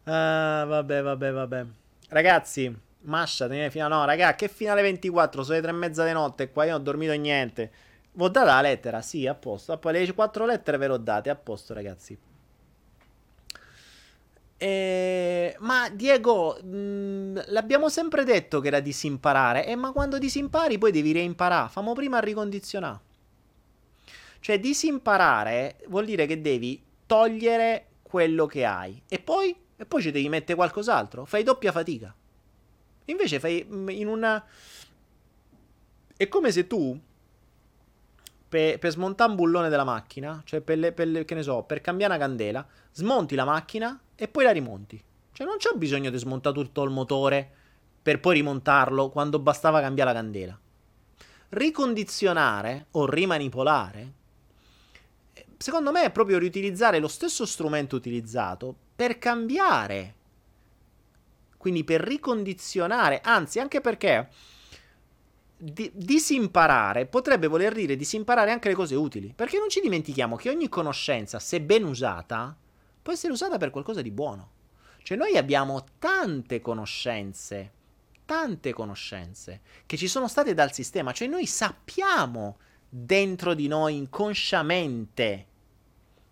Ah, vabbè, vabbè, vabbè. Ragazzi, Mascia, tenete fino a... No, raga, che finale 24? Sono le tre e mezza di notte qua, io non ho dormito niente. Vi ho dato la lettera? Sì, a posto. Poi le quattro lettere ve le ho date, a posto, ragazzi. Eh, ma Diego, mh, mm, l'abbiamo sempre detto che era disimparare. Eh, ma quando disimpari poi devi reimparare. Famo prima a ricondizionare. Cioè, disimparare vuol dire che devi togliere quello che hai. E poi? E poi ci devi mettere qualcos'altro. Fai doppia fatica. Invece fai mm, in una... È come se tu per, per smontare un bullone della macchina, cioè per, le, per le, che ne so, per cambiare una candela, smonti la macchina e poi la rimonti. Cioè non c'è bisogno di smontare tutto il motore per poi rimontarlo quando bastava cambiare la candela. Ricondizionare o rimanipolare, secondo me è proprio riutilizzare lo stesso strumento utilizzato per cambiare. Quindi per ricondizionare, anzi anche perché di- disimparare potrebbe voler dire disimparare anche le cose utili. Perché non ci dimentichiamo che ogni conoscenza, se ben usata, può essere usata per qualcosa di buono. Cioè noi abbiamo tante conoscenze, tante conoscenze che ci sono state dal sistema, cioè noi sappiamo dentro di noi inconsciamente,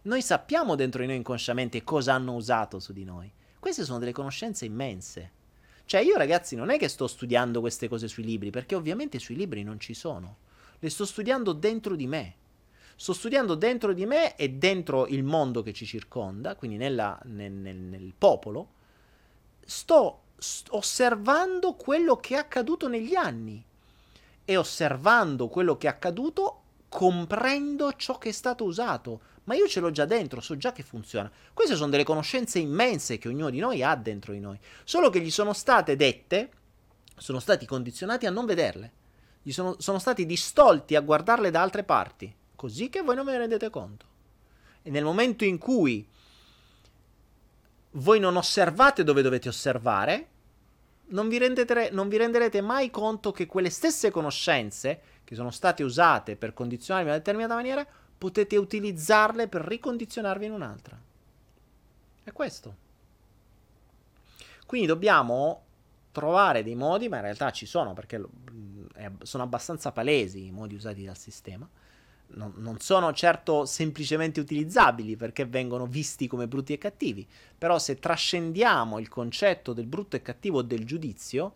noi sappiamo dentro di noi inconsciamente cosa hanno usato su di noi. Queste sono delle conoscenze immense. Cioè io ragazzi non è che sto studiando queste cose sui libri, perché ovviamente sui libri non ci sono. Le sto studiando dentro di me. Sto studiando dentro di me e dentro il mondo che ci circonda, quindi nella, nel, nel, nel popolo. Sto osservando quello che è accaduto negli anni e osservando quello che è accaduto comprendo ciò che è stato usato. Ma io ce l'ho già dentro, so già che funziona. Queste sono delle conoscenze immense che ognuno di noi ha dentro di noi. Solo che gli sono state dette, sono stati condizionati a non vederle. Gli sono, sono stati distolti a guardarle da altre parti. Così che voi non ve ne rendete conto. E nel momento in cui voi non osservate dove dovete osservare, non vi, rendete, non vi renderete mai conto che quelle stesse conoscenze che sono state usate per condizionarvi in una determinata maniera, potete utilizzarle per ricondizionarvi in un'altra. È questo. Quindi dobbiamo trovare dei modi, ma in realtà ci sono perché sono abbastanza palesi i modi usati dal sistema non, non, sono certo semplicemente utilizzabili perché vengono visti come brutti e cattivi, però se trascendiamo il concetto del brutto e cattivo del giudizio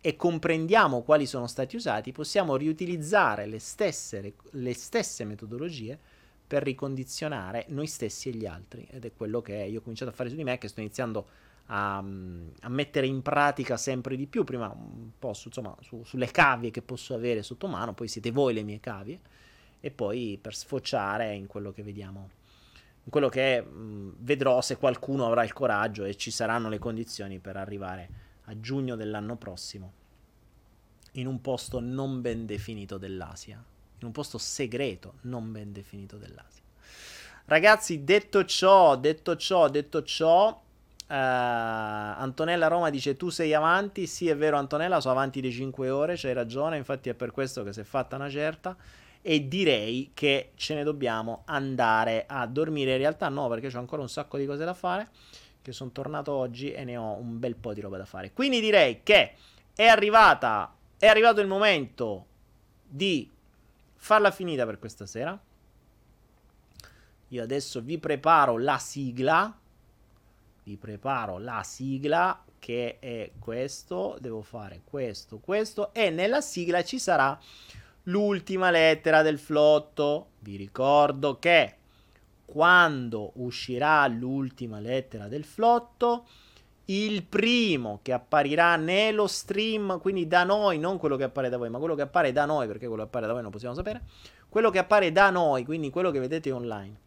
e comprendiamo quali sono stati usati, possiamo riutilizzare le stesse, le, stesse metodologie per ricondizionare noi stessi e gli altri. Ed è quello che io ho cominciato a fare su di me, che sto iniziando a, a mettere in pratica sempre di più. Prima un po' su, insomma, su, sulle cavie che posso avere sotto mano, poi siete voi le mie cavie e poi per sfociare in quello che vediamo, in quello che mh, vedrò se qualcuno avrà il coraggio e ci saranno le condizioni per arrivare a giugno dell'anno prossimo in un posto non ben definito dell'Asia, in un posto segreto non ben definito dell'Asia. Ragazzi, detto ciò, detto ciò, detto ciò, Uh, Antonella Roma dice tu sei avanti, sì è vero Antonella, sono avanti di 5 ore, c'hai ragione, infatti è per questo che si è fatta una certa e direi che ce ne dobbiamo andare a dormire. In realtà no, perché ho ancora un sacco di cose da fare, che sono tornato oggi e ne ho un bel po' di roba da fare. Quindi direi che è arrivata è arrivato il momento di farla finita per questa sera. Io adesso vi preparo la sigla. Vi preparo la sigla che è questo. Devo fare questo, questo. E nella sigla ci sarà l'ultima lettera del flotto. Vi ricordo che quando uscirà l'ultima lettera del flotto, il primo che apparirà nello stream, quindi da noi, non quello che appare da voi, ma quello che appare da noi, perché quello che appare da voi non possiamo sapere, quello che appare da noi, quindi quello che vedete online,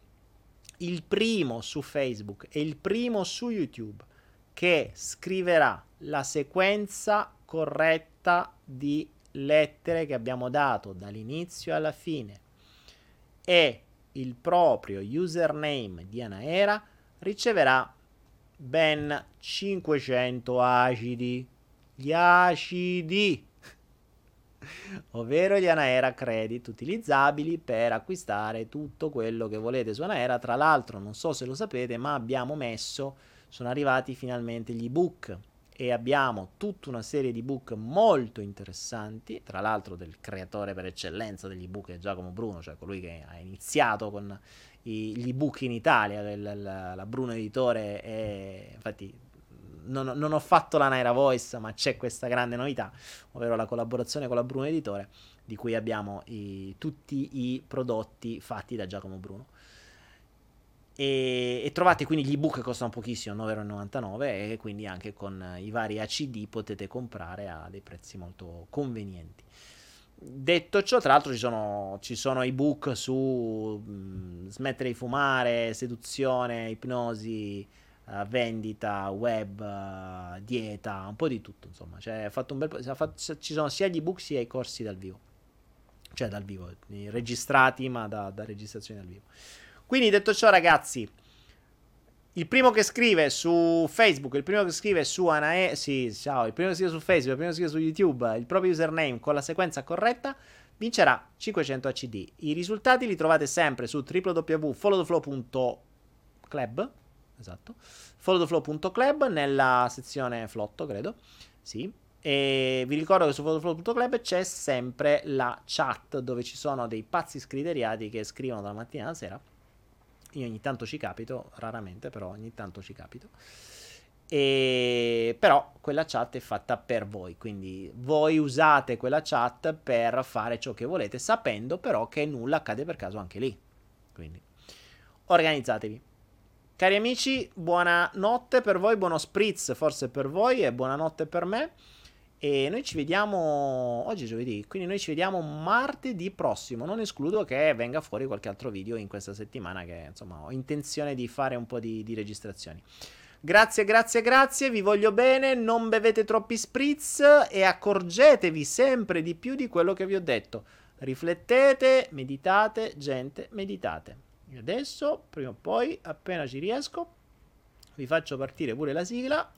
il primo su Facebook e il primo su YouTube che scriverà la sequenza corretta di lettere che abbiamo dato dall'inizio alla fine e il proprio username di Anaera riceverà ben 500 acidi. Gli acidi! ovvero gli Anaera Credit utilizzabili per acquistare tutto quello che volete su Anaera. Tra l'altro, non so se lo sapete, ma abbiamo messo, sono arrivati finalmente gli ebook e abbiamo tutta una serie di book molto interessanti, tra l'altro del creatore per eccellenza degli ebook Giacomo Bruno, cioè colui che ha iniziato con i, gli ebook in Italia, la, la, la Bruno Editore, e infatti non, non, ho fatto la Naira Voice, ma c'è questa grande novità, ovvero la collaborazione con la Bruno Editore, di cui abbiamo i, tutti i prodotti fatti da Giacomo Bruno. E, e, trovate quindi gli ebook che costano pochissimo, 9,99 e quindi anche con i vari ACD potete comprare a dei prezzi molto convenienti. Detto ciò, tra l'altro ci sono, ci sono ebook su mh, mm, smettere di fumare, seduzione, ipnosi, uh, vendita, web, uh, dieta, un po' di tutto, insomma. Cioè, fatto un bel po', fatto, ci sono sia gli ebook sia i corsi dal vivo. Cioè dal vivo, registrati ma da, da registrazione dal vivo. Quindi detto ciò ragazzi, il primo che scrive su Facebook, il primo che scrive su Anae, sì, ciao, il primo che scrive su Facebook, il primo che scrive su YouTube, il proprio username con la sequenza corretta, vincerà 500 ACD. I risultati li trovate sempre su www.followtheflow.club, esatto, followtheflow.club nella sezione flotto, credo, sì, E vi ricordo che su photoflow.club c'è sempre la chat dove ci sono dei pazzi scriteriati che scrivono dalla mattina alla sera. Io ogni tanto ci capito, raramente, però ogni tanto ci capito. E... Però quella chat è fatta per voi, quindi voi usate quella chat per fare ciò che volete, sapendo però che nulla accade per caso anche lì. Quindi organizzatevi. Cari amici, buonanotte per voi, buono spritz forse per voi e buonanotte per me. E noi ci vediamo oggi è giovedì, quindi noi ci vediamo martedì prossimo. Non escludo che venga fuori qualche altro video in questa settimana che insomma ho intenzione di fare un po' di, di registrazioni. Grazie, grazie, grazie, vi voglio bene, non bevete troppi spritz e accorgetevi sempre di più di quello che vi ho detto. Riflettete, meditate, gente, meditate. E adesso, prima o poi, appena ci riesco, vi faccio partire pure la sigla